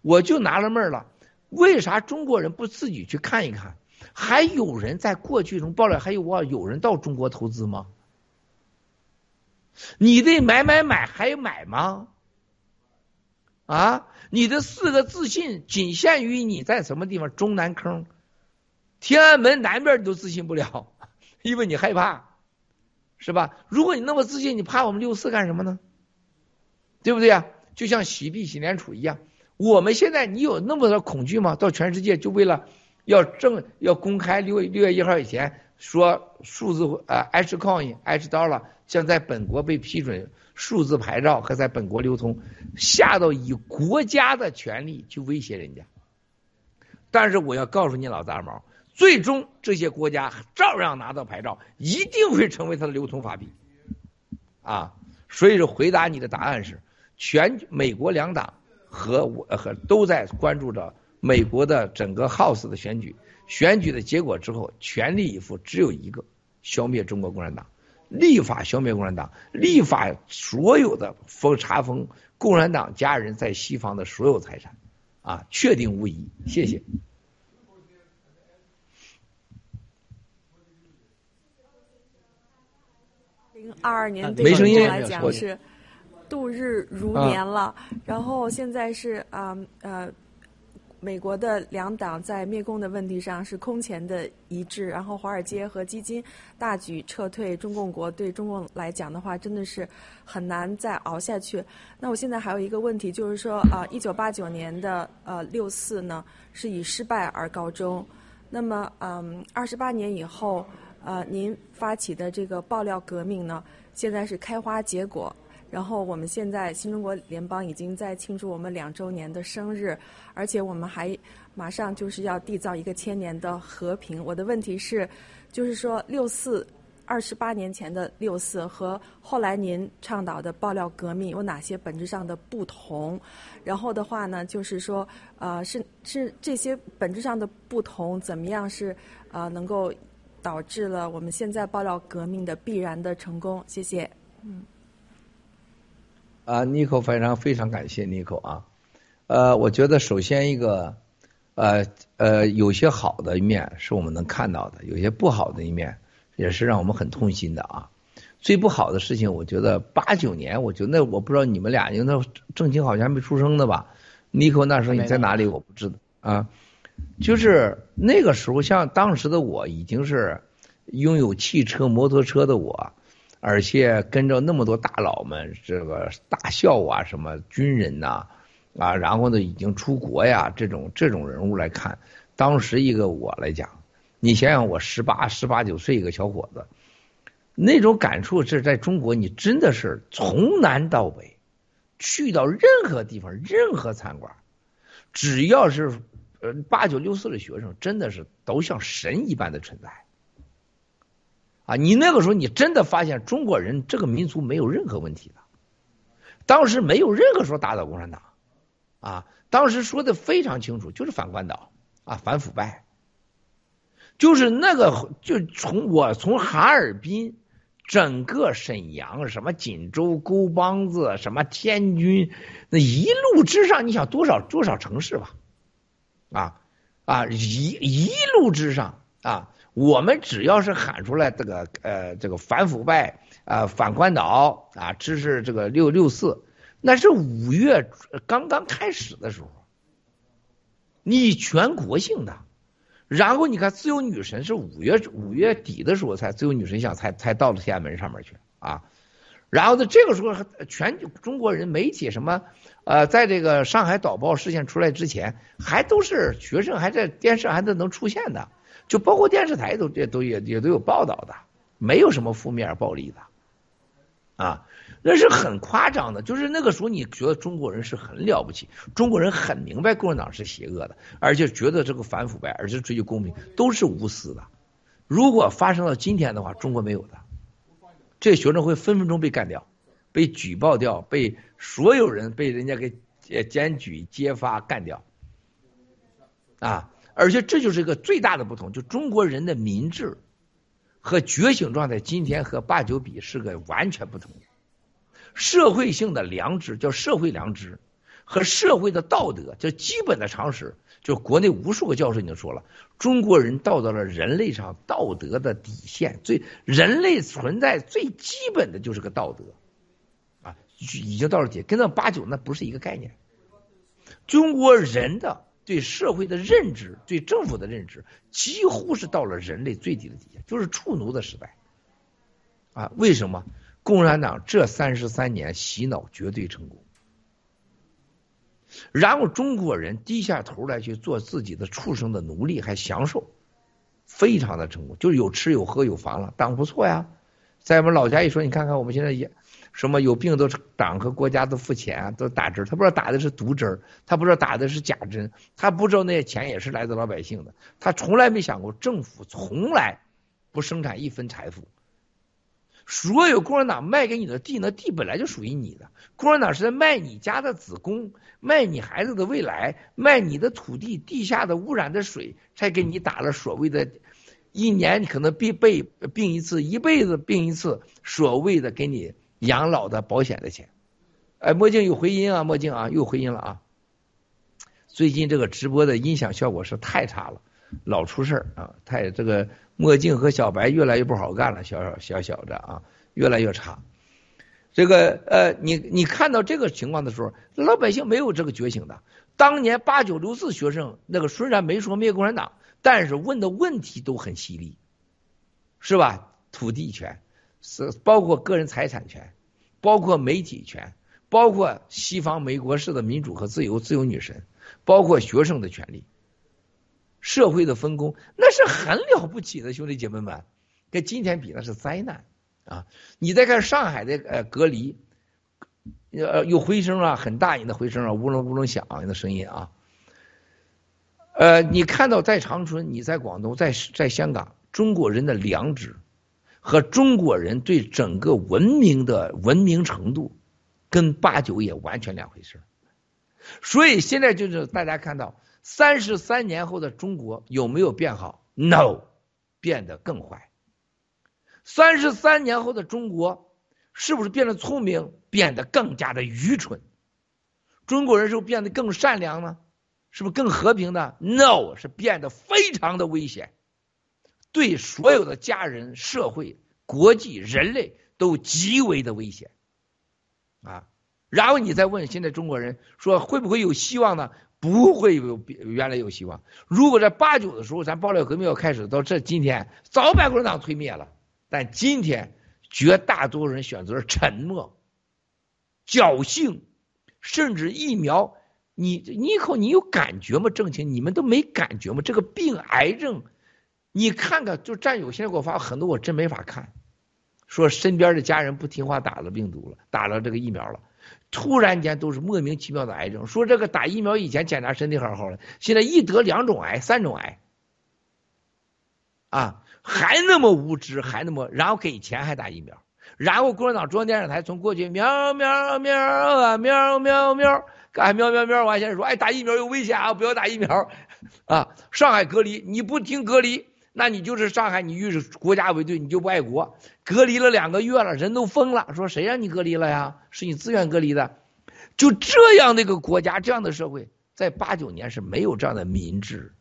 我就纳了闷了，为啥中国人不自己去看一看？还有人在过去中爆料，还有我有人到中国投资吗？你得买买买还买吗？啊，你的四个自信仅限于你在什么地方中南坑、天安门南边你都自信不了，因为你害怕，是吧？如果你那么自信，你怕我们六四干什么呢？对不对呀？就像洗币、洗联储一样，我们现在你有那么多恐惧吗？到全世界就为了要正要公开六月六月一号以前说数字呃 H coin H dollar 将在本国被批准。数字牌照和在本国流通，下到以国家的权利去威胁人家。但是我要告诉你老杂毛，最终这些国家照样拿到牌照，一定会成为它的流通法币。啊，所以说回答你的答案是，全美国两党和我和都在关注着美国的整个 House 的选举，选举的结果之后，全力以赴只有一个，消灭中国共产党。立法消灭共产党，立法所有的封查封共产党家人在西方的所有财产，啊，确定无疑。谢谢。零二二年对中国来讲是度日如年了，然后现在是啊呃。美国的两党在灭共的问题上是空前的一致，然后华尔街和基金大举撤退中共国，对中共来讲的话，真的是很难再熬下去。那我现在还有一个问题，就是说，呃，一九八九年的呃六四呢，是以失败而告终。那么，嗯，二十八年以后，呃，您发起的这个爆料革命呢，现在是开花结果。然后我们现在新中国联邦已经在庆祝我们两周年的生日，而且我们还马上就是要缔造一个千年的和平。我的问题是，就是说六四二十八年前的六四和后来您倡导的爆料革命有哪些本质上的不同？然后的话呢，就是说呃是是这些本质上的不同怎么样是呃能够导致了我们现在爆料革命的必然的成功？谢谢，嗯。啊，Nico 非常非常感谢 Nico 啊，呃，我觉得首先一个，呃呃，有些好的一面是我们能看到的，有些不好的一面也是让我们很痛心的啊。最不好的事情，我觉得八九年，我觉得那我不知道你们俩，因为那郑清好像还没出生呢吧？Nico 那时候你在哪里？我不知道啊。就是那个时候，像当时的我，已经是拥有汽车、摩托车的我。而且跟着那么多大佬们，这个大校啊，什么军人呐，啊，然后呢，已经出国呀，这种这种人物来看，当时一个我来讲，你想想，我十八十八九岁一个小伙子，那种感触是在中国，你真的是从南到北，去到任何地方，任何餐馆，只要是呃八九六四的学生，真的是都像神一般的存在。啊，你那个时候你真的发现中国人这个民族没有任何问题的，当时没有任何说打倒共产党，啊，当时说的非常清楚，就是反官倒啊，反腐败，就是那个就从我从哈尔滨。整个沈阳，什么锦州、沟帮子，什么天津，那一路之上，你想多少多少城市吧？啊啊，一一路之上啊，我们只要是喊出来这个呃这个反腐败啊反官倒啊，支持这个六六四，那是五月刚刚开始的时候，你全国性的。然后你看，自由女神是五月五月底的时候才自由女神像才才到了天安门上面去啊。然后在这个时候，全中国人媒体什么呃，在这个上海导报事件出来之前，还都是学生还在电视还在能出现的，就包括电视台都这都也也都有报道的，没有什么负面暴力的啊。那是很夸张的，就是那个时候你觉得中国人是很了不起，中国人很明白共产党是邪恶的，而且觉得这个反腐败，而且追求公平，都是无私的。如果发生到今天的话，中国没有的，这学生会分分钟被干掉，被举报掉，被所有人被人家给检举揭发干掉啊！而且这就是一个最大的不同，就中国人的民智和觉醒状态，今天和八九比是个完全不同。社会性的良知叫社会良知，和社会的道德叫基本的常识。就国内无数个教授已经说了，中国人到达了人类上道德的底线，最人类存在最基本的就是个道德啊，已经到了底，跟那八九那不是一个概念。中国人的对社会的认知、对政府的认知，几乎是到了人类最低的底线，就是畜奴的时代啊？为什么？共产党这三十三年洗脑绝对成功，然后中国人低下头来去做自己的畜生的奴隶，还享受，非常的成功，就是有吃有喝有房了，党不错呀。在我们老家一说，你看看我们现在也什么有病都是党和国家都付钱都打针，他不知道打的是毒针，他不知道打的是假针，他不知道那些钱也是来自老百姓的，他从来没想过政府从来不生产一分财富。所有共产党卖给你的地，那地本来就属于你的。共产党是在卖你家的子宫，卖你孩子的未来，卖你的土地，地下的污染的水，才给你打了所谓的，一年你可能必被病一次，一辈子病一次，所谓的给你养老的保险的钱。哎，墨镜有回音啊，墨镜啊，又回音了啊。最近这个直播的音响效果是太差了，老出事儿啊，太这个。墨镜和小白越来越不好干了，小小小小的啊，越来越差。这个呃，你你看到这个情况的时候，老百姓没有这个觉醒的。当年八九六四学生那个虽然没说灭共产党，但是问的问题都很犀利，是吧？土地权是包括个人财产权，包括媒体权，包括西方美国式的民主和自由，自由女神，包括学生的权利。社会的分工那是很了不起的，兄弟姐妹们，跟今天比那是灾难啊！你再看上海的呃隔离，呃有回声啊，很大音的回声啊，呜隆呜隆响的声音啊。呃，你看到在长春，你在广东，在在香港，中国人的良知和中国人对整个文明的文明程度，跟八九也完全两回事所以现在就是大家看到。三十三年后的中国有没有变好？No，变得更坏。三十三年后的中国是不是变得聪明，变得更加的愚蠢？中国人是不是变得更善良呢？是不是更和平的？No，是变得非常的危险，对所有的家人、社会、国际、人类都极为的危险啊！然后你再问现在中国人说会不会有希望呢？不会有原来有希望。如果在八九的时候，咱爆料革命要开始，到这今天早把共产党推灭了。但今天绝大多数人选择了沉默、侥幸，甚至疫苗。你你以后，你有感觉吗？郑清，你们都没感觉吗？这个病，癌症，你看看，就战友现在给我发很多，我真没法看。说身边的家人不听话，打了病毒了，打了这个疫苗了。突然间都是莫名其妙的癌症。说这个打疫苗以前检查身体好好的，现在一得两种癌、三种癌，啊，还那么无知，还那么，然后给钱还打疫苗，然后共产党中央电视台从过去喵喵喵啊喵喵喵，干喵喵喵，完现在说，哎，打疫苗有危险啊，不要打疫苗 啊，上海隔离，你不听隔离。那你就是上海，你遇着国家为对，你就不爱国。隔离了两个月了，人都疯了，说谁让你隔离了呀？是你自愿隔离的。就这样的一个国家，这样的社会，在八九年是没有这样的民智，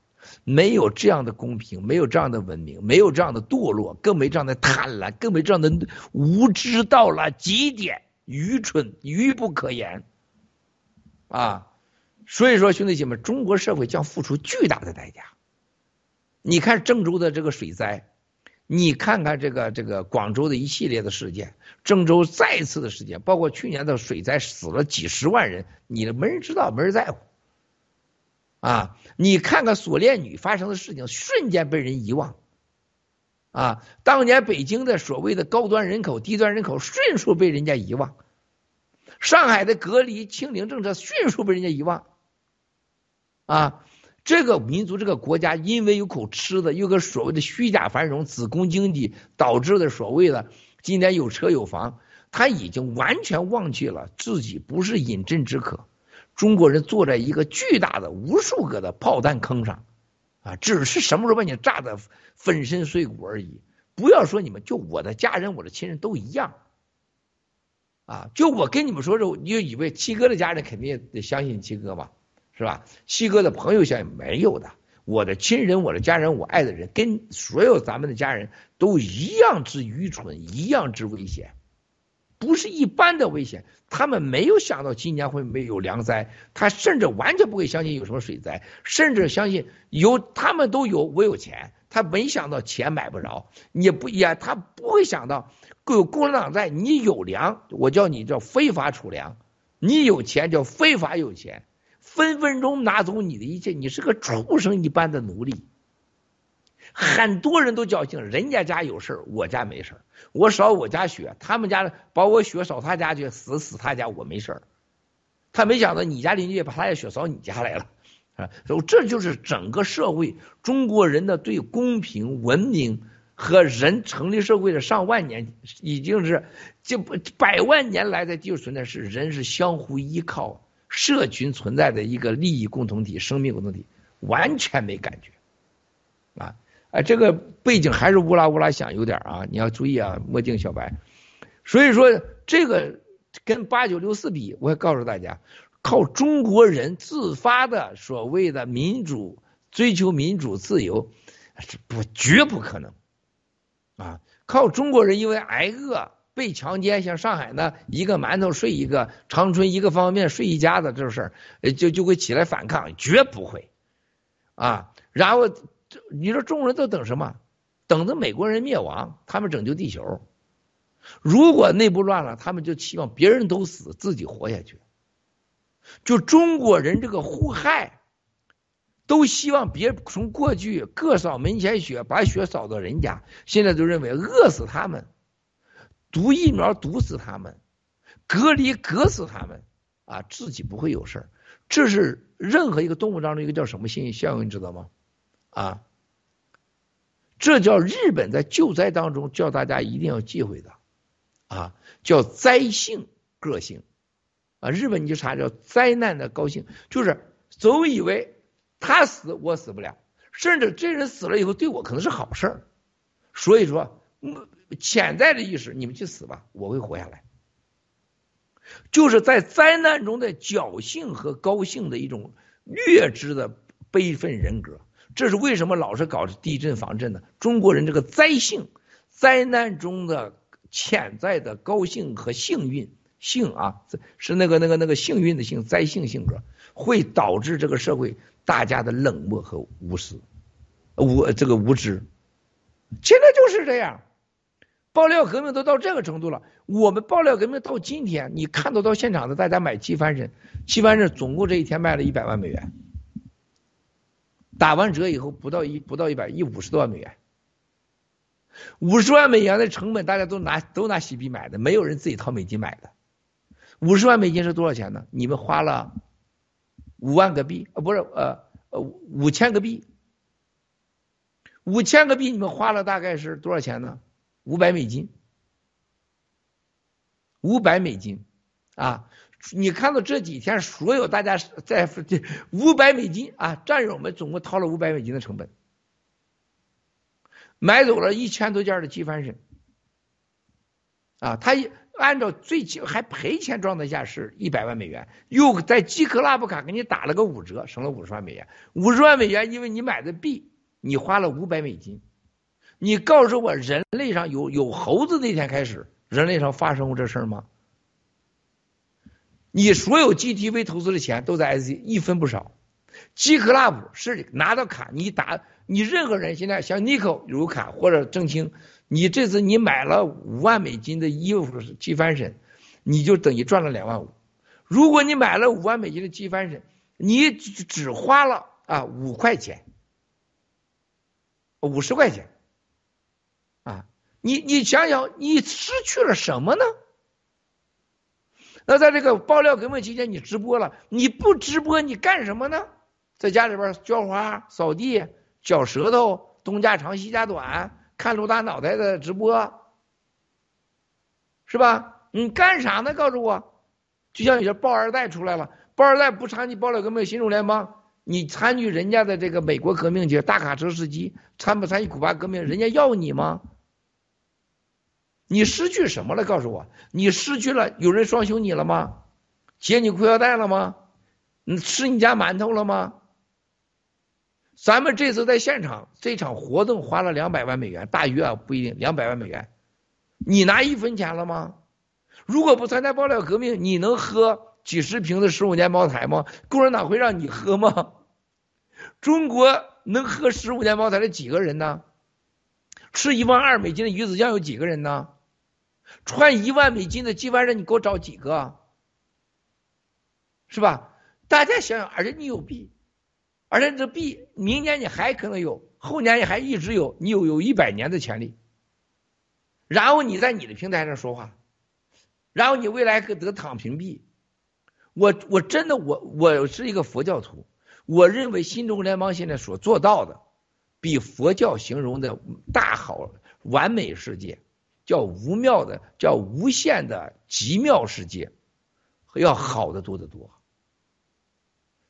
没有这样的公平，没有这样的文明，没有这样的堕落，更没这样的贪婪，更没这样的无知到了极点，愚蠢愚不可言啊！所以说，兄弟姐妹，中国社会将付出巨大的代价。你看郑州的这个水灾，你看看这个这个广州的一系列的事件，郑州再次的事件，包括去年的水灾死了几十万人，你的没人知道，没人在乎。啊，你看看锁链女发生的事情，瞬间被人遗忘。啊，当年北京的所谓的高端人口、低端人口迅速被人家遗忘，上海的隔离清零政策迅速被人家遗忘。啊。这个民族、这个国家，因为有口吃的，有个所谓的虚假繁荣、子宫经济导致的所谓的今天有车有房，他已经完全忘记了自己不是饮鸩止渴。中国人坐在一个巨大的无数个的炮弹坑上，啊，只是什么时候把你炸的粉身碎骨而已。不要说你们，就我的家人、我的亲人都一样，啊，就我跟你们说这，你就以为七哥的家人肯定得相信七哥吧？是吧？西哥的朋友圈没有的，我的亲人、我的家人、我爱的人，跟所有咱们的家人都一样之愚蠢，一样之危险，不是一般的危险。他们没有想到今年会没有粮灾，他甚至完全不会相信有什么水灾，甚至相信有他们都有，我有钱，他没想到钱买不着，也不也他不会想到有共产党在，你有粮，我叫你叫非法储粮，你有钱叫非法有钱。分分钟拿走你的一切，你是个畜生一般的奴隶。很多人都侥幸，人家家有事儿，我家没事儿。我扫我家血，他们家把我血扫他家去，死死他家，我没事儿。他没想到你家邻居把他的血扫你家来了，啊！所以这就是整个社会中国人的对公平、文明和人成立社会的上万年，已经是这百万年来的基础存在是人是相互依靠。社群存在的一个利益共同体、生命共同体，完全没感觉，啊，哎，这个背景还是乌拉乌拉响，有点啊，你要注意啊，墨镜小白。所以说，这个跟八九六四比，我也告诉大家，靠中国人自发的所谓的民主、追求民主自由，是不绝不可能，啊，靠中国人因为挨饿。被强奸，像上海呢，一个馒头睡一个，长春一个方便面睡一家子，这事儿，就就会起来反抗，绝不会，啊，然后你说中国人都等什么？等着美国人灭亡，他们拯救地球。如果内部乱了，他们就期望别人都死，自己活下去。就中国人这个互害，都希望别从过去各扫门前雪，把雪扫到人家，现在都认为饿死他们。毒疫苗毒死他们，隔离隔死他们，啊，自己不会有事儿。这是任何一个动物当中一个叫什么心理效应，你知道吗？啊，这叫日本在救灾当中叫大家一定要忌讳的，啊，叫灾性个性，啊，日本你就查叫灾难的高兴，就是总以为他死我死不了，甚至这人死了以后对我可能是好事儿，所以说。潜在的意识，你们去死吧，我会活下来。就是在灾难中的侥幸和高兴的一种劣质的悲愤人格，这是为什么老是搞地震防震呢？中国人这个灾性，灾难中的潜在的高兴和幸运幸啊，是那个那个那个幸运的幸，灾性性格会导致这个社会大家的冷漠和无私无这个无知，现在就是这样。爆料革命都到这个程度了，我们爆料革命到今天，你看到到现场的大家买七番参，七番参总共这一天卖了一百万美元，打完折以后不到一不到一百一五十多万美元，五十万美元的成本大家都拿都拿西币买的，没有人自己掏美金买的，五十万美金是多少钱呢？你们花了五万个币啊，不是呃呃五千个币，五千个币你们花了大概是多少钱呢？五百美金，五百美金啊！你看到这几天所有大家在这 五百美金啊，战友们总共掏了五百美金的成本，买走了一千多件的机翻身啊！他按照最起还赔钱状态下是一百万美元，又在基克拉布卡给你打了个五折，省了五十万美元。五十万美元，因为你买的币，你花了五百美金。你告诉我，人类上有有猴子那天开始，人类上发生过这事儿吗？你所有 GTV 投资的钱都在 SC，一分不少。G Club 是拿到卡，你打你任何人现在像 Nico 有卡或者郑清，你这次你买了五万美金的衣服机翻身，你就等于赚了两万五。如果你买了五万美金的机翻身，你只花了啊五块钱，五十块钱。你你想想，你失去了什么呢？那在这个爆料革命期间，你直播了，你不直播你干什么呢？在家里边浇花、扫地、绞舌头，东家长西家短，看陆大脑袋的直播，是吧？你干啥呢？告诉我，就像有些暴二代出来了，暴二代不参与爆料革命、新中联邦，你参与人家的这个美国革命去，大卡车司机参不参与古巴革命？人家要你吗？你失去什么了？告诉我，你失去了有人双休你了吗？解你裤腰带了吗？你吃你家馒头了吗？咱们这次在现场这场活动花了两百万美元，大约啊不一定两百万美元，你拿一分钱了吗？如果不参加爆料革命，你能喝几十瓶的十五年茅台吗？共产党会让你喝吗？中国能喝十五年茅台的几个人呢？吃一万二美金的鱼子酱有几个人呢？穿一万美金的机翻身，你给我找几个？是吧？大家想想，而且你有币，而且这币明年你还可能有，后年你还一直有，你有有一百年的潜力。然后你在你的平台上说话，然后你未来可得躺平币。我我真的我我是一个佛教徒，我认为新中国联邦现在所做到的，比佛教形容的大好完美世界。叫无妙的，叫无限的极妙世界，要好的多得多。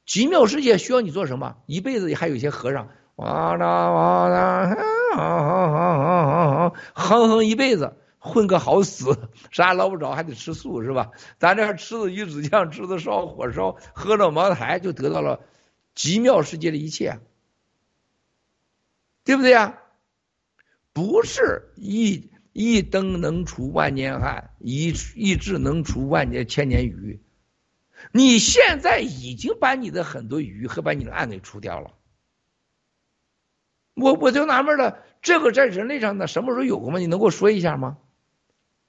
极妙世界需要你做什么？一辈子还有一些和尚，哇啦哇啦，哼哼一辈子，混个好死，啥捞不着，还得吃素是吧？咱这还吃的鱼子酱，吃的烧火烧，喝了茅台，就得到了极妙世界的一切，对不对呀？不是一。一灯能除万年寒，一一智能除万年千年愚。你现在已经把你的很多愚和把你的暗给除掉了。我我就纳闷了，这个在人类上呢，什么时候有过吗？你能给我说一下吗？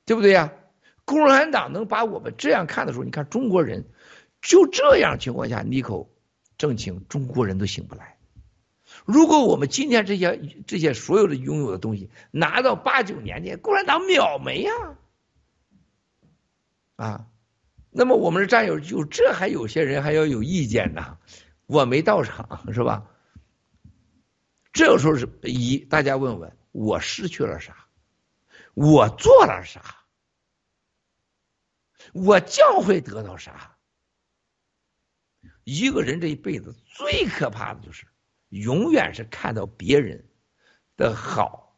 对不对呀？共产党能把我们这样看的时候，你看中国人就这样情况下，你口正清，中国人都醒不来。如果我们今天这些这些所有的拥有的东西拿到八九年间，共产党秒没呀，啊，那么我们的战友就这还有些人还要有意见呢，我没到场是吧？这个时候是一大家问问我失去了啥，我做了啥，我将会得到啥？一个人这一辈子最可怕的就是。永远是看到别人的好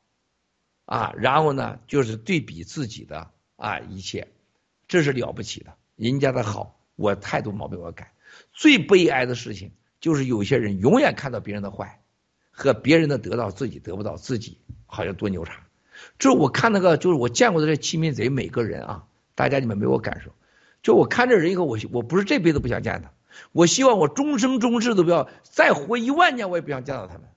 啊，然后呢，就是对比自己的啊一切，这是了不起的。人家的好，我态度毛病我改。最悲哀的事情就是有些人永远看到别人的坏，和别人的得到自己得不到，自己好像多牛叉。这我看那个就是我见过的这欺民贼，每个人啊，大家你们没有感受。就我看这人以后，我我不是这辈子不想见他。我希望我终生终世都不要再活一万年，我也不想见到他们。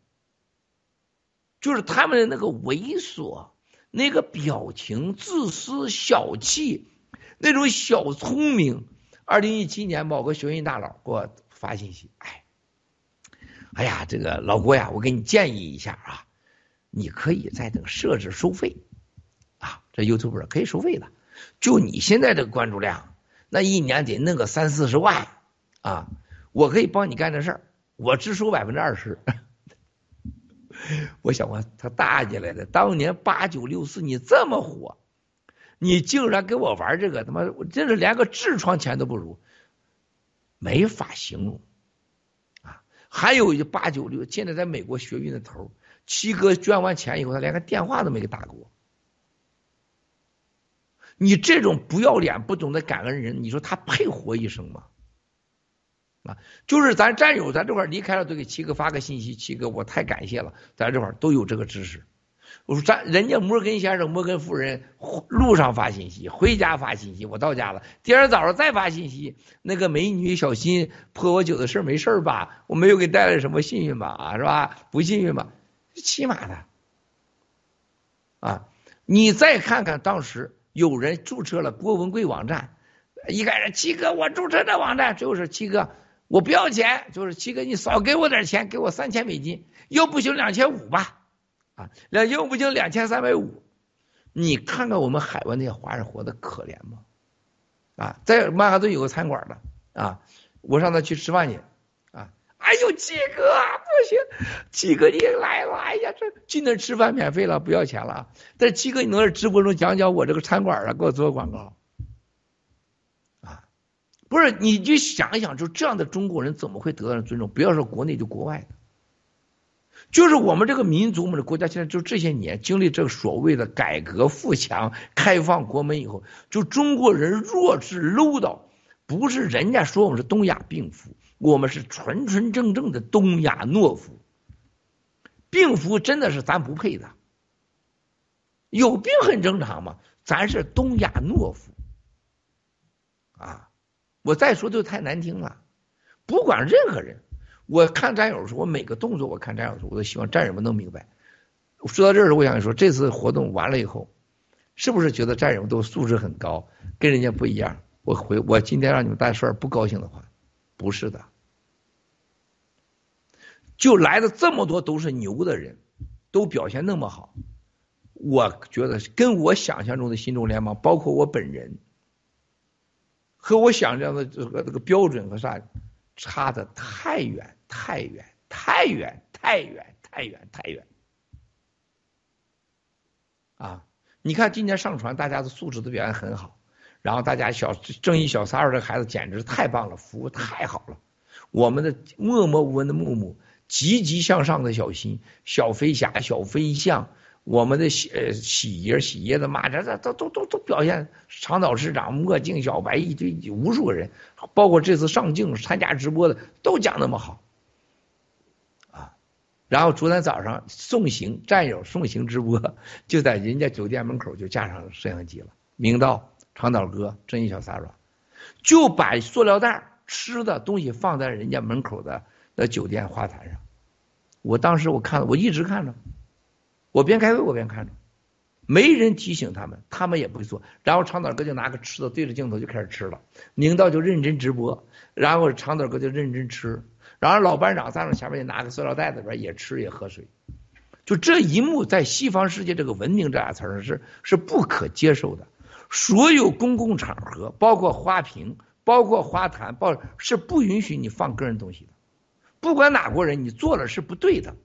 就是他们的那个猥琐，那个表情，自私、小气，那种小聪明。二零一七年，某个学运大佬给我发信息，哎，哎呀，这个老郭呀，我给你建议一下啊，你可以在这个设置收费啊，这 YouTube 可以收费的。就你现在这个关注量。那一年得弄个三四十万啊！我可以帮你干这事儿，我只收百分之二十。我想问他大姐来的，当年八九六四你这么火，你竟然给我玩这个，他妈我真是连个痔疮钱都不如，没法形容啊！还有一八九六，现在在美国学运的头，七哥捐完钱以后，他连个电话都没给打过。你这种不要脸、不懂得感恩人，你说他配活一生吗？啊，就是咱战友，咱这块离开了，都给七哥发个信息，七哥我太感谢了，咱这块都有这个知识。我说咱人家摩根先生、摩根夫人路上发信息，回家发信息，我到家了，第二天早上再发信息，那个美女小心泼我酒的事儿没事儿吧？我没有给带来什么幸运吧？啊，是吧？不幸运吧？起码的啊，你再看看当时。有人注册了郭文贵网站，一开始七哥我注册这网站，就是七哥我不要钱，就是七哥你少给我点钱，给我三千美金，又不行两千五吧，啊，两又不行两千三百五，你看看我们海外那些华人活的可怜吗？啊，在曼哈顿有个餐馆的啊，我上那去吃饭去。啊哎呦，七哥不行，七哥你来了，哎呀，这进那吃饭免费了，不要钱了。但是七哥，你能在直播中讲讲我这个餐馆啊，给我做个广告？不是，你就想一想，就这样的中国人怎么会得到尊重？不要说国内，就国外的，就是我们这个民族，我们的国家现在就这些年经历这个所谓的改革富强、开放国门以后，就中国人弱智 low 到，不是人家说我们是东亚病夫。我们是纯纯正正的东亚懦夫，病夫真的是咱不配的，有病很正常嘛，咱是东亚懦夫，我再说就太难听了，不管任何人，我看战友的时候，我每个动作我看战友的时候，我都希望战友们能明白。说到这儿，我想说，这次活动完了以后，是不是觉得战友们都素质很高，跟人家不一样？我回我今天让你们大家说点不高兴的话。不是的，就来的这么多都是牛的人，都表现那么好，我觉得跟我想象中的新中联邦，包括我本人，和我想象的这个这个标准和啥，差的太远太远太远太远太远太远。啊，你看今年上传，大家的素质都表现很好。然后大家小正义小三儿这孩子简直太棒了，服务太好了。我们的默默无闻的木木，积极向上的小新，小飞侠、小飞象，我们的喜呃喜爷、喜爷的妈，这这都都都都表现。长岛市长、墨镜小白一堆无数个人，包括这次上镜参加直播的都讲那么好啊。然后昨天早上送行战友送行直播，就在人家酒店门口就架上摄像机了，明道。长岛哥真一小撒软，就把塑料袋吃的东西放在人家门口的那酒店花坛上。我当时我看了，我一直看着，我边开会我边看着，没人提醒他们，他们也不会做。然后长岛哥就拿个吃的对着镜头就开始吃了，宁道就认真直播，然后长岛哥就认真吃，然后老班长在那前面也拿个塑料袋子边也吃也喝水，就这一幕在西方世界这个文明这俩词儿是是不可接受的。所有公共场合，包括花瓶、包括花坛，包是不允许你放个人东西的。不管哪国人，你做了是不对的。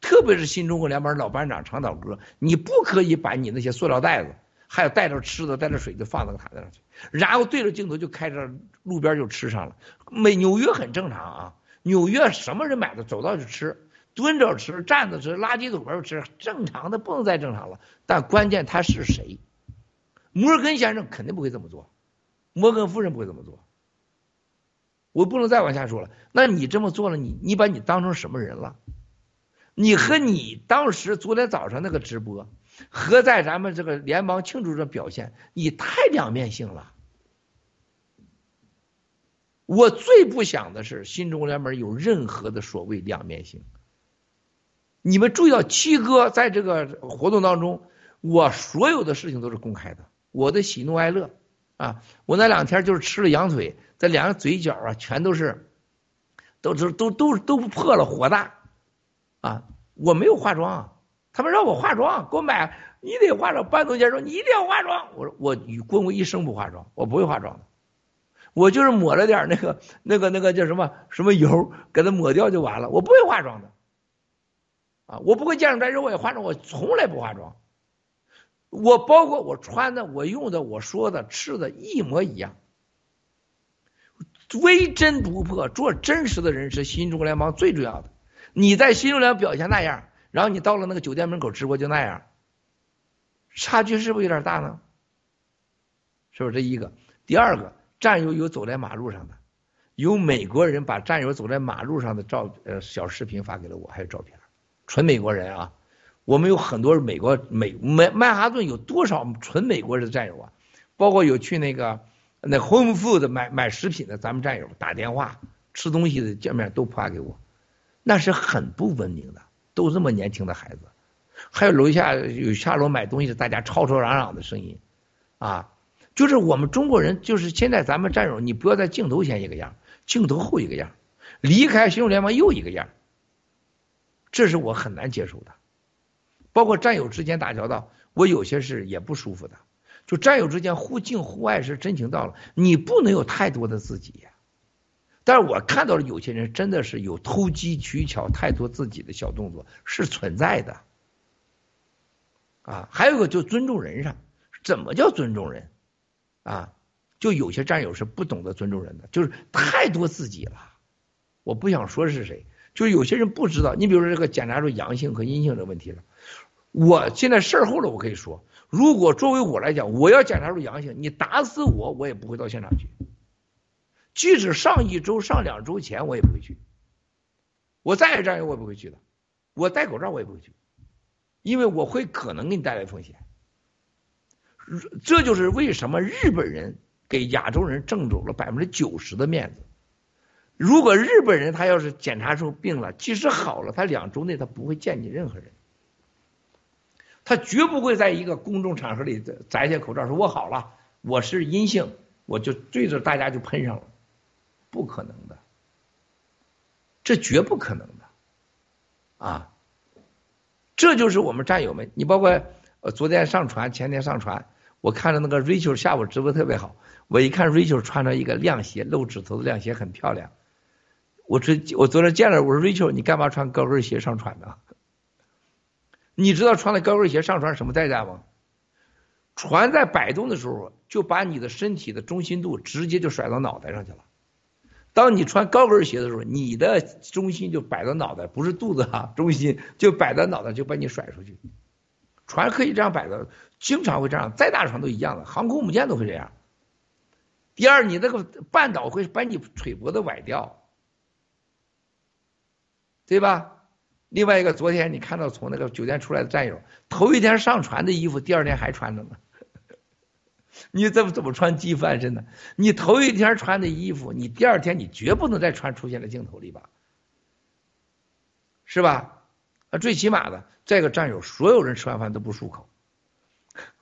特别是新中国联邦老班长长岛哥，你不可以把你那些塑料袋子，还有带着吃的、带着水就放那个毯子上去，然后对着镜头就开着路边就吃上了。美纽约很正常啊，纽约什么人买的走道就吃，蹲着吃、站着吃、垃圾桶边吃，正常的不能再正常了。但关键他是谁？摩根先生肯定不会这么做，摩根夫人不会这么做。我不能再往下说了。那你这么做了，你你把你当成什么人了？你和你当时昨天早上那个直播，和在咱们这个联邦庆祝的表现，你太两面性了。我最不想的是新中国联盟有任何的所谓两面性。你们注意到七哥在这个活动当中，我所有的事情都是公开的。我的喜怒哀乐啊！我那两天就是吃了羊腿，这两个嘴角啊，全都是，都都都都都破了，火大啊！我没有化妆啊，他们让我化妆，给我买，你得化妆。班总监说你一定要化妆，我说我与郭我一生不化妆，我不会化妆的。我就是抹了点那个那个那个叫什么什么油，给它抹掉就完了。我不会化妆的，啊，我不会见着战友我也化妆，我从来不化妆。我包括我穿的、我用的、我说的、吃的一模一样。微真不破，做真实的人是新中国联邦最重要的。你在新中联表现那样，然后你到了那个酒店门口直播就那样，差距是不是有点大呢？是不是这一个？第二个，战友有走在马路上的，有美国人把战友走在马路上的照呃小视频发给了我，还有照片，纯美国人啊。我们有很多美国美曼曼哈顿有多少纯美国人的战友啊？包括有去那个那 Home Food 买买食品的咱们战友打电话吃东西的见面都发给我，那是很不文明的，都这么年轻的孩子。还有楼下有下楼买东西的，大家吵吵嚷嚷的声音，啊，就是我们中国人，就是现在咱们战友，你不要在镜头前一个样，镜头后一个样，离开新闻联盟又一个样，这是我很难接受的。包括战友之间打交道，我有些是也不舒服的。就战友之间互敬互爱是真情到了，你不能有太多的自己。但是我看到了有些人真的是有偷机取巧、太多自己的小动作是存在的。啊，还有个就尊重人上，怎么叫尊重人？啊，就有些战友是不懂得尊重人的，就是太多自己了。我不想说是谁，就是有些人不知道。你比如说这个检查出阳性和阴性的问题了。我现在事儿后了，我可以说，如果作为我来讲，我要检查出阳性，你打死我，我也不会到现场去。即使上一周、上两周前，我也不会去。我再有战友，我也不会去的。我戴口罩，我也不会去，因为我会可能给你带来风险。这就是为什么日本人给亚洲人挣走了百分之九十的面子。如果日本人他要是检查出病了，即使好了，他两周内他不会见你任何人。他绝不会在一个公众场合里摘下口罩说“我好了，我是阴性”，我就对着大家就喷上了，不可能的，这绝不可能的，啊，这就是我们战友们，你包括昨天上传、前天上传，我看着那个 Rachel 下午直播特别好，我一看 Rachel 穿着一个亮鞋，露指头的亮鞋很漂亮，我昨我昨天见了，我说 Rachel 你干嘛穿高跟鞋上传呢？你知道穿了高跟鞋上传什么代价吗？船在摆动的时候，就把你的身体的中心度直接就甩到脑袋上去了。当你穿高跟鞋的时候，你的中心就摆到脑袋，不是肚子哈，中心就摆到脑袋，就把你甩出去。船可以这样摆的，经常会这样，再大船都一样的，航空母舰都会这样。第二，你那个半岛会把你腿脖子崴掉，对吧？另外一个，昨天你看到从那个酒店出来的战友，头一天上船的衣服，第二天还穿着呢。你怎么怎么穿机翻身呢？你头一天穿的衣服，你第二天你绝不能再穿出现在镜头里吧？是吧？啊，最起码的，这个战友，所有人吃完饭都不漱口，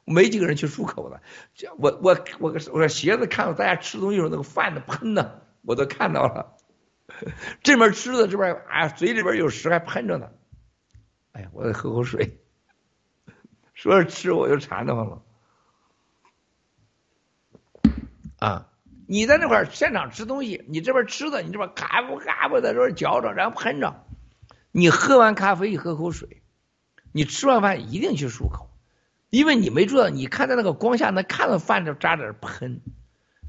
没几个人去漱口的。我我我我鞋子看到大家吃东西时候那个饭的喷呢，我都看到了。这边吃的，这边啊，嘴里边有食还喷着呢。哎呀，我得喝口水。说着吃我就馋得慌了。啊，你在那块现场吃东西，你这边吃的，你这边嘎巴嘎巴在这边嚼着，然后喷着。你喝完咖啡一，喝口水。你吃完饭一定去漱口，因为你没注意到，你看在那个光下能看到饭这渣点喷。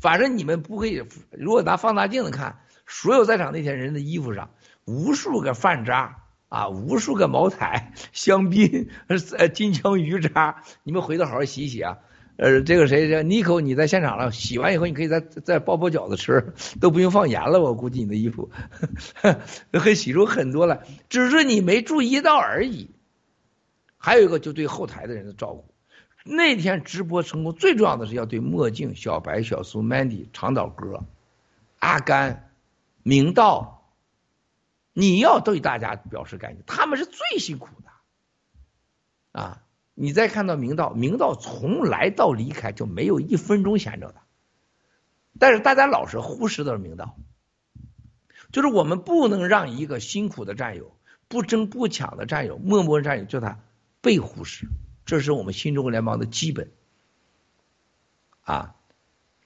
反正你们不会，如果拿放大镜子看。所有在场那些人的衣服上，无数个饭渣啊，无数个茅台、香槟、呃金枪鱼渣，你们回头好好洗洗啊。呃，这个谁叫 n i c o，你在现场了，洗完以后你可以再再包包饺子吃，都不用放盐了。我估计你的衣服 会洗出很多来，只是你没注意到而已。还有一个，就对后台的人的照顾。那天直播成功最重要的是要对墨镜、小白、小苏、Mandy、长岛哥、阿甘。明道，你要对大家表示感谢，他们是最辛苦的啊！你再看到明道，明道从来到离开就没有一分钟闲着的，但是大家老是忽视的是明道，就是我们不能让一个辛苦的战友、不争不抢的战友、默默战友叫他被忽视，这是我们新中国联邦的基本啊！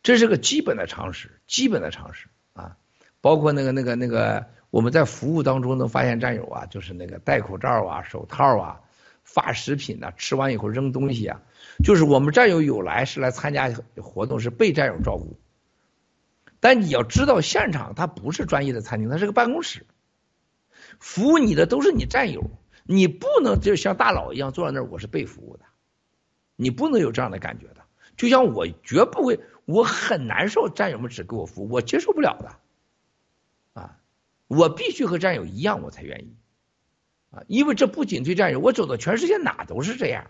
这是个基本的常识，基本的常识啊。包括那个那个那个，我们在服务当中能发现战友啊，就是那个戴口罩啊、手套啊、发食品呐、吃完以后扔东西啊，就是我们战友有来是来参加活动，是被战友照顾。但你要知道，现场它不是专业的餐厅，它是个办公室，服务你的都是你战友，你不能就像大佬一样坐在那儿，我是被服务的，你不能有这样的感觉的。就像我绝不会，我很难受，战友们只给我服务，我接受不了的。啊我必须和战友一样，我才愿意，啊，因为这不仅对战友，我走到全世界哪都是这样，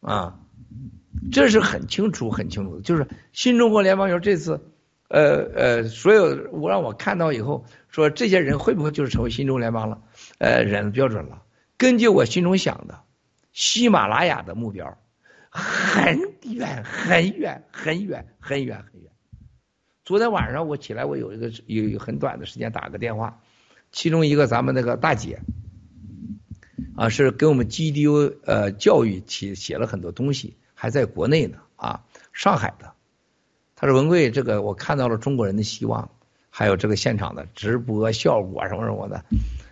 啊，这是很清楚、很清楚的。就是新中国联邦友这次，呃呃，所有我让我看到以后，说这些人会不会就是成为新中联邦了？呃，人标准了。根据我心中想的，喜马拉雅的目标很远、很远、很远、很远、很远。昨天晚上我起来，我有一个有很短的时间打个电话，其中一个咱们那个大姐，啊，是给我们 GDU 呃教育写写了很多东西，还在国内呢啊，上海的。他说文贵，这个我看到了中国人的希望，还有这个现场的直播效果什么什么的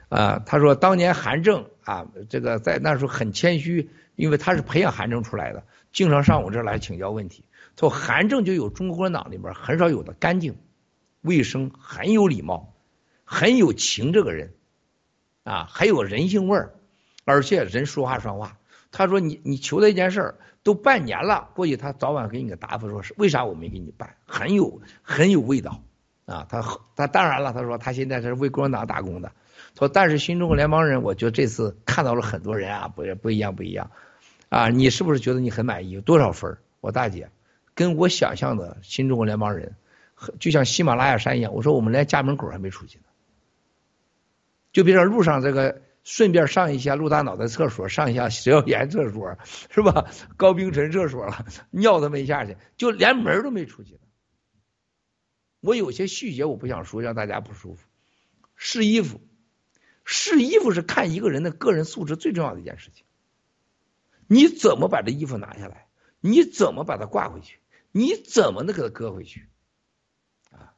啊。他说当年韩正啊，这个在那时候很谦虚，因为他是培养韩正出来的，经常上我这来请教问题。说韩正就有中国共产党里边很少有的干净、卫生、很有礼貌、很有情这个人，啊，还有人性味儿，而且人说话算话。他说你你求他一件事儿，都半年了，估计他早晚给你个答复，说是为啥我没给你办，很有很有味道啊。他他当然了，他说他现在是为共产党打工的。说但是新中国联邦人，我觉得这次看到了很多人啊，不不一样不一样啊。你是不是觉得你很满意？有多少分？我大姐。跟我想象的新中国联邦人，就像喜马拉雅山一样。我说我们连家门口还没出去呢，就别说路上这个顺便上一下陆大脑袋厕所，上一下石耀岩厕所，是吧？高冰晨厕所了，尿都没下去，就连门都没出去呢。我有些细节我不想说，让大家不舒服。试衣服，试衣服是看一个人的个人素质最重要的一件事情。你怎么把这衣服拿下来？你怎么把它挂回去？你怎么能给它搁回去？啊，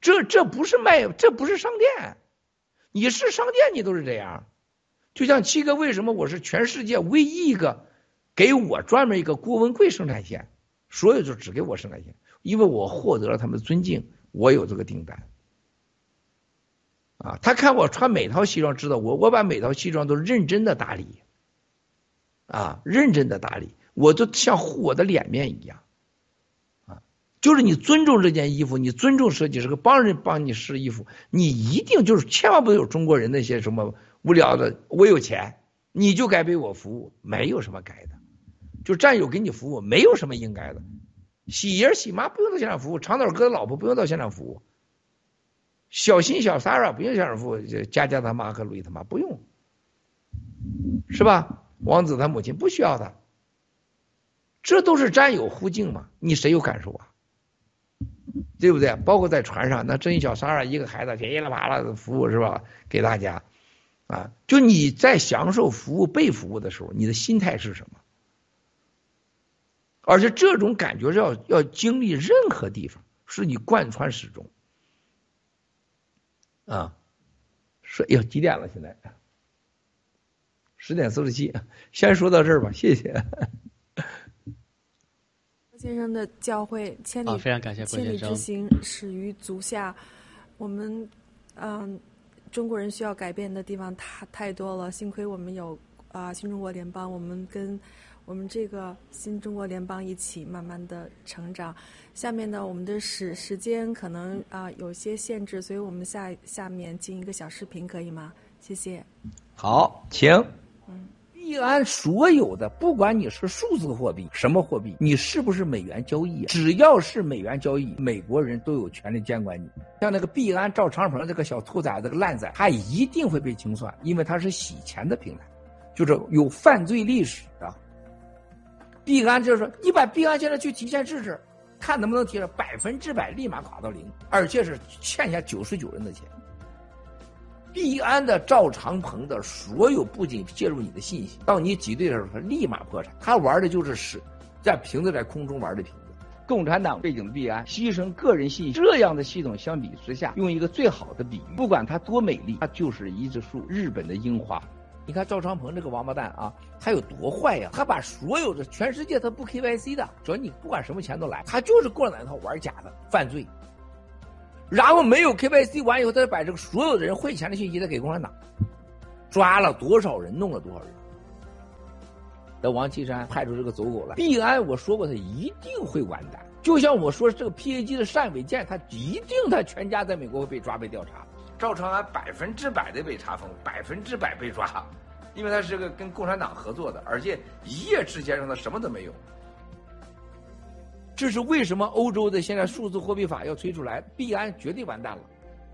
这这不是卖，这不是商店。你是商店，你都是这样。就像七哥，为什么我是全世界唯一一个给我专门一个郭文贵生产线，所有就只给我生产线，因为我获得了他们的尊敬，我有这个订单。啊，他看我穿每套西装，知道我我把每套西装都认真的打理。啊，认真的打理，我就像护我的脸面一样，就是你尊重这件衣服，你尊重设计师，帮人帮你试衣服，你一定就是千万不能有中国人那些什么无聊的，我有钱你就该为我服务，没有什么该的，就战友给你服务，没有什么应该的，喜爷喜妈不用到现场服务，长腿哥的老婆不用到现场服务，小新小 Sara 不用现场服务，佳佳他妈和路易他妈不用，是吧？王子他母亲不需要他，这都是战友互敬嘛？你谁有感受啊？对不对？包括在船上，那这一小三儿一个孩子噼里啪啦的服务是吧？给大家啊，就你在享受服务被服务的时候，你的心态是什么？而且这种感觉是要要经历任何地方，是你贯穿始终啊。说，哎呦，几点了？现在？十点四十七，先说到这儿吧，谢谢。郭先生的教诲，千里非常感谢千里之行，始于足下。我们嗯，中国人需要改变的地方太太多了，幸亏我们有啊新中国联邦，我们跟我们这个新中国联邦一起慢慢的成长。下面呢，我们的时时间可能啊有些限制，所以我们下下面进一个小视频，可以吗？谢谢。好，请。币安所有的，不管你是数字货币什么货币，你是不是美元交易，只要是美元交易，美国人都有权利监管你。像那个币安赵长鹏这个小兔崽子、个烂仔，他一定会被清算，因为他是洗钱的平台，就是有犯罪历史的。币安就是说，你把币安现在去提现试试，看能不能提了百分之百立马垮到零，而且是欠下九十九人的钱。币安的赵长鹏的所有不仅介入你的信息，到你挤兑的时候，他立马破产。他玩的就是屎，在瓶子在空中玩的瓶子。共产党背景的币安牺牲个人信息这样的系统相比之下，用一个最好的比喻，不管它多美丽，它就是一只树日本的樱花。你看赵长鹏这个王八蛋啊，他有多坏呀？他把所有的全世界他不 KYC 的，只要你不管什么钱都来，他就是过来那套玩假的犯罪。然后没有 KYC 完以后，他就把这个所有的人汇钱的信息再给共产党，抓了多少人，弄了多少人。那王岐山派出这个走狗来，币安我说过他一定会完蛋，就像我说这个 PAG 的单伟建，他一定他全家在美国会被抓被调查。赵长安百分之百的被查封，百分之百被抓，因为他是个跟共产党合作的，而且一夜之间让他什么都没有。这是为什么欧洲的现在数字货币法要推出来，币安绝对完蛋了。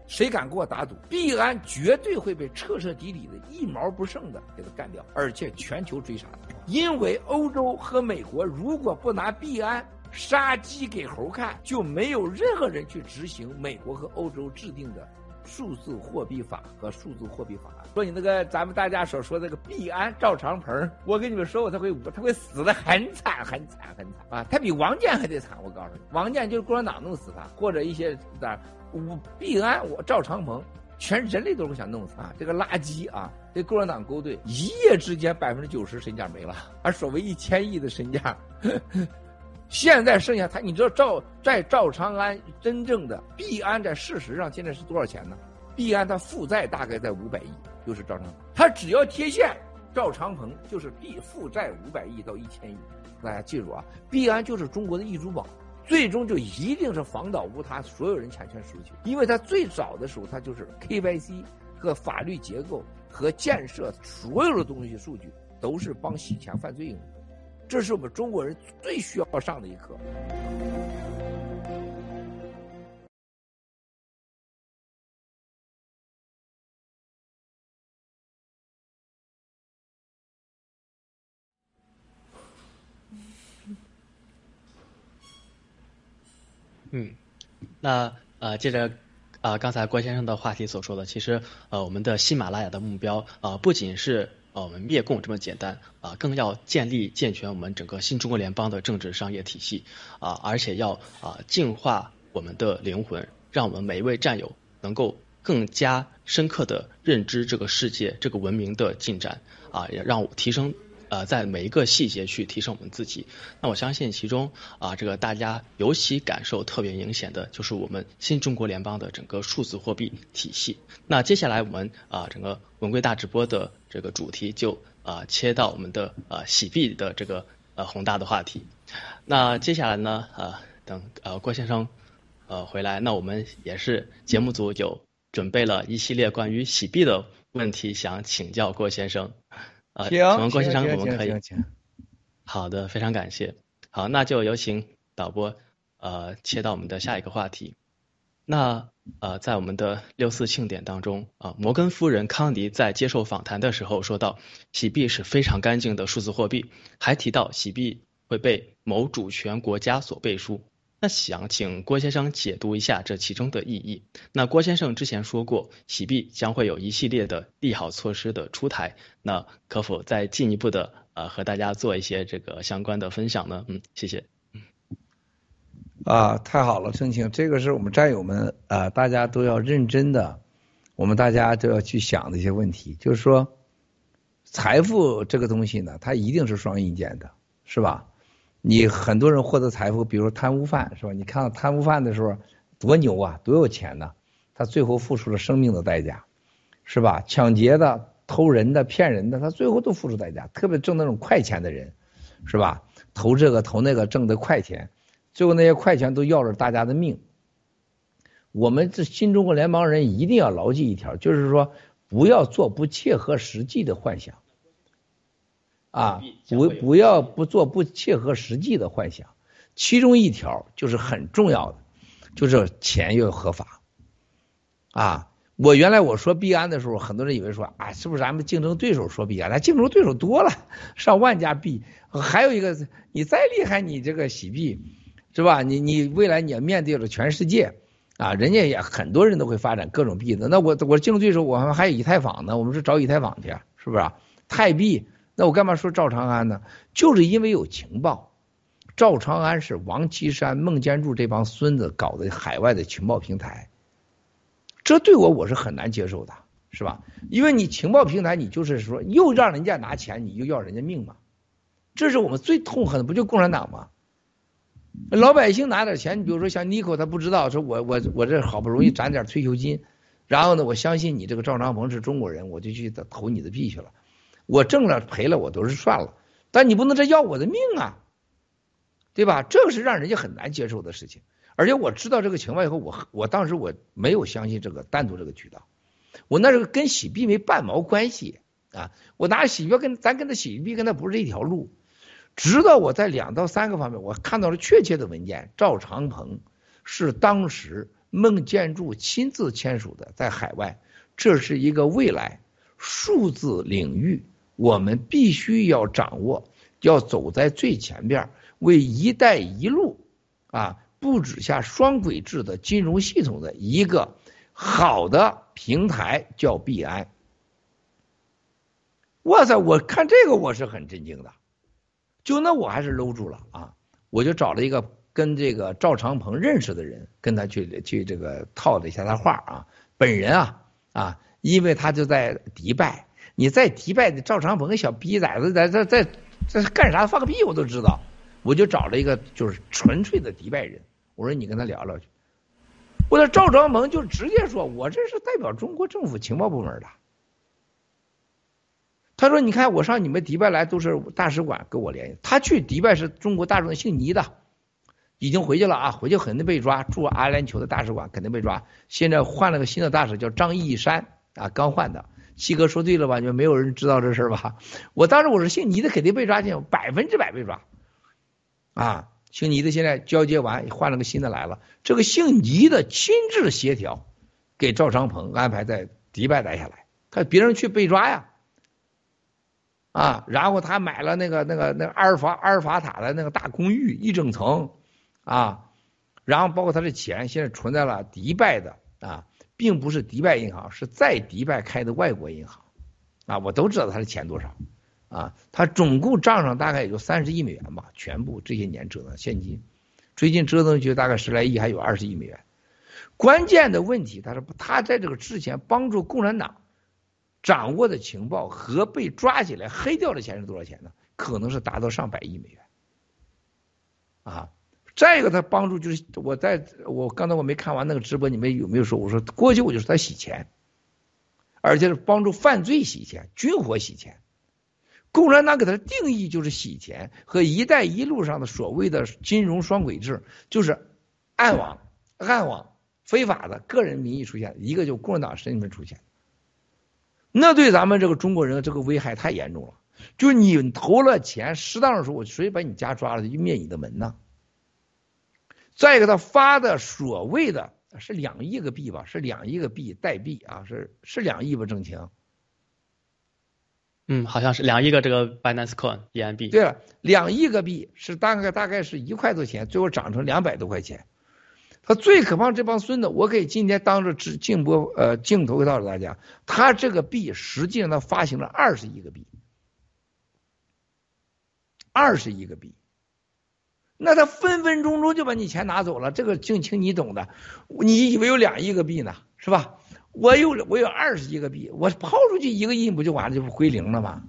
谁敢跟我打赌？币安绝对会被彻彻底底的一毛不剩的给它干掉，而且全球追杀。因为欧洲和美国如果不拿币安杀鸡给猴看，就没有任何人去执行美国和欧洲制定的数字货币法和数字货币法案。说你那个咱们大家所说那个币安赵长鹏，我跟你们说过，他会他会死的很惨很惨很惨啊！他比王建还得惨，我告诉你，王建就是共产党弄死他，或者一些咋。我币安，我赵长鹏，全人类都是想弄死啊！这个垃圾啊，跟共产党勾兑，一夜之间百分之九十身价没了，而所谓一千亿的身价，现在剩下他，你知道赵在赵长安真正的币安在事实上现在是多少钱呢？币安他负债大概在五百亿，就是赵长，他只要贴现，赵长鹏就是币负债五百亿到一千亿，大家记住啊，币安就是中国的易珠宝。最终就一定是防倒无他，所有人产权输球，因为他最早的时候，他就是 KYC 和法律结构和建设所有的东西数据都是帮洗钱犯罪用的，这是我们中国人最需要上的一课。嗯，那呃，接着啊，刚才郭先生的话题所说的，其实呃，我们的喜马拉雅的目标啊，不仅是呃我们灭共这么简单啊，更要建立健全我们整个新中国联邦的政治商业体系啊，而且要啊净化我们的灵魂，让我们每一位战友能够更加深刻的认知这个世界这个文明的进展啊，也让我提升。呃，在每一个细节去提升我们自己，那我相信其中啊，这个大家尤其感受特别明显的就是我们新中国联邦的整个数字货币体系。那接下来我们啊，整个文贵大直播的这个主题就啊切到我们的呃洗币的这个呃宏大的话题。那接下来呢，呃，等呃郭先生呃回来，那我们也是节目组有准备了一系列关于洗币的问题，想请教郭先生。啊，请问郭先生，我们可以。好的，非常感谢。好，那就有请导播呃切到我们的下一个话题。那呃，在我们的六四庆典当中啊，摩根夫人康迪在接受访谈的时候说到，洗币是非常干净的数字货币，还提到洗币会被某主权国家所背书。那想请郭先生解读一下这其中的意义。那郭先生之前说过，洗币将会有一系列的利好措施的出台，那可否再进一步的呃和大家做一些这个相关的分享呢？嗯，谢谢。啊，太好了，申请，这个是我们战友们啊，大家都要认真的，我们大家都要去想的一些问题，就是说，财富这个东西呢，它一定是双刃剑的，是吧？你很多人获得财富，比如贪污犯是吧？你看到贪污犯的时候多牛啊，多有钱呢？他最后付出了生命的代价，是吧？抢劫的、偷人的、骗人的，他最后都付出代价。特别挣那种快钱的人，是吧？投这个投那个挣的快钱，最后那些快钱都要了大家的命。我们这新中国联邦人一定要牢记一条，就是说不要做不切合实际的幻想。啊，不不要不做不切合实际的幻想，其中一条就是很重要的，就是钱要合法。啊，我原来我说币安的时候，很多人以为说啊，是不是咱们竞争对手说币安？咱竞争对手多了，上万家币，还有一个你再厉害，你这个洗币是吧？你你未来你要面对着全世界啊，人家也很多人都会发展各种币的。那我我竞争对手，我们还有以太坊呢，我们是找以太坊去，是不是？泰币。那我干嘛说赵长安呢？就是因为有情报，赵长安是王岐山、孟建柱这帮孙子搞的海外的情报平台，这对我我是很难接受的，是吧？因为你情报平台，你就是说又让人家拿钱，你又要人家命嘛，这是我们最痛恨的，不就共产党吗？老百姓拿点钱，你比如说像尼克，他不知道，说我我我这好不容易攒点退休金，然后呢，我相信你这个赵长鹏是中国人，我就去投你的币去了，我挣了赔了我都是算了，但你不能这要我的命啊！对吧？这个是让人家很难接受的事情，而且我知道这个情况以后，我我当时我没有相信这个单独这个渠道，我那时候跟洗币没半毛关系啊！我拿洗币跟咱跟他洗币跟他不是一条路，直到我在两到三个方面我看到了确切的文件，赵长鹏是当时孟建柱亲自签署的，在海外，这是一个未来数字领域，我们必须要掌握，要走在最前边。为“一带一路”啊布置下双轨制的金融系统的一个好的平台，叫币安。哇塞！我看这个我是很震惊的，就那我还是搂住了啊！我就找了一个跟这个赵长鹏认识的人，跟他去去这个套了一下他话啊。本人啊啊，因为他就在迪拜，你在迪拜的赵长鹏个小逼崽子在在在在干啥？放个屁我都知道。我就找了一个就是纯粹的迪拜人，我说你跟他聊聊去。我说赵长鹏就直接说，我这是代表中国政府情报部门的。他说：“你看我上你们迪拜来都是大使馆跟我联系，他去迪拜是中国大众姓倪的，已经回去了啊，回去肯定被抓，驻阿联酋的大使馆肯定被抓。现在换了个新的大使叫张义山啊，刚换的。七哥说对了吧？就没有人知道这事吧？我当时我说姓倪的肯定被抓进，百分之百被抓。”啊，姓倪的现在交接完，换了个新的来了。这个姓倪的亲自协调，给赵长鹏安排在迪拜待下来。他别人去被抓呀，啊，然后他买了那个那个那个阿尔法阿尔法塔的那个大公寓一整层，啊，然后包括他的钱现在存在了迪拜的啊，并不是迪拜银行，是在迪拜开的外国银行，啊，我都知道他的钱多少。啊，他总共账上大概也就三十亿美元吧，全部这些年折腾现金，最近折腾去大概十来亿，还有二十亿美元。关键的问题，他说他在这个之前帮助共产党掌握的情报和被抓起来黑掉的钱是多少钱呢？可能是达到上百亿美元。啊，再一个，他帮助就是我在我刚才我没看完那个直播，你们有没有说？我说过去我就说他洗钱，而且是帮助犯罪洗钱、军火洗钱。共产党给他的定义就是洗钱和“一带一路”上的所谓的金融双轨制，就是暗网、暗网、非法的个人名义出现，一个就共产党身份出现。那对咱们这个中国人这个危害太严重了。就你投了钱，适当的时候，我谁把你家抓了就灭你的门呢？再一个，他发的所谓的是两亿个币吧，是两亿个币代币啊，是是两亿吧？挣钱。嗯，好像是两亿个这个 Binance Coin BNB。对了，两亿个币是大概大概是一块多钱，最后涨成两百多块钱。他最可怕这帮孙子，我可以今天当着直镜播呃镜头告诉大家，他这个币实际上他发行了二十亿个币，二十亿个币，那他分分钟钟就把你钱拿走了，这个静清你懂的，你以为有两亿个币呢，是吧？我有我有二十亿个币，我抛出去一个亿不就完了，就不归零了吗？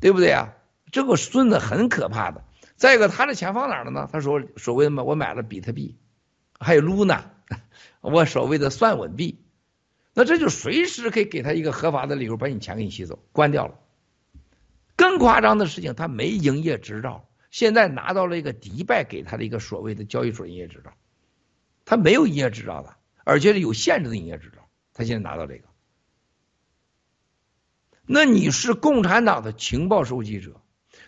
对不对啊？这个孙子很可怕的。再一个，他的钱放哪了呢？他说所谓的，我买了比特币，还有 Luna，我所谓的算稳币，那这就随时可以给他一个合法的理由，把你钱给你吸走，关掉了。更夸张的事情，他没营业执照，现在拿到了一个迪拜给他的一个所谓的交易所营业执照，他没有营业执照的。而且是有限制的营业执照，他现在拿到这个，那你是共产党的情报收集者，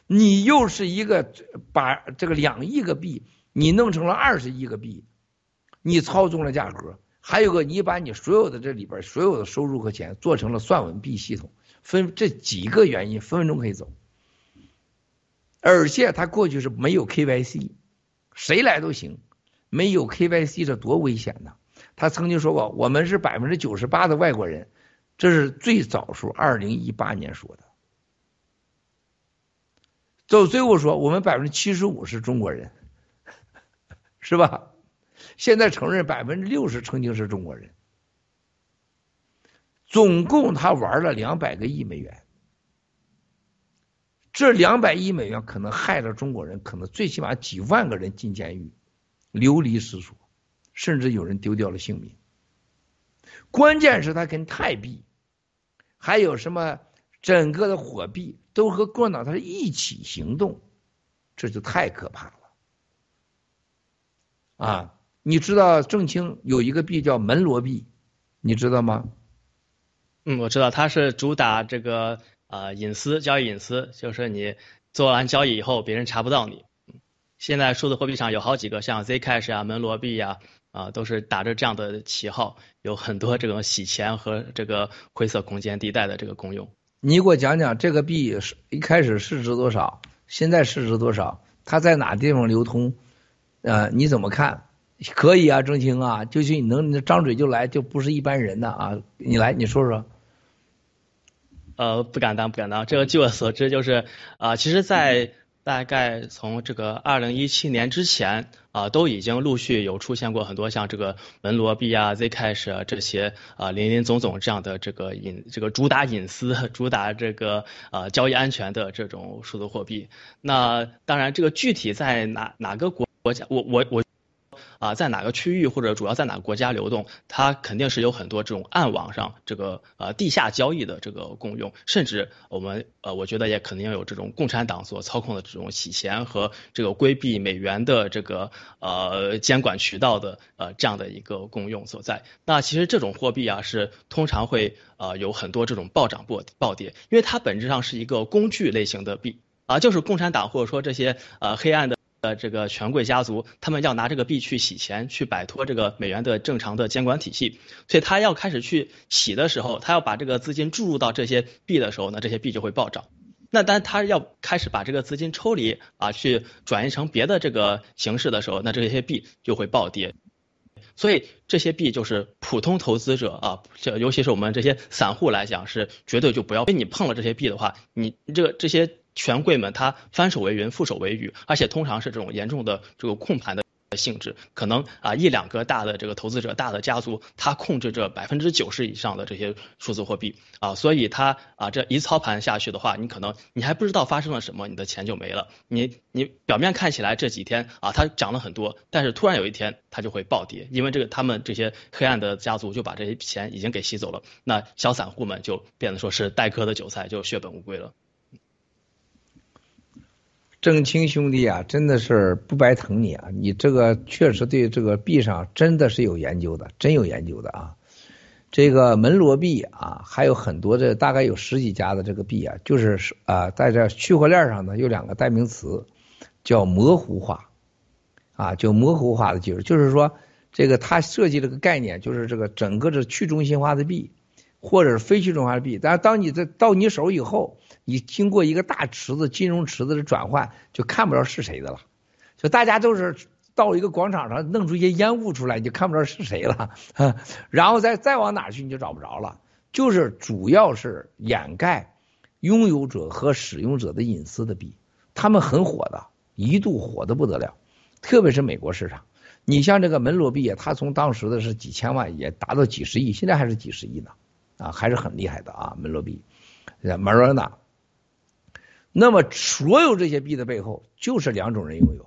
你又是一个把这个两亿个币你弄成了二十亿个币，你操纵了价格，还有个你把你所有的这里边所有的收入和钱做成了算文币系统，分这几个原因分分钟可以走，而且他过去是没有 KYC，谁来都行，没有 KYC 这多危险呐！他曾经说过：“我们是百分之九十八的外国人，这是最早数，二零一八年说的。就最后说我们百分之七十五是中国人，是吧？现在承认百分之六十曾经是中国人，总共他玩了两百个亿美元，这两百亿美元可能害了中国人，可能最起码几万个人进监狱，流离失所，甚至有人丢掉了性命。关键是他跟泰币，还有什么整个的货币都和共产党他是一起行动，这就太可怕了啊！你知道正清有一个币叫门罗币，你知道吗？嗯，我知道，它是主打这个呃隐私交易隐私，就是你做完交易以后别人查不到你。现在数字货币上有好几个，像 Zcash 啊、门罗币呀。啊，都是打着这样的旗号，有很多这种洗钱和这个灰色空间地带的这个功用。你给我讲讲这个币是一开始市值多少，现在市值多少？它在哪地方流通？呃，你怎么看？可以啊，郑清啊，就是你能张嘴就来，就不是一般人呐啊！你来，你说说。呃，不敢当，不敢当。这个据我所知，就是啊，其实，在。大概从这个二零一七年之前啊，都已经陆续有出现过很多像这个门罗币啊、Zcash 啊这些啊林林总总这样的这个隐这个主打隐私、主打这个呃交易安全的这种数字货币。那当然，这个具体在哪哪个国国家，我我我。啊，在哪个区域或者主要在哪个国家流动，它肯定是有很多这种暗网上这个呃地下交易的这个共用，甚至我们呃我觉得也肯定有这种共产党所操控的这种洗钱和这个规避美元的这个呃监管渠道的呃这样的一个共用所在。那其实这种货币啊是通常会呃有很多这种暴涨暴暴跌，因为它本质上是一个工具类型的币啊，就是共产党或者说这些呃黑暗的。的这个权贵家族，他们要拿这个币去洗钱，去摆脱这个美元的正常的监管体系，所以他要开始去洗的时候，他要把这个资金注入到这些币的时候，那这些币就会暴涨。那当他要开始把这个资金抽离啊，去转移成别的这个形式的时候，那这些币就会暴跌。所以这些币就是普通投资者啊，这尤其是我们这些散户来讲，是绝对就不要，因为你碰了这些币的话，你这个这些。权贵们他翻手为云，覆手为雨，而且通常是这种严重的这个控盘的性质，可能啊一两个大的这个投资者、大的家族，他控制着百分之九十以上的这些数字货币啊，所以他啊这一操盘下去的话，你可能你还不知道发生了什么，你的钱就没了。你你表面看起来这几天啊它涨了很多，但是突然有一天它就会暴跌，因为这个他们这些黑暗的家族就把这些钱已经给吸走了，那小散户们就变得说是待割的韭菜，就血本无归了。郑清兄弟啊，真的是不白疼你啊！你这个确实对这个币上真的是有研究的，真有研究的啊！这个门罗币啊，还有很多的，大概有十几家的这个币啊，就是啊，在这区块链上呢，有两个代名词，叫模糊化啊，就模糊化的技术，就是说这个它设计这个概念，就是这个整个这去中心化的币，或者是非去中化的币，但是当你在到你手以后。你经过一个大池子、金融池子的转换，就看不着是谁的了。就大家都是到一个广场上弄出一些烟雾出来，你就看不着是谁了。然后再再往哪去，你就找不着了。就是主要是掩盖拥有者和使用者的隐私的币，他们很火的，一度火的不得了。特别是美国市场，你像这个门罗币，它从当时的是几千万，也达到几十亿，现在还是几十亿呢，啊，还是很厉害的啊，门罗币，Marina。那么，所有这些币的背后就是两种人拥有，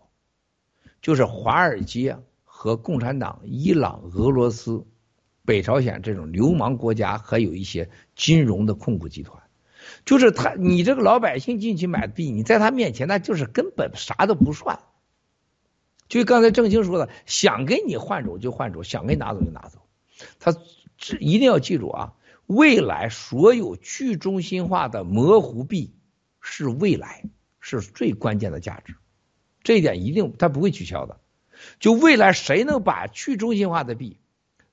就是华尔街和共产党、伊朗、俄罗斯、北朝鲜这种流氓国家，还有一些金融的控股集团。就是他，你这个老百姓进去买币，你在他面前那就是根本啥都不算。就刚才郑清说的，想给你换走就换走，想给你拿走就拿走。他这一定要记住啊，未来所有去中心化的模糊币。是未来是最关键的价值，这一点一定它不会取消的。就未来谁能把去中心化的币，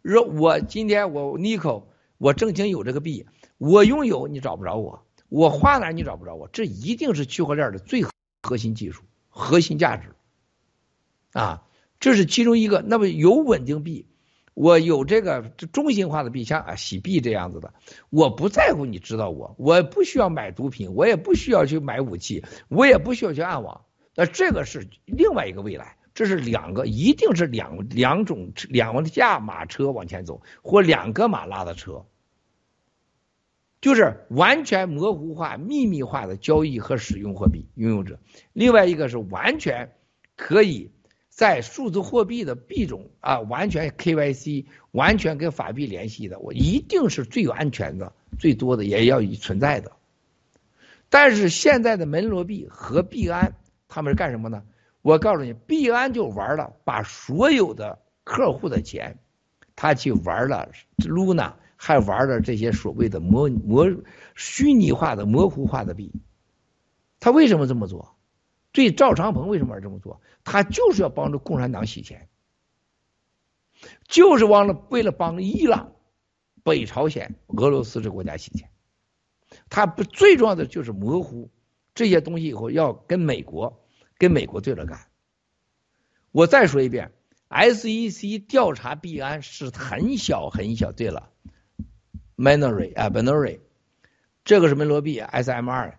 若我今天我 Nico 我正经有这个币，我拥有你找不着我，我花哪你找不着我，这一定是区块链的最核心技术、核心价值啊，这是其中一个。那么有稳定币，我有这个中心化的币，像啊洗币这样子的，我不在乎你知道我，我不需要买毒品，我也不需要去买武器，我也不需要去暗网。那这个是另外一个未来，这是两个，一定是两两种两架马车往前走，或两个马拉的车，就是完全模糊化、秘密化的交易和使用货币拥有者。另外一个是完全可以。在数字货币的币种啊，完全 KYC，完全跟法币联系的，我一定是最有安全的、最多的，也要存在的。但是现在的门罗币和币安，他们是干什么呢？我告诉你，币安就玩了，把所有的客户的钱，他去玩了 Luna，还玩了这些所谓的模模虚拟化的、模糊化的币。他为什么这么做？对赵长鹏为什么要这么做？他就是要帮助共产党洗钱，就是忘了为了帮伊朗、北朝鲜、俄罗斯这国家洗钱。他不最重要的就是模糊这些东西，以后要跟美国跟美国对着干。我再说一遍，SEC 调查币安是很小很小。对了，Manory 啊，Manory，这个是门罗币 SMR，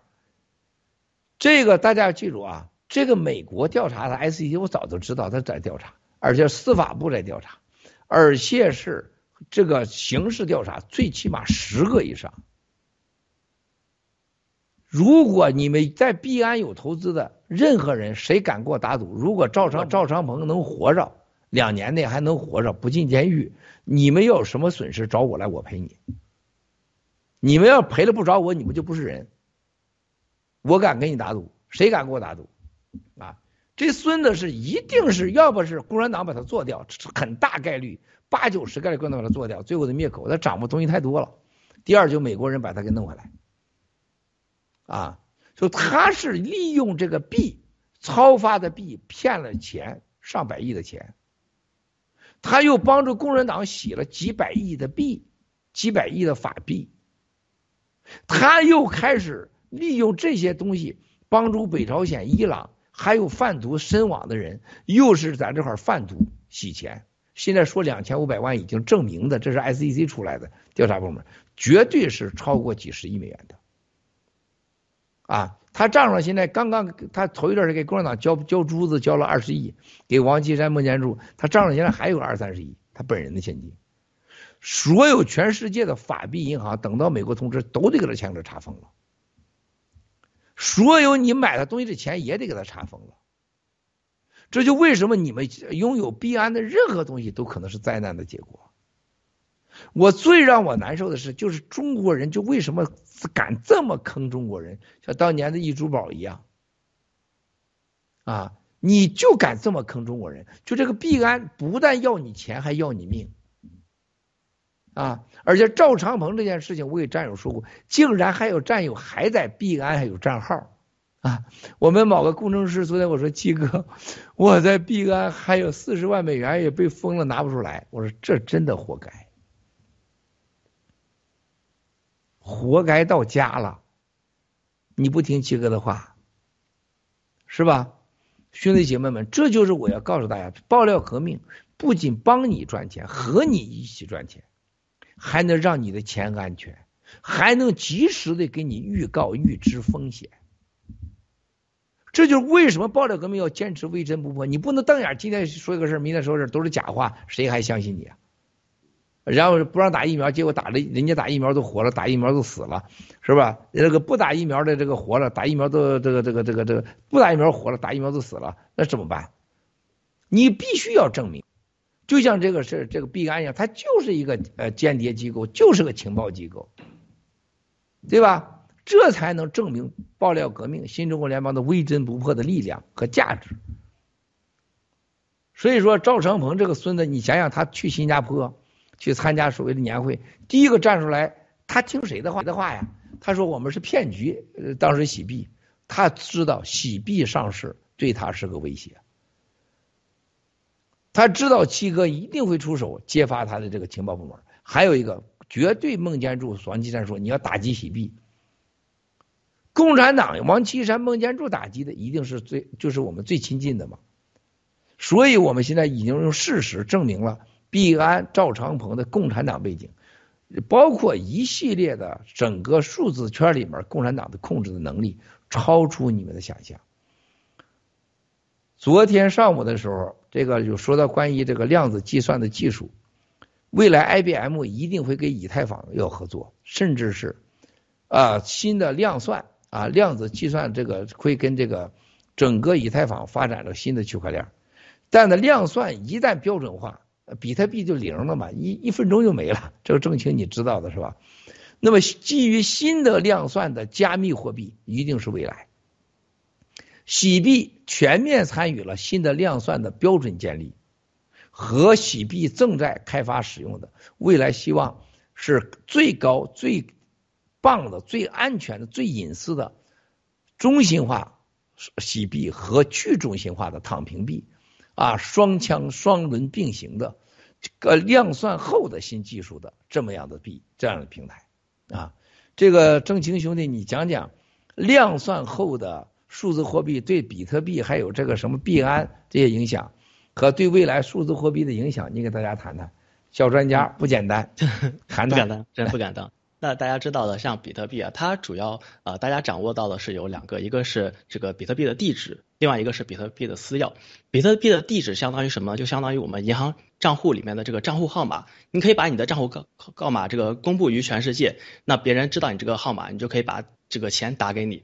这个大家要记住啊。这个美国调查的 SEC，我早就知道他在调查，而且司法部在调查，而且是这个刑事调查，最起码十个以上。如果你们在币安有投资的任何人，谁敢给我打赌？如果赵长赵长鹏能活着两年内还能活着不进监狱，你们要有什么损失找我来，我赔你。你们要赔了不找我，你们就不是人。我敢跟你打赌，谁敢跟我打赌？啊，这孙子是一定是要不是共产党把他做掉，很大概率八九十概率共产党把他做掉，最后的灭口，他掌握东西太多了。第二就美国人把他给弄回来，啊，就他是利用这个币超发的币骗了钱上百亿的钱，他又帮助共产党洗了几百亿的币，几百亿的法币，他又开始利用这些东西帮助北朝鲜、伊朗。还有贩毒身亡的人，又是在这块贩毒洗钱。现在说两千五百万已经证明的，这是 SEC 出来的调查部门，绝对是超过几十亿美元的。啊，他账上现在刚刚他头一段时间给共产党交交珠子交了二十亿，给王岐山、孟建柱，他账上现在还有二三十亿，他本人的现金。所有全世界的法币银行，等到美国通知，都得给他强制查封了。所有你买的东西的钱也得给他查封了，这就为什么你们拥有币安的任何东西都可能是灾难的结果。我最让我难受的是，就是中国人就为什么敢这么坑中国人，像当年的易珠宝一样，啊，你就敢这么坑中国人，就这个币安不但要你钱，还要你命。啊！而且赵长鹏这件事情，我给战友说过，竟然还有战友还在币安还有账号啊！我们某个工程师昨天我说七哥，我在币安还有四十万美元也被封了，拿不出来。我说这真的活该，活该到家了！你不听七哥的话，是吧？兄弟姐妹们，这就是我要告诉大家：爆料革命不仅帮你赚钱，和你一起赚钱。还能让你的钱安全，还能及时的给你预告预知风险，这就是为什么爆料革命要坚持微针不破。你不能瞪眼，今天说一个事明天说事都是假话，谁还相信你啊？然后不让打疫苗，结果打了，人家打疫苗都活了，打疫苗都死了，是吧？那个不打疫苗的这个活了，打疫苗都这个这个这个这个不打疫苗活了，打疫苗都死了，那怎么办？你必须要证明。就像这个事这个币安一样，它就是一个呃间谍机构，就是个情报机构，对吧？这才能证明爆料革命新中国联邦的微针不破的力量和价值。所以说，赵长鹏这个孙子，你想想，他去新加坡去参加所谓的年会，第一个站出来，他听谁的话的话呀？他说我们是骗局，呃，当时洗币，他知道洗币上市对他是个威胁。他知道七哥一定会出手揭发他的这个情报部门，还有一个绝对孟建柱、王岐山说你要打击洗币，共产党王岐山、孟建柱打击的一定是最就是我们最亲近的嘛，所以我们现在已经用事实证明了毕安、赵长鹏的共产党背景，包括一系列的整个数字圈里面共产党的控制的能力，超出你们的想象。昨天上午的时候，这个就说到关于这个量子计算的技术，未来 IBM 一定会跟以太坊要合作，甚至是啊新的量算啊量子计算这个会跟这个整个以太坊发展了新的区块链。但呢，量算一旦标准化，比特币就零了嘛，一一分钟就没了。这个正清你知道的是吧？那么基于新的量算的加密货币一定是未来。洗币全面参与了新的量算的标准建立，和洗币正在开发使用的，未来希望是最高、最棒的、最安全的、最隐私的中心化洗币和去中心化的躺平币。啊，双枪双轮并行的，这个量算后的新技术的这么样的币，这样的平台啊，这个郑清兄弟，你讲讲量算后的数字货币对比特币还有这个什么币安这些影响，和对未来数字货币的影响，你给大家谈谈。小专家不简单，谈谈不敢当，真不敢当。那大家知道的，像比特币啊，它主要啊，大家掌握到的是有两个，一个是这个比特币的地址，另外一个是比特币的私钥。比特币的地址相当于什么？就相当于我们银行账户里面的这个账户号码。你可以把你的账户号号码这个公布于全世界，那别人知道你这个号码，你就可以把这个钱打给你。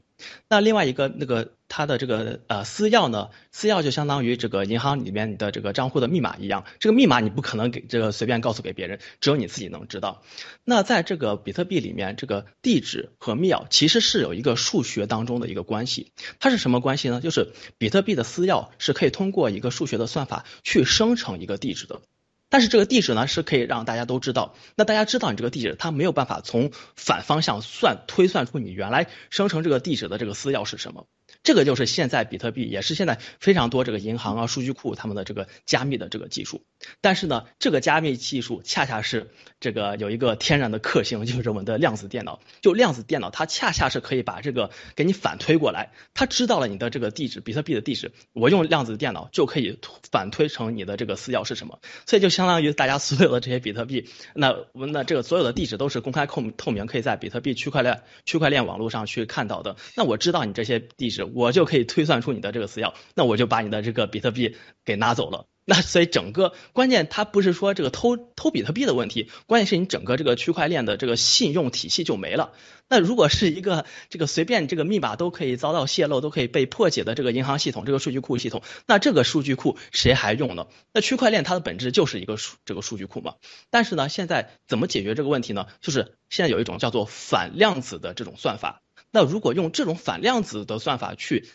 那另外一个那个它的这个呃私钥呢，私钥就相当于这个银行里面你的这个账户的密码一样，这个密码你不可能给这个随便告诉给别人，只有你自己能知道。那在这个比特币里面，这个地址和密钥其实是有一个数学当中的一个关系，它是什么关系呢？就是比特币的私钥是可以通过一个数学的算法去生成一个地址的。但是这个地址呢是可以让大家都知道，那大家知道你这个地址，它没有办法从反方向算推算出你原来生成这个地址的这个私钥是什么。这个就是现在比特币，也是现在非常多这个银行啊、数据库他们的这个加密的这个技术。但是呢，这个加密技术恰恰是这个有一个天然的克星，就是我们的量子电脑。就量子电脑，它恰恰是可以把这个给你反推过来。它知道了你的这个地址，比特币的地址，我用量子电脑就可以反推成你的这个私钥是什么。所以就相当于大家所有的这些比特币，那我们的这个所有的地址都是公开透透明，可以在比特币区块链区块链网络上去看到的。那我知道你这些地址。我就可以推算出你的这个私钥，那我就把你的这个比特币给拿走了。那所以整个关键它不是说这个偷偷比特币的问题，关键是你整个这个区块链的这个信用体系就没了。那如果是一个这个随便这个密码都可以遭到泄露，都可以被破解的这个银行系统，这个数据库系统，那这个数据库谁还用呢？那区块链它的本质就是一个数这个数据库嘛。但是呢，现在怎么解决这个问题呢？就是现在有一种叫做反量子的这种算法。那如果用这种反量子的算法去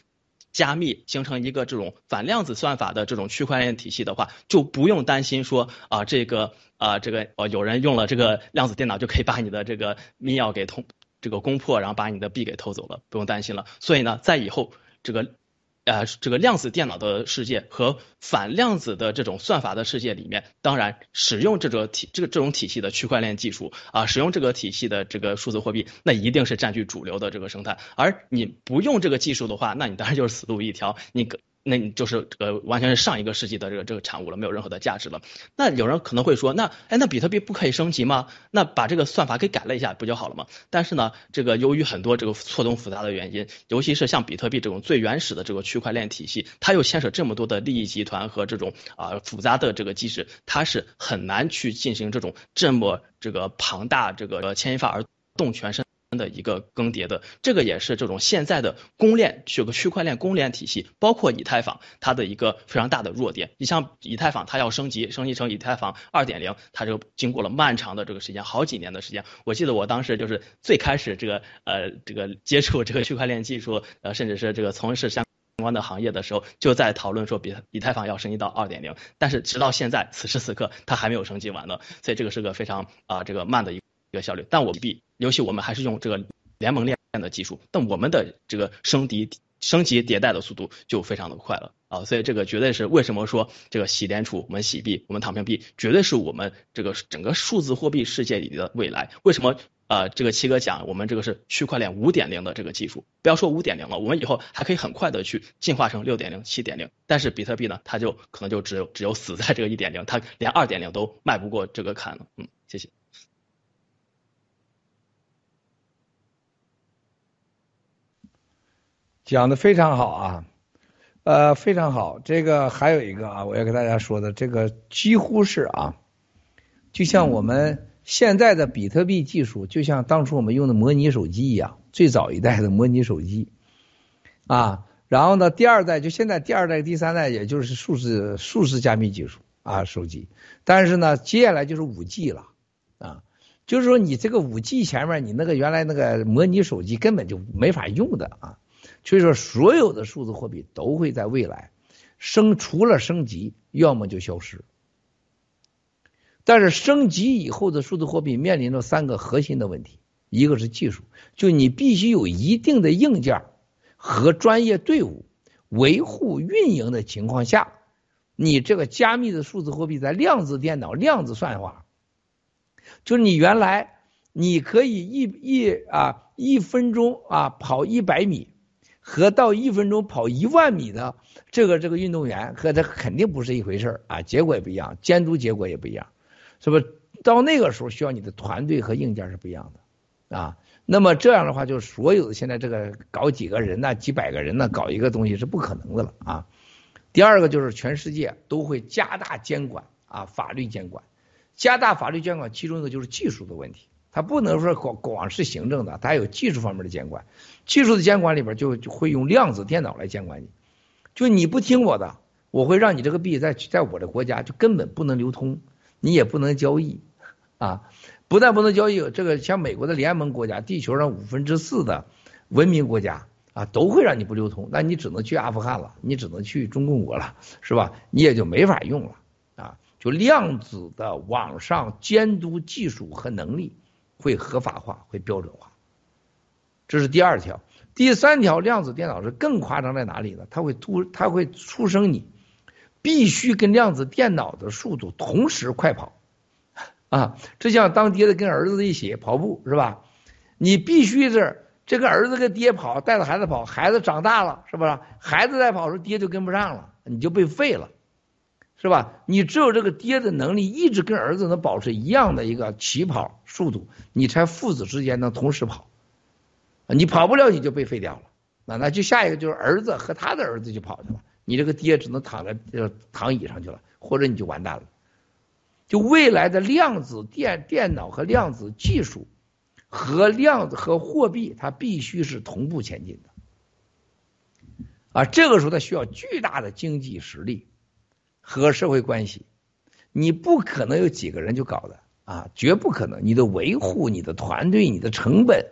加密，形成一个这种反量子算法的这种区块链体系的话，就不用担心说啊这个啊这个哦有人用了这个量子电脑就可以把你的这个密钥给通这个攻破，然后把你的币给偷走了，不用担心了。所以呢，在以后这个。啊，这个量子电脑的世界和反量子的这种算法的世界里面，当然使用这个体这个这种体系的区块链技术啊，使用这个体系的这个数字货币，那一定是占据主流的这个生态。而你不用这个技术的话，那你当然就是死路一条。你那你就是这个完全是上一个世纪的这个这个产物了，没有任何的价值了。那有人可能会说，那哎，那比特币不可以升级吗？那把这个算法给改了一下不就好了吗？但是呢，这个由于很多这个错综复杂的原因，尤其是像比特币这种最原始的这个区块链体系，它又牵扯这么多的利益集团和这种啊复杂的这个机制，它是很难去进行这种这么这个庞大这个牵一发而动全身。的一个更迭的，这个也是这种现在的公链，这个区块链公链体系，包括以太坊，它的一个非常大的弱点。你像以太坊，它要升级，升级成以太坊二点零，它就经过了漫长的这个时间，好几年的时间。我记得我当时就是最开始这个呃这个接触这个区块链技术，呃甚至是这个从事相关的行业的时候，就在讨论说比以太坊要升级到二点零，但是直到现在此时此刻，它还没有升级完呢，所以这个是个非常啊这个慢的一。一个效率，但我们币，尤其我们还是用这个联盟链的技术，但我们的这个升级、升级迭代的速度就非常的快了啊！所以这个绝对是为什么说这个洗联储、我们洗币、我们躺平币，绝对是我们这个整个数字货币世界里的未来。为什么呃，这个七哥讲，我们这个是区块链五点零的这个技术，不要说五点零了，我们以后还可以很快的去进化成六点零、七点零。但是比特币呢，它就可能就只有只有死在这个一点零，它连二点零都迈不过这个坎了。嗯，谢谢。讲的非常好啊，呃，非常好。这个还有一个啊，我要跟大家说的，这个几乎是啊，就像我们。现在的比特币技术就像当初我们用的模拟手机一样，最早一代的模拟手机，啊，然后呢，第二代就现在第二代、第三代，也就是数字数字加密技术啊，手机。但是呢，接下来就是五 G 了，啊，就是说你这个五 G 前面，你那个原来那个模拟手机根本就没法用的啊。所以说，所有的数字货币都会在未来升，除了升级，要么就消失。但是升级以后的数字货币面临着三个核心的问题，一个是技术，就你必须有一定的硬件和专业队伍维护运营的情况下，你这个加密的数字货币在量子电脑、量子算法，就是你原来你可以一一啊一分钟啊跑一百米，和到一分钟跑一万米的这个这个运动员和他肯定不是一回事啊，结果也不一样，监督结果也不一样。是不是到那个时候需要你的团队和硬件是不一样的啊？那么这样的话，就所有的现在这个搞几个人呢，几百个人呢，搞一个东西是不可能的了啊。第二个就是全世界都会加大监管啊，法律监管，加大法律监管，其中一个就是技术的问题，它不能说光光是行政的，它有技术方面的监管。技术的监管里边就就会用量子电脑来监管你，就你不听我的，我会让你这个币在在我的国家就根本不能流通。你也不能交易，啊，不但不能交易，这个像美国的联盟国家，地球上五分之四的文明国家啊，都会让你不流通，那你只能去阿富汗了，你只能去中共国了，是吧？你也就没法用了，啊，就量子的网上监督技术和能力会合法化，会标准化，这是第二条。第三条，量子电脑是更夸张在哪里呢？它会突，它会出生你。必须跟量子电脑的速度同时快跑，啊，这像当爹的跟儿子一起跑步是吧？你必须是这个儿子跟爹跑，带着孩子跑，孩子长大了是不是？孩子在跑时候，爹就跟不上了，你就被废了，是吧？你只有这个爹的能力一直跟儿子能保持一样的一个起跑速度，你才父子之间能同时跑，你跑不了你就被废掉了，那那就下一个就是儿子和他的儿子就跑去了。你这个爹只能躺在躺椅上去了，或者你就完蛋了。就未来的量子电电脑和量子技术和量子和货币，它必须是同步前进的。啊，这个时候它需要巨大的经济实力和社会关系，你不可能有几个人就搞的啊，绝不可能。你的维护、你的团队、你的成本、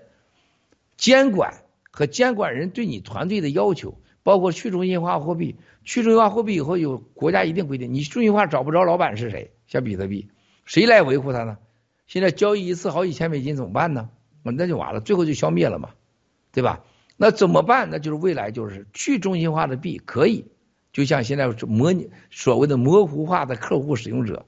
监管和监管人对你团队的要求。包括去中心化货币，去中心化货币以后有国家一定规定，你中心化找不着老板是谁，像比特币，谁来维护它呢？现在交易一次好几千美金怎么办呢？那就完了，最后就消灭了嘛，对吧？那怎么办？那就是未来就是去中心化的币可以，就像现在模拟所谓的模糊化的客户使用者，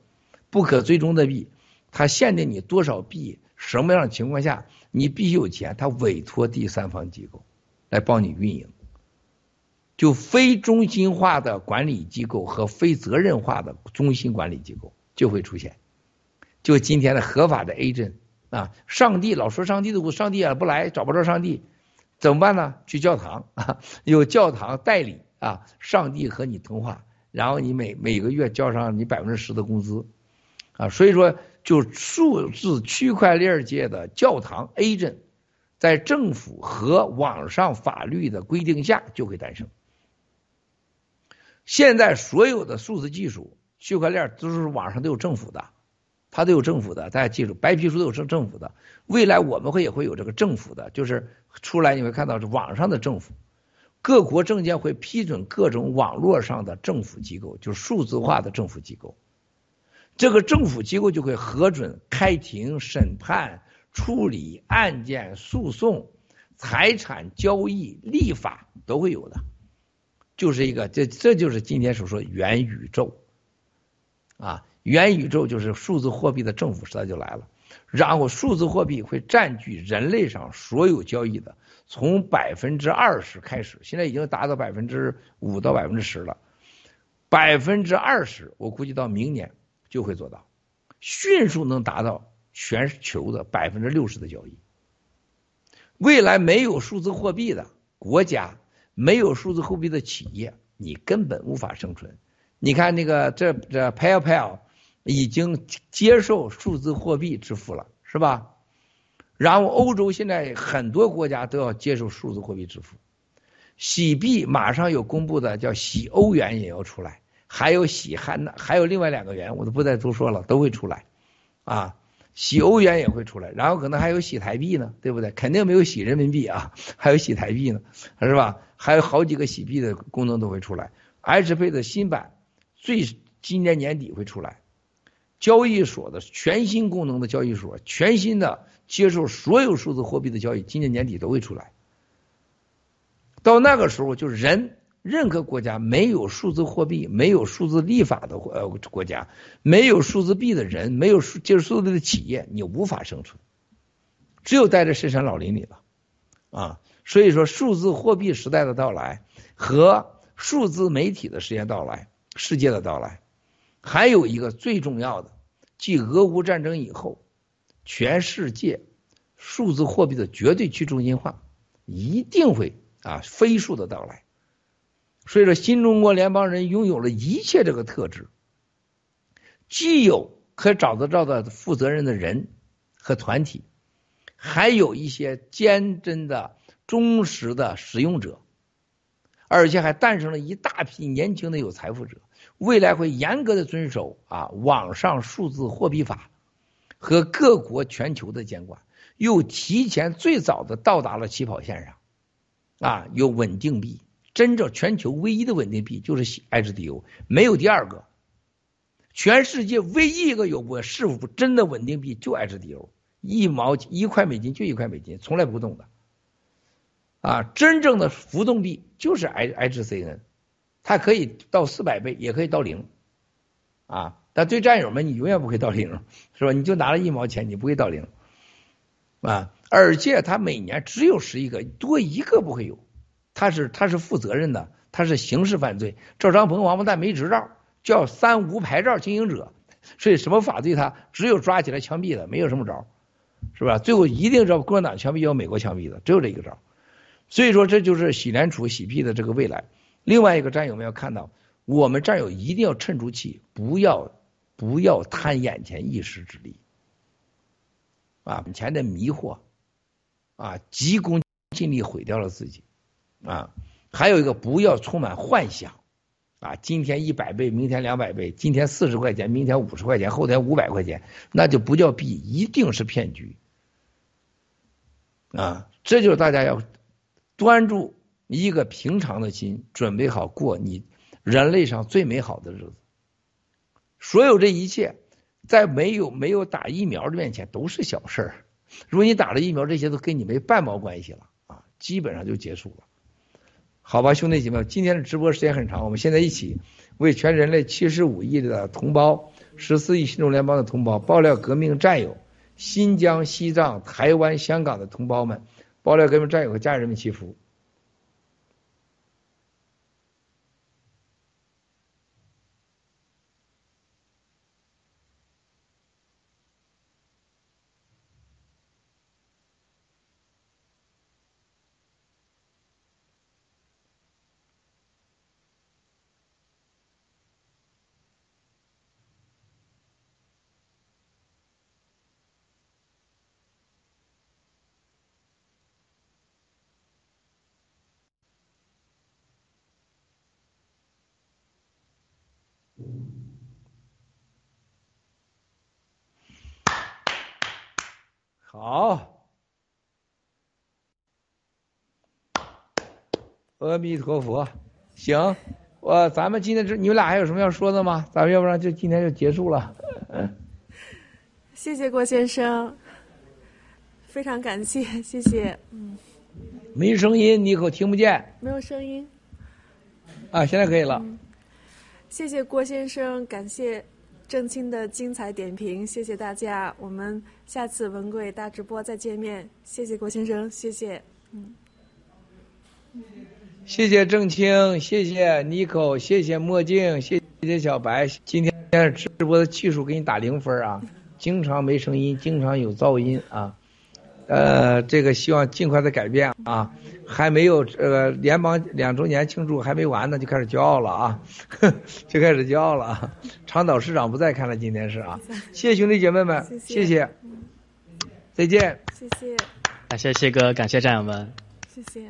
不可追踪的币，它限定你多少币，什么样的情况下你必须有钱，它委托第三方机构来帮你运营。就非中心化的管理机构和非责任化的中心管理机构就会出现。就今天的合法的 A 阵啊，上帝老说上帝的，上帝也不来，找不着上帝，怎么办呢？去教堂啊，有教堂代理啊，上帝和你通话，然后你每每个月交上你百分之十的工资啊。所以说，就数字区块链界的教堂 A 镇，在政府和网上法律的规定下就会诞生。现在所有的数字技术、区块链都是网上都有政府的，它都有政府的，大家记住，白皮书都有政政府的。未来我们会也会有这个政府的，就是出来你会看到是网上的政府，各国证监会批准各种网络上的政府机构，就是数字化的政府机构。这个政府机构就会核准开庭、审判、处理案件、诉讼、财产交易、立法都会有的。就是一个，这这就是今天所说元宇宙，啊，元宇宙就是数字货币的政府时代就来了。然后数字货币会占据人类上所有交易的从百分之二十开始，现在已经达到百分之五到百分之十了，百分之二十我估计到明年就会做到，迅速能达到全球的百分之六十的交易。未来没有数字货币的国家，没有数字货币的企业，你根本无法生存。你看那个这这 PayPal 已经接受数字货币支付了，是吧？然后欧洲现在很多国家都要接受数字货币支付，洗币马上有公布的叫洗欧元也要出来，还有洗韩还有另外两个元我都不再多说了，都会出来啊。洗欧元也会出来，然后可能还有洗台币呢，对不对？肯定没有洗人民币啊，还有洗台币呢，是吧？还有好几个洗币的功能都会出来。hp 的新版最今年年底会出来，交易所的全新功能的交易所，全新的接受所有数字货币的交易，今年年底都会出来。到那个时候，就人。任何国家没有数字货币、没有数字立法的呃国家，没有数字币的人，没有数接受数字的企业，你无法生存。只有待在深山老林里了啊！所以说，数字货币时代的到来和数字媒体的时间到来、世界的到来，还有一个最重要的，继俄乌战争以后，全世界数字货币的绝对去中心化一定会啊飞速的到来。所以说，新中国联邦人拥有了一切这个特质，既有可找得到的负责任的人和团体，还有一些坚贞的、忠实的使用者，而且还诞生了一大批年轻的有财富者。未来会严格的遵守啊网上数字货币法和各国全球的监管，又提前最早的到达了起跑线上，啊，有稳定币。真正全球唯一的稳定币就是 HDO，没有第二个。全世界唯一一个有过是否真的稳定币就 HDO，一毛一块美金就一块美金，从来不动的。啊，真正的浮动币就是 HHCN，它可以到四百倍，也可以到零。啊，但对战友们，你永远不会到零，是吧？你就拿了一毛钱，你不会到零。啊，而且它每年只有十一个，多一个不会有。他是他是负责任的，他是刑事犯罪。赵长鹏王八蛋没执照，叫三无牌照经营者，所以什么法对他只有抓起来枪毙的，没有什么招，是吧？最后一定是共产党枪毙，要美国枪毙的，只有这一个招。所以说，这就是洗联储洗币的这个未来。另外一个战友们要看到，我们战友一定要沉住气，不要不要贪眼前一时之利，啊，眼前的迷惑，啊，急功近利毁掉了自己。啊，还有一个不要充满幻想，啊，今天一百倍，明天两百倍，今天四十块钱，明天五十块钱，后天五百块钱，那就不叫币，一定是骗局。啊，这就是大家要端住一个平常的心，准备好过你人类上最美好的日子。所有这一切，在没有没有打疫苗的面前都是小事儿。如果你打了疫苗，这些都跟你没半毛关系了啊，基本上就结束了。好吧，兄弟姐妹，今天的直播时间很长，我们现在一起为全人类七十五亿的同胞、十四亿新中联邦的同胞、爆料革命战友、新疆、西藏、台湾、香港的同胞们、爆料革命战友和家人们祈福。好，阿弥陀佛，行，我咱们今天这你们俩还有什么要说的吗？咱们要不然就今天就结束了。谢谢郭先生，非常感谢，谢谢。嗯，没声音，你可听不见。没有声音。啊，现在可以了。谢谢郭先生，感谢郑清的精彩点评，谢谢大家。我们下次文贵大直播再见面。谢谢郭先生，谢谢。嗯，谢谢郑清，谢谢 Nico，谢谢墨镜，谢谢小白。今天直播的技术给你打零分啊，经常没声音，经常有噪音啊。呃，这个希望尽快的改变啊！还没有呃联邦两周年庆祝还没完呢，就开始骄傲了啊，就开始骄傲了啊！长岛市长不在，看来今天是啊，谢谢兄弟姐妹们，谢谢，再见，谢谢，感谢谢哥，感谢战友们，谢谢。